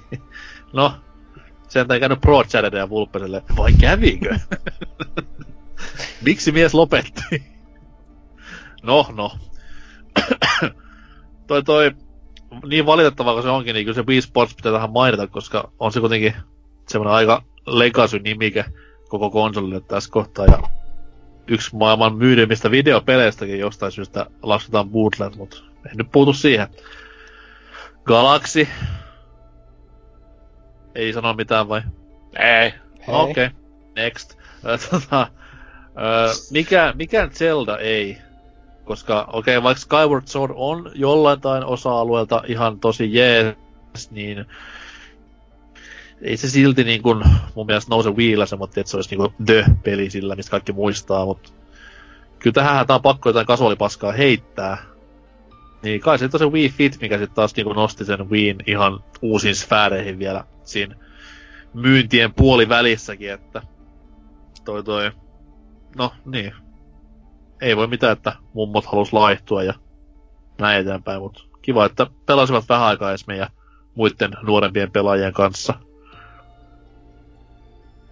No, sen ei käynyt Pro ja Vulpeselle. Vai kävikö? Miksi mies lopetti? No, no. toi toi, niin valitettavaa kuin se onkin, niin kyllä se Wii Sports pitää tähän mainita, koska on se kuitenkin semmoinen aika legacy-nimike koko konsolille tässä kohtaa. Ja yksi maailman myydymistä videopeleistäkin jostain syystä lasketaan bootleg, mutta en nyt puutu siihen. Galaxy. Ei sano mitään vai? Ei. Okei, okay. next. tota, mikä, mikä Zelda ei koska okei, okay, vaikka Skyward Sword on jollain tain osa-alueelta ihan tosi jees, niin ei se silti niin kuin, mun mielestä nouse Wiillä semmoinen, että se olisi niin kuin The-peli sillä, mistä kaikki muistaa, mutta kyllä tähän on pakko jotain kasuaalipaskaa heittää. Niin kai se on se Wii Fit, mikä sitten taas niin kuin nosti sen Wiin ihan uusiin sfääreihin vielä siinä myyntien puolivälissäkin, että toi toi, no niin, ei voi mitään, että mummot halus laihtua ja näin eteenpäin, mutta kiva, että pelasivat vähän aikaa edes meidän muiden nuorempien pelaajien kanssa.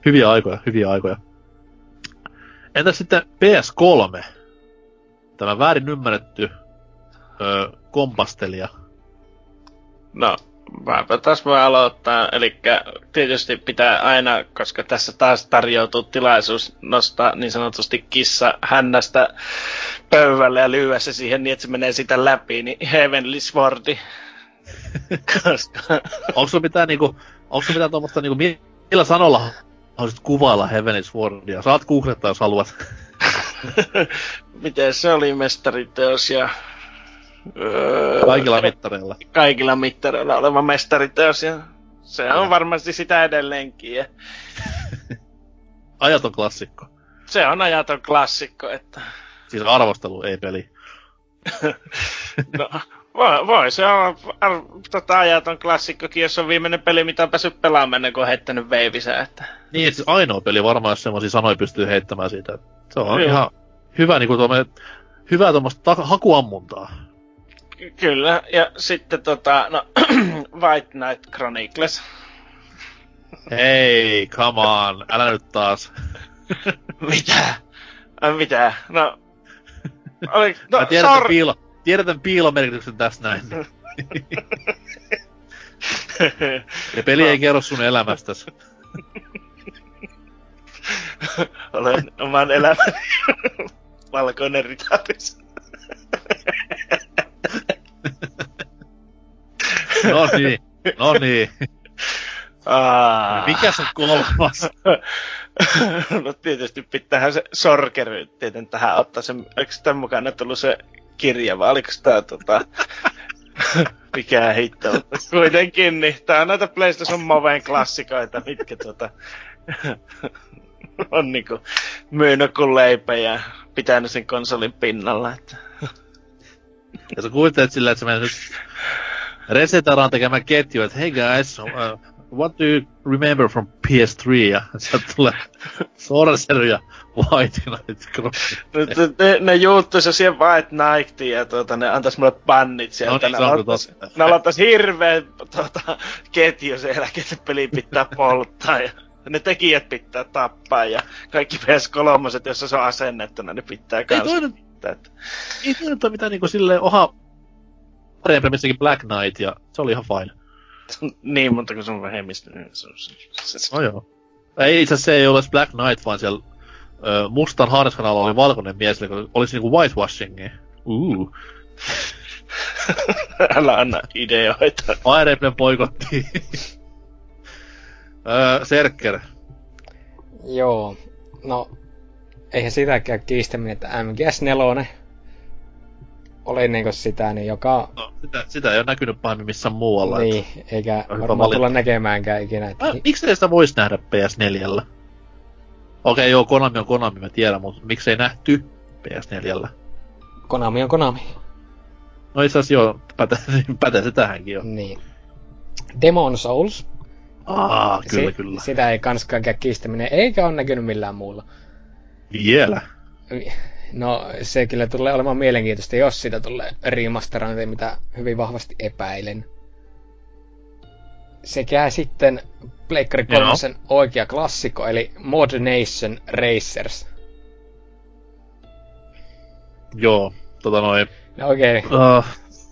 Hyviä aikoja, hyviä aikoja. Entä sitten PS3? Tämä väärin ymmärretty öö, kompastelija. No, Mäpä taas voi aloittaa, eli tietysti pitää aina, koska tässä taas tarjoutuu tilaisuus nostaa niin sanotusti kissa hännästä pöydälle ja lyödä se siihen niin, että se menee sitä läpi, niin Heavenly Swordi. koska... onko sulla mitään niinku, onko sulla mitään tuommoista niinku, millä sanolla haluaisit kuvailla Heavenly Swordia? Saat googlettaa, jos haluat. Miten se oli mestariteos ja Öö, kaikilla mittareilla. Kaikilla mittareilla oleva mestariteos ja se on varmasti sitä edelleenkin. Ja... ajaton klassikko. Se on ajaton klassikko, että... Siis arvostelu, ei peli. no, voi, voi, se on ar, tota, ajaton klassikkokin, jos on viimeinen peli, mitä on päässyt pelaamaan ennen kuin on heittänyt veivisää. Että... Niin, että siis ainoa peli varmaan, jos semmoisia sanoja pystyy heittämään siitä. Se on Joo. ihan hyvä, niin kuin tuomme, hyvää tuommoista hakuammuntaa. Kyllä, ja sitten tota, no, White Knight Chronicles. Hei, come on, älä nyt taas. mitä? Mitä? No, oli, no, Mä tiedän, sor... piilo, tiedän piilomerkityksen tässä näin. ja peli no. ei kerro sun elämästäsi. Olen oman elämäni valkoinen ritaris. No niin, no niin. Aa. Mikä se kolmas? no tietysti pitäähän se sorkery tietenkin tähän ottaa. Se, eikö tämän mukana tullut se kirja, vai oliko tää tota... mikä hitto, kuitenkin, niin tää on näitä PlayStation Moven klassikoita, mitkä tota... on niinku myynyt kuin leipä ja pitänyt sen konsolin pinnalla, että... Ja sä kuvittelet silleen, että sä menet nyt Resetaraan tekemään ketju, että hey guys, uh, what do you remember from PS3? Ja sieltä tulee Sorcerer ja White Knight Cross. Ne, ne, ne juuttuis jo siihen White Knightiin ja tuota, ne antais mulle bannit sieltä. No niin, ne, se on aloittais, ne aloittais hirveen tuota, ketju siellä, että peli pitää polttaa ja ne tekijät pitää tappaa ja kaikki PS3, jossa se on asennettuna, ne pitää Ei kans toinen, pitää. että- ei toinen toi mitään niinku silleen oha parempi missäkin Black Knight ja se oli ihan fine. niin, mutta kun se on vähemmistö, niin se on se, se, se. No joo. Ei itse asiassa se ei ole Black Knight, vaan siellä ö, mustan hanskan alla oli valkoinen mies, eli olisi niinku whitewashingia. Uh. Älä anna ideoita. Fire Emblem poikotti. öö, Serker. Joo, no eihän sitäkään kiistäminen, että MGS4 oli niinku sitä, niin joka... No, sitä, sitä ei ole näkynyt pahemmin missään muualla. Niin, eikä hyvä varmaan valinta. tulla näkemäänkään ikinä. Että, Mä, miksei sitä voisi nähdä PS4? Okei, joo, Konami on Konami, mä tiedän, mutta miksei nähty PS4? Konami on Konami. No itse asiassa joo, pätee, pätee se tähänkin jo. Niin. Demon Souls. Aa, kyllä, si- kyllä. Sitä ei kanskaan käy kiistäminen, eikä ole näkynyt millään muulla. Vielä. No, se kyllä tulee olemaan mielenkiintoista, jos sitä tulee remasterointi, mitä hyvin vahvasti epäilen. Sekä sitten Pleikkari Joo. 3 oikea klassikko, eli Mod Nation Racers. Joo, tota noin. No okei, okay. Uh,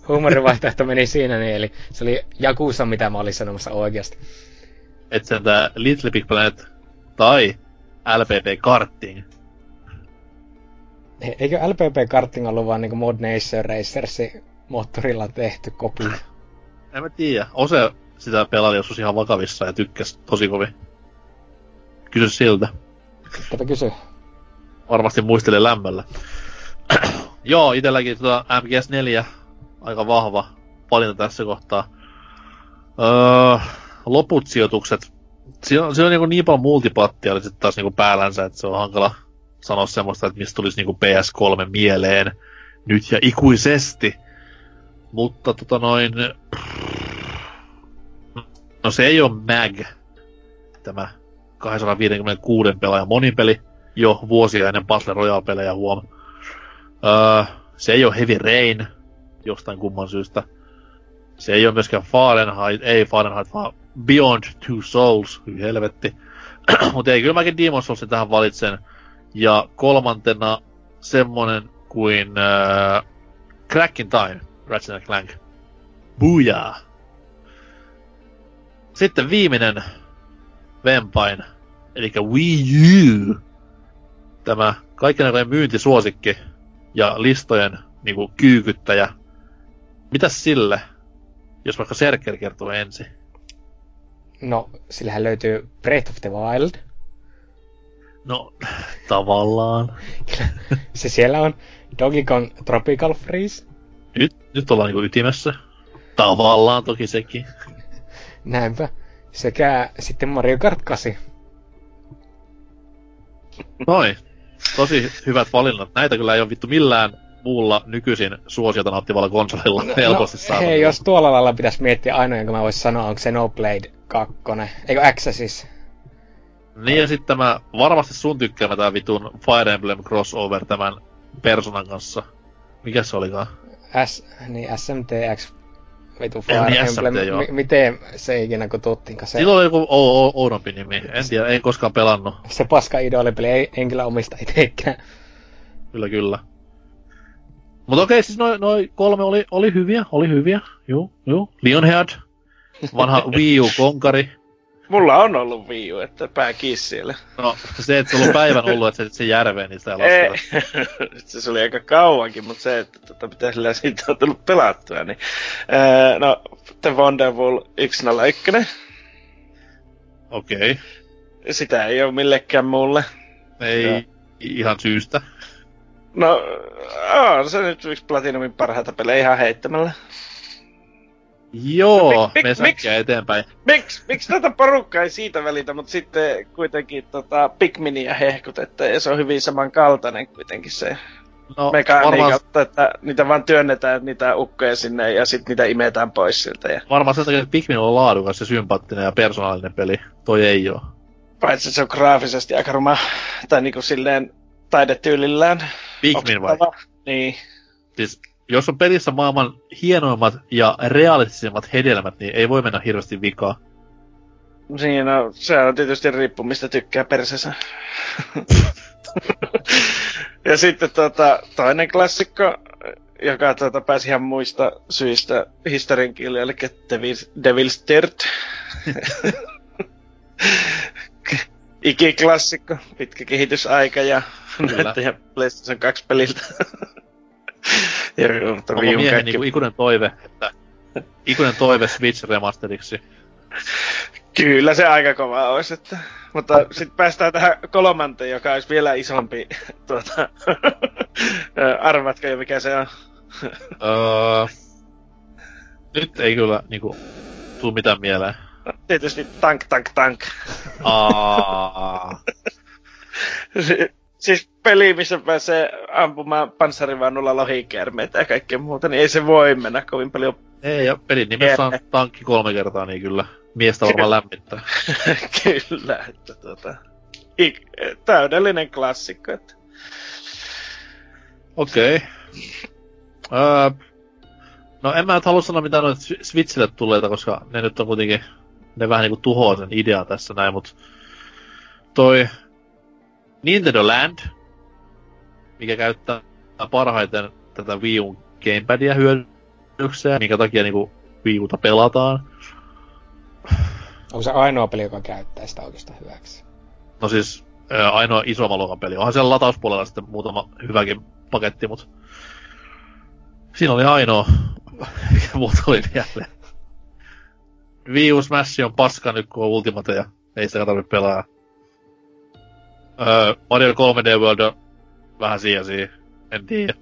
huumorivaihtoehto meni siinä, niin eli se oli Jakusa, mitä mä olin sanomassa oikeasti. et sen tää Little Big Planet tai LPP Karting. Eikö LPP Karting ollut vaan niinku Mod Nation Racersi moottorilla tehty kopio? En mä tiedä. Ose sitä pelaili joskus ihan vakavissa ja tykkäs tosi kovin. Kysy siltä. Tätä kysy. Varmasti muistelee lämmöllä. Joo, itelläkin tota MGS4 aika vahva valinta tässä kohtaa. Öö, loput sijoitukset. Siinä on, siinä on niinku niin paljon multiplattia sitten taas niinku päällänsä, että se on hankala sanoa semmoista, että mistä tulisi niinku PS3 mieleen nyt ja ikuisesti. Mutta tota noin... No se ei ole MAG, tämä 256 pelaajan monipeli, jo vuosia ennen Battle Royale-pelejä huom. Öö, se ei ole Heavy Rain, jostain kumman syystä. Se ei ole myöskään Fahrenheit, ei Fahrenheit, vaan Beyond Two Souls, hyi helvetti. Mutta ei, kyllä mäkin Demon's Soulsin tähän valitsen. Ja kolmantena semmonen kuin äh, Crack in Time, Ratchet Clank. Booyah! Sitten viimeinen Vempain, eli Wii U. Tämä kaikkien myyntisuosikki ja listojen niinku kyykyttäjä. Mitäs sille, jos vaikka Serker kertoo ensin? No, sillähän löytyy Breath of the Wild. No, tavallaan. Se siellä on Donkey Kong Tropical Freeze. Nyt, nyt ollaan niinku ytimessä. Tavallaan toki sekin. Näinpä. Sekä sitten Mario Kart 8. Noin. Tosi hyvät valinnat. Näitä kyllä ei ole vittu millään muulla nykyisin suosiota nauttivalla konsolilla helposti no, saatavilla. hei, jos tuolla lailla pitäisi miettiä ainoa, jonka mä voisin sanoa, on Xenoblade 2. Eikö X siis? Niin ja sitten tämä varmasti sun tykkäämä tää vitun Fire Emblem crossover tämän personan kanssa. Mikä se olikaan? S, niin SMTX. Vitu Ei, Fire niin, Emblem. SMT, joo. Mi- miten se ikinä kun tuttiinkaan se, Sillä oli joku o- o- oudompi nimi. En tiedä, en koskaan pelannut. se paska idolipeli, ei, en kyllä omista itekään. Kyllä, kyllä. Mutta okei, siis noin noi kolme oli, oli hyviä, oli hyviä. Juu, juu. Lionhead, vanha Wii U-konkari. Mulla on ollut Wii U, että pää siellä. No, se, että sulla on päivän ollut, että se, se järveen, niin sitä ei lasketa. se oli aika kauankin, mutta se, että tota, pitää sillä siitä on tullut pelattua, niin... Öö, no, The Wonderful 101. Okei. Okay. Sitä ei ole millekään mulle. Ei ja. ihan syystä. No, on se nyt yksi Platinumin parhaita pelejä ihan heittämällä. Joo, no, mik, me mik, eteenpäin. Miksi miks tätä porukkaa ei siitä välitä, mutta sitten kuitenkin tota, Pikminia hehkut, että se on hyvin samankaltainen kuitenkin se no, mekaniikka, varmaan... että niitä vaan työnnetään niitä ukkoja sinne ja sitten niitä imetään pois siltä. Ja... Varmaan sen takia, että Pikmin on laadukas ja sympaattinen ja persoonallinen peli. Toi ei oo. Paitsi se on graafisesti aika ruma, tai niinku silleen taidetyylillään. Pikmin vai? Niin. Siis jos on pelissä maailman hienoimmat ja realistisimmat hedelmät, niin ei voi mennä hirveästi vikaa. Niin, no, se on tietysti riippu, mistä tykkää persensä. ja sitten tota, toinen klassikko, joka tota, pääsi ihan muista syistä historian kieli, eli Devil's, Devil's Dirt. Ikiklassikko, pitkä kehitysaika ja näyttäjä PlayStation 2 peliltä. ja, mutta Onko miehen niinku ikuinen toive, että ikuinen toive Switch remasteriksi? Kyllä se aika kova olisi, että... Mutta sitten päästään tähän kolmanteen, joka olisi vielä isompi. Tuota, arvatko jo mikä se on? öö, nyt ei kyllä niinku tuu mitään mieleen. Tietysti tank, tank, tank. Aa. Siis peli, missä pääsee ampumaan panssarivaunulla lohikäärmeitä ja kaikkea muuta, niin ei se voi mennä kovin paljon. Ei, ja pelin nimessä on tankki kolme kertaa, niin kyllä miestä varmaan lämmittää. kyllä, että tota, täydellinen klassikko. Että... Okei. Okay. Öö, no en mä nyt halua sanoa mitään noita Switchille tulleita, koska ne nyt on kuitenkin, ne vähän niinku tuhoaa sen idea tässä näin, mut toi Nintendo Land, mikä käyttää parhaiten tätä Wii U gamepadia hyödykseen, minkä takia niinku Wii Uta pelataan. Onko se ainoa peli, joka käyttää sitä oikeastaan hyväksi? No siis ää, ainoa isomman luokan peli. Onhan siellä latauspuolella sitten muutama hyväkin paketti, mutta siinä oli ainoa, mikä muuta oli vielä. Wii U Smash on paska nyt, kun on Ultimate ja ei sitä tarvitse pelaa. Öö, Mario 3D World on vähän siihen siihen. En tiedä.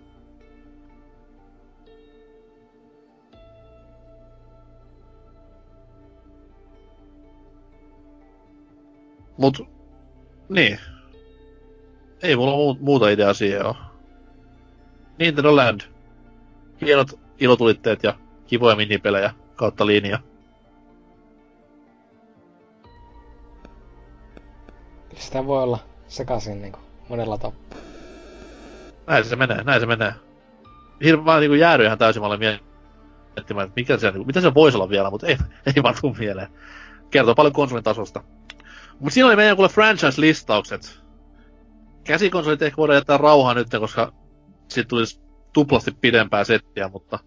Mut, niin. Ei mulla muu, muuta ideaa siihen oo. Nintendo Land. Hienot ilotulitteet ja kivoja minipelejä kautta linja. Sitä voi olla sekaisin niin monella tapaa. Näin se menee, näin se menee. Hirveän niin jäädy ihan täysin, mä olen miettimään, että mikä se, niin mitä se voisi olla vielä, mutta ei, ei vaan tuu mieleen. Kertoo paljon konsolin tasosta. Mutta siinä oli meidän kuule franchise-listaukset. Käsikonsolit ehkä voidaan jättää rauhaan nyt, koska siitä tulisi tuplasti pidempää settiä, mutta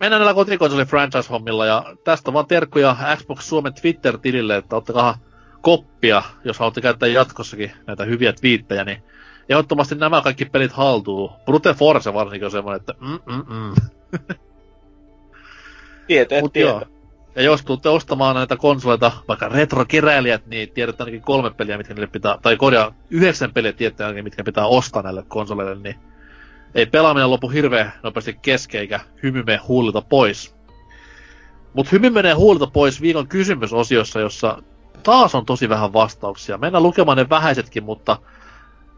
mennään näillä kotikonsolin franchise-hommilla ja tästä vaan terkkuja Xbox Suomen Twitter-tilille, että ottakaa koppia, jos haluatte käyttää jatkossakin näitä hyviä twiittejä, niin ehdottomasti nämä kaikki pelit haltuu. Brute Force varsinkin on semmoinen, että mm mm mm. Tietää, tietää. Ja jos tuutte ostamaan näitä konsoleita, vaikka retrokeräilijät, niin tiedät ainakin kolme peliä, mitkä niille pitää, tai korjaa yhdeksän peliä tiedätte ainakin, mitkä pitää ostaa näille konsoleille, niin ei pelaaminen lopu hirveän nopeasti kesken, eikä hymy mene huulilta pois. Mut hymy menee huulilta pois viikon kysymysosiossa, jossa taas on tosi vähän vastauksia. Mennään lukemaan ne vähäisetkin, mutta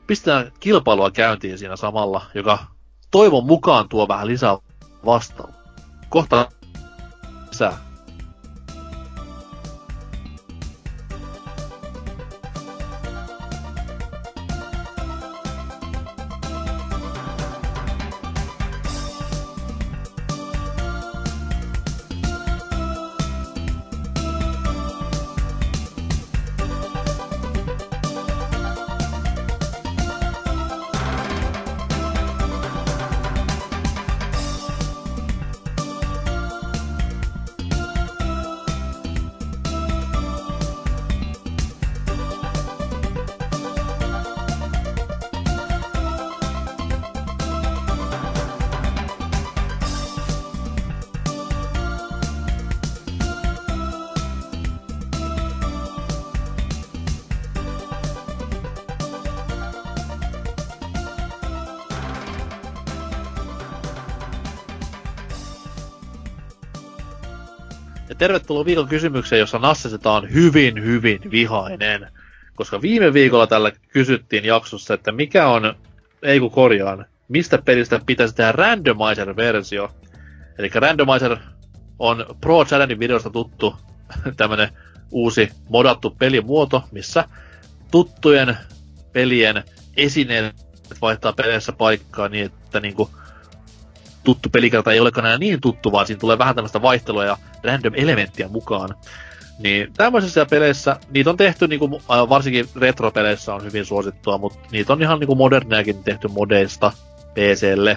pistetään kilpailua käyntiin siinä samalla, joka toivon mukaan tuo vähän lisää vastausta. Kohta lisää. Tervetuloa viikon kysymykseen, jossa Nasseseta on hyvin, hyvin vihainen. Koska viime viikolla tällä kysyttiin jaksossa, että mikä on, ei kun korjaan, mistä pelistä pitäisi tehdä randomizer-versio. Eli randomizer on Pro Challengin videosta tuttu tämmönen uusi modattu pelimuoto, missä tuttujen pelien esineet vaihtaa peleissä paikkaa niin, että niinku tuttu pelikerta ei olekaan enää niin tuttu, vaan siinä tulee vähän tämmöistä vaihtelua ja random elementtiä mukaan. Niin tämmöisissä peleissä, niitä on tehty niinku, varsinkin retropeleissä on hyvin suosittua, mutta niitä on ihan niinku moderneakin tehty modeista PClle.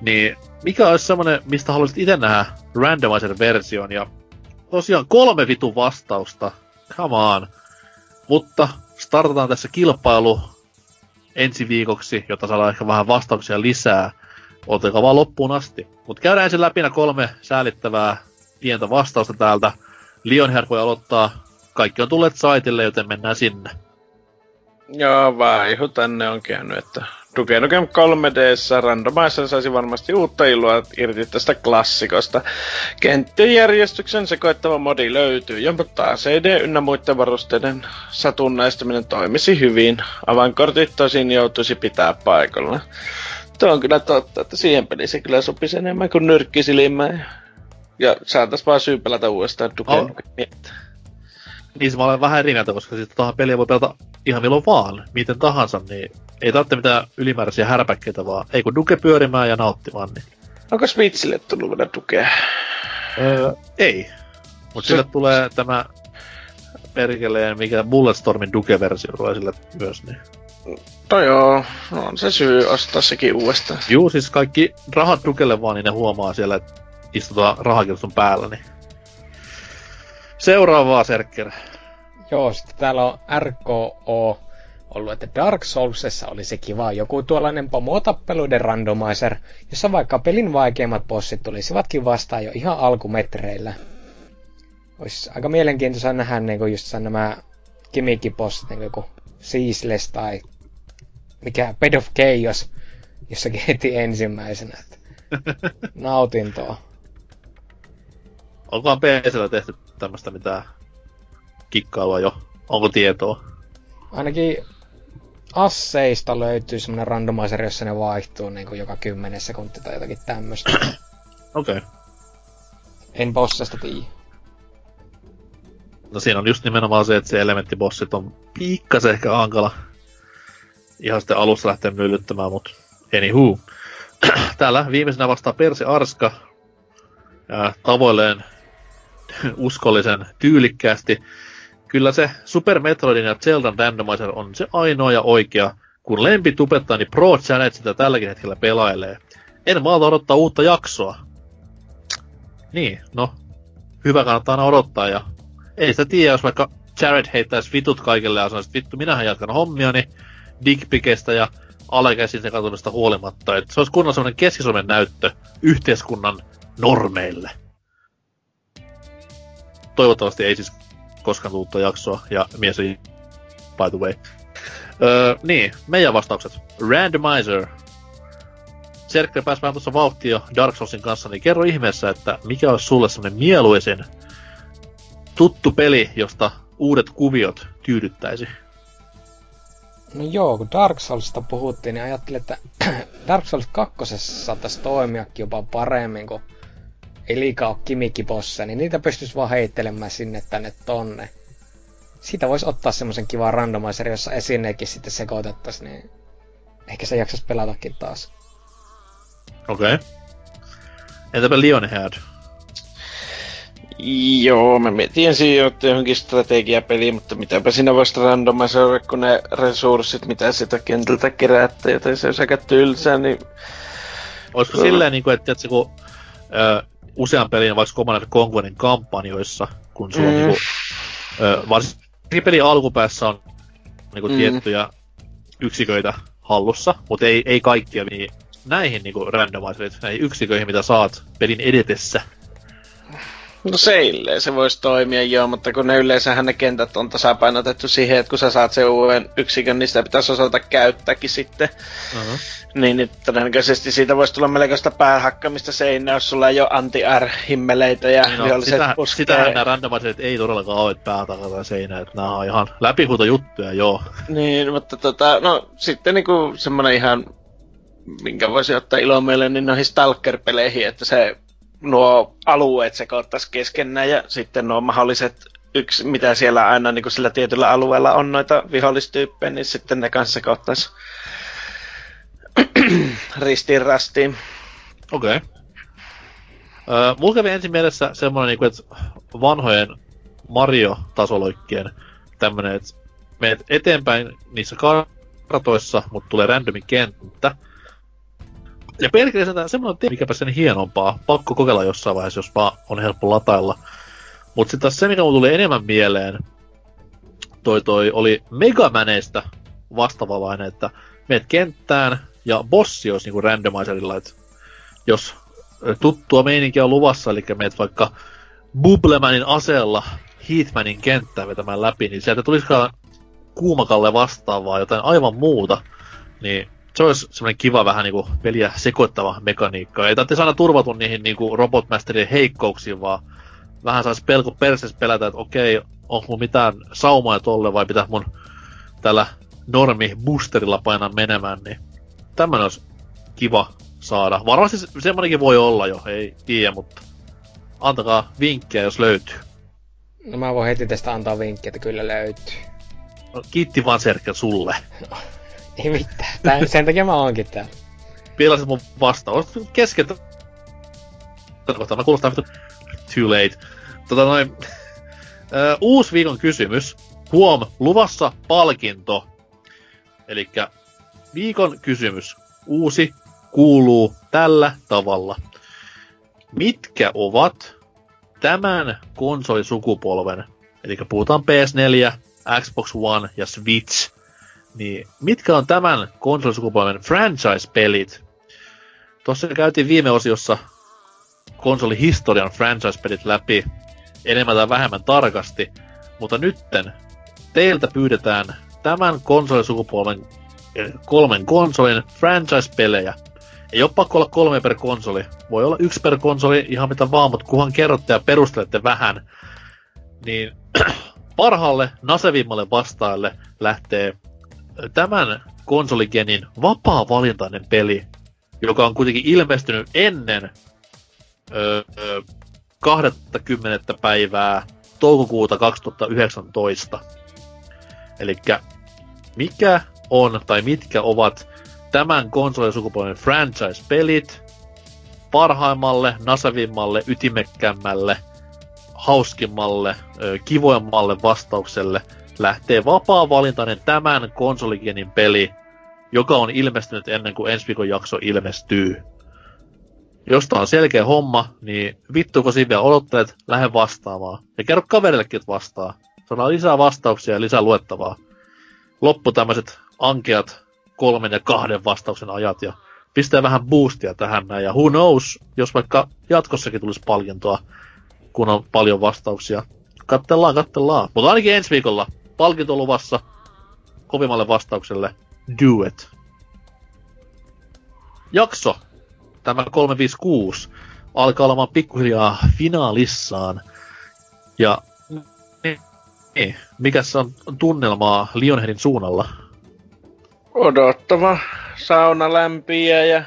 Niin mikä olisi semmonen, mistä haluaisit itse nähdä randomizer-version ja tosiaan kolme vitu vastausta. Come on. Mutta startataan tässä kilpailu ensi viikoksi, jotta saadaan ehkä vähän vastauksia lisää. Ottakaa vaan loppuun asti. Mutta käydään ensin läpi kolme säälittävää pientä vastausta täältä. Lionheart voi aloittaa. Kaikki on tulleet saitille, joten mennään sinne. Joo, vaihu tänne on käynyt, että Duke Nukem 3Dssä randomizer saisi varmasti uutta ilua irti tästä klassikosta. Kenttien järjestyksen sekoittava modi löytyy, jonka CD ynnä muiden varusteiden satunnaistaminen toimisi hyvin. Avainkortit tosin joutuisi pitää paikalla. Tuo on kyllä totta, että siihen peliin se kyllä sopisi enemmän kuin nyrkkisilmään. Ja saatais vaan syy pelata uudestaan Duke. Niin se mä olen vähän eri mieltä, koska sitten tuohon peliä voi pelata ihan milloin vaan, miten tahansa, niin ei tarvitse mitään ylimääräisiä härpäkkeitä, vaan ei kun Duke pyörimään ja nauttimaan, niin... Onko Switchille tullut vielä Dukea? Öö, ei. Mutta se... sille tulee tämä perkeleen, mikä Bulletstormin Duke-versio tulee sille myös, niin... No joo, no on se syy ostaa sekin uudestaan. Juu, siis kaikki rahat Dukelle vaan, niin ne huomaa siellä, että istutaan rahakirstun päällä, niin... Seuraavaa, Serkker. Joo, sitten täällä on RKO ollut, että Dark Soulsessa oli se kiva joku tuollainen pomotappeluiden randomizer, jossa vaikka pelin vaikeimmat bossit tulisivatkin vastaan jo ihan alkumetreillä. Olisi aika mielenkiintoista nähdä niin kuin just nämä kimikki-bossit, niin kuin Seasless tai mikä Bed of Chaos, jossakin heti ensimmäisenä. Että nautintoa. Onkohan PCllä tehty tämmöistä mitään kikkailua jo? Onko tietoa? Ainakin asseista löytyy semmonen randomizer, jossa ne vaihtuu niin kuin joka kymmenen sekunti tai jotakin tämmöstä. Okei. Okay. En bossista tiedä. No siinä on just nimenomaan se, että se elementtibossit on pikkasen ehkä ankala ihan sitten alussa lähteä myllyttämään, mutta anywho. Täällä viimeisenä vastaa Persi Arska ja tavoilleen uskollisen tyylikkäästi. Kyllä se Super Metroidin ja Zeldan Randomizer on se ainoa ja oikea, kun lempi tupettaa, niin Pro Challenge sitä tälläkin hetkellä pelailee. En malta odottaa uutta jaksoa. Niin, no, hyvä kannattaa aina odottaa ja ei sitä tiedä, jos vaikka Jared heittäisi vitut kaikille ja sanoisi, vittu, minähän jatkan hommia, niin dickpikestä ja alakäsin sekatumista huolimatta. Että se olisi kunnon sellainen keskisomen näyttö yhteiskunnan normeille. Toivottavasti ei siis koskaan tullut jaksoa, ja mies ei by the way. Öö, niin, meidän vastaukset. Randomizer. Serkkä pääsi vähän tuossa vauhtia Dark Soulsin kanssa, niin kerro ihmeessä, että mikä olisi sulle semmonen mieluisin tuttu peli, josta uudet kuviot tyydyttäisi? No joo, kun Dark Soulsista puhuttiin, niin ajattelin, että Dark Souls 2 saattaisi toimiakin jopa paremmin, kun ei liikaa ole kimikkibossa, niin niitä pystyisi vaan heittelemään sinne tänne tonne. Siitä voisi ottaa semmoisen kivan randomizer, jossa esineekin sitten sekoitettaisiin, niin ehkä se jaksaisi pelatakin taas. Okei. Okay. Entäpä Lionhead? Joo, mä mietin ensin johonkin strategiapeliin, mutta mitäpä siinä voisi randomisoida, kun ne resurssit, mitä sitä kentältä keräätte, joten se olisi aika tylsää, niin... Olisiko no. silleen, niin kuin, että, että kun ö, usean pelin vaikka Commander Conquerin kampanjoissa, kun sulla mm. on niin kuin, ö, varsinkin pelin alkupäässä on niin kuin, mm. tiettyjä yksiköitä hallussa, mutta ei, ei kaikkia, niin näihin niin randomiserit, näihin yksiköihin, mitä saat pelin edetessä, No seilleen se voisi toimia joo, mutta kun ne yleensähän ne kentät on tasapainotettu siihen, että kun sä saat sen uuden yksikön, niin sitä pitäisi osata käyttääkin sitten. Uh-huh. Niin, niin todennäköisesti siitä voisi tulla melkoista päähakkamista seinää, jos sulla ei ole anti-R-himmeleitä ja niin no, viholliset sitä, puskee. Sitähän nämä randomaiset ei todellakaan ole, päätä tai seinää, että nämä on ihan läpihuuto juttuja, joo. Niin, mutta tota, no sitten niinku semmonen ihan minkä voisi ottaa ilomielle, niin noihin Stalker-peleihin, että se nuo alueet sekoittaisi keskenään ja sitten nuo mahdolliset yksi, mitä siellä aina niin kuin sillä tietyllä alueella on noita vihollistyyppejä, niin sitten ne kanssa sekoittaisi ristiin rastiin. Okei. Okay. Öö, mulla kävi ensin mielessä semmoinen, niin kuin, että vanhojen Mario-tasoloikkien tämmöinen, että menet eteenpäin niissä kartoissa, mutta tulee randomi kenttä, ja pelkästään semmoinen tie, mikäpä sen hienompaa. Pakko kokeilla jossain vaiheessa, jos vaan on helppo latailla. Mutta sitten taas se, mikä mulle tuli enemmän mieleen, toi, toi oli Megamaneista vastaavalainen, että meet kenttään ja bossi olisi niinku randomizerilla, että jos tuttua meininkiä on luvassa, eli meet vaikka Bubblemanin aseella Heatmanin kenttään vetämään läpi, niin sieltä tulisikaan kuumakalle vastaavaa jotain aivan muuta, niin se olisi semmoinen kiva vähän niinku peliä sekoittava mekaniikka. Ei tarvitse aina turvatu niihin niinku Robotmasterin heikkouksiin, vaan vähän saisi pelko perseessä pelätä, että okei, onko mun mitään saumaa tolle vai pitää mun tällä normi boosterilla painaa menemään, niin tämmönen olisi kiva saada. Varmasti semmoinenkin voi olla jo, ei tiedä, mutta antakaa vinkkejä, jos löytyy. No mä voin heti tästä antaa vinkkiä, että kyllä löytyy. No, kiitti vaan Serkkä sulle. Ei mitään. Tän, sen takia mä oonkin täällä. Piilasit mun vastaus keskeltä. Mä kuulostaa too late. Tota noin. Uusi viikon kysymys. Huom, luvassa palkinto. Eli viikon kysymys. Uusi kuuluu tällä tavalla. Mitkä ovat tämän konsolisukupolven, eli puhutaan PS4, Xbox One ja Switch, niin mitkä on tämän konsolisukupolven franchise-pelit? Tuossa käytiin viime osiossa konsolihistorian franchise-pelit läpi enemmän tai vähemmän tarkasti, mutta nytten teiltä pyydetään tämän konsolisukupolven kolmen konsolin franchise-pelejä. Ei ole pakko olla kolme per konsoli. Voi olla yksi per konsoli, ihan mitä vaan, mutta kunhan kerrotte ja perustelette vähän, niin parhaalle, nasevimmalle vastaajalle lähtee tämän konsoligenin vapaa-valintainen peli, joka on kuitenkin ilmestynyt ennen öö, 20. päivää toukokuuta 2019. Eli mikä on tai mitkä ovat tämän konsolisukupolven franchise-pelit parhaimmalle, nasavimmalle, ytimekkämmälle, hauskimmalle, kivoimmalle vastaukselle – lähtee vapaa-valintainen tämän konsoligenin peli, joka on ilmestynyt ennen kuin ensi viikon jakso ilmestyy. Jos on selkeä homma, niin vittuko siinä vielä odottelet, lähde vastaamaan. Ja kerro kaverillekin, että vastaa. Saadaan lisää vastauksia ja lisää luettavaa. Loppu tämmöiset ankeat kolmen ja kahden vastauksen ajat ja pistää vähän boostia tähän näin. Ja who knows, jos vaikka jatkossakin tulisi palkintoa, kun on paljon vastauksia. Kattellaan, kattellaan. Mutta ainakin ensi viikolla palkinto luvassa kovimmalle vastaukselle Do It. Jakso, tämä 356, alkaa olemaan pikkuhiljaa finaalissaan. Ja niin, mikä se on tunnelmaa Lionheadin suunnalla? Odottava sauna lämpiä ja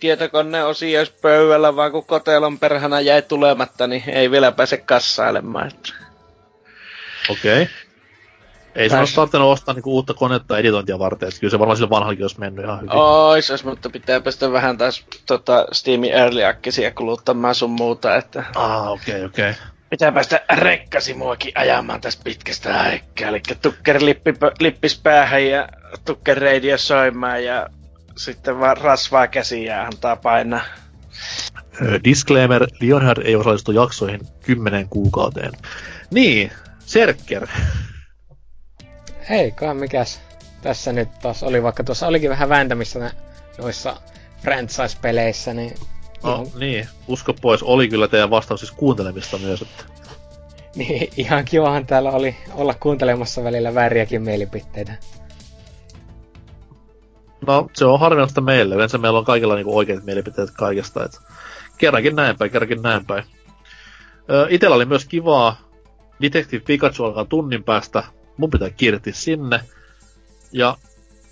tietokone osia pöydällä, vaan kun kotelon perhana jäi tulematta, niin ei vielä pääse kassailemaan. Okei. Okay. Ei se olisi tarvinnut ostaa niinku uutta konetta editointia varten, että kyllä se varmaan sillä vanhallakin olisi mennyt ihan hyvin. Ois, mutta pitää päästä vähän taas tota, Steamin Early Accessia kuluttamaan sun muuta, että... Ah, okei, okay, okei. Okay. Pitää päästä rekkasimuakin ajamaan tässä pitkästä aikaa, eli tukker lippis päähän ja tukker radio soimaan ja sitten vaan rasvaa käsiä antaa painaa. Disclaimer, Lionheart ei osallistu jaksoihin kymmenen kuukauteen. Niin, Serker, Hei, kai mikäs tässä nyt taas oli, vaikka tuossa olikin vähän vääntämistä noissa franchise-peleissä, niin No niin, usko pois, oli kyllä teidän vastaus siis kuuntelemista myös, että... Niin, ihan kivahan täällä oli olla kuuntelemassa välillä vääriäkin mielipiteitä. No, se on harvinaista meille. Yleensä meillä on kaikilla niinku oikeat mielipiteet kaikesta. Et kerrankin näin päin, kerrankin näin päin. Ö, itellä oli myös kivaa. Detective Pikachu alkaa tunnin päästä. Mun pitää kiirehtiä sinne. Ja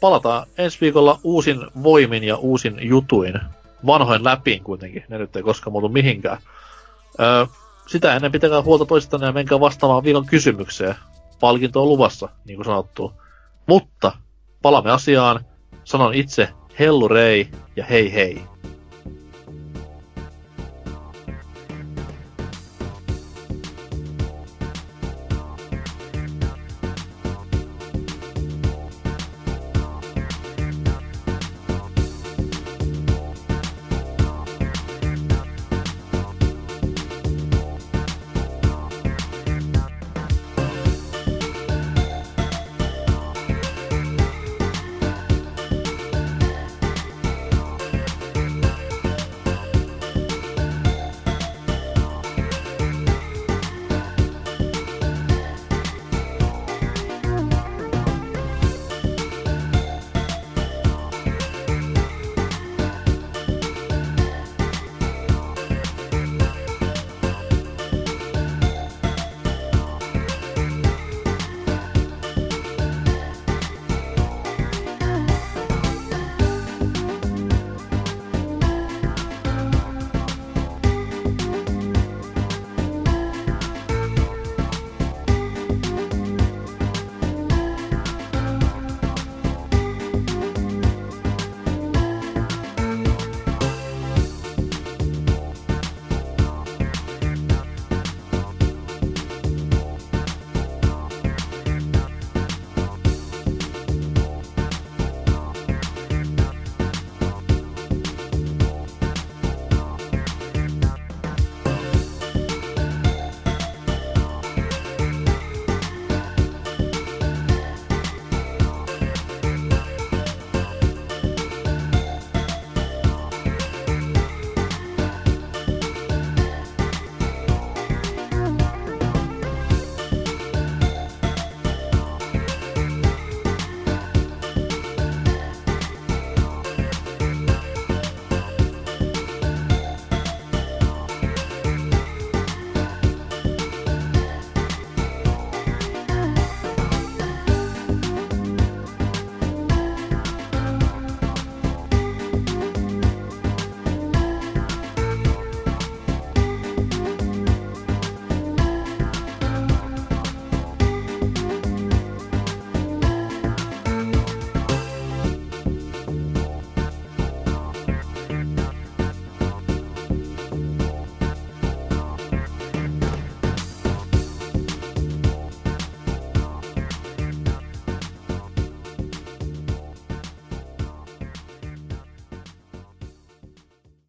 palataan ensi viikolla uusin voimin ja uusin jutuin. Vanhoin läpiin kuitenkin. Ne nyt ei koskaan muutu mihinkään. Ö, sitä ennen pitäkää huolta toistanne ja menkää vastaamaan viikon kysymykseen. Palkinto on luvassa, niin kuin sanottu. Mutta palaamme asiaan. Sanon itse Hellu Rei ja hei hei.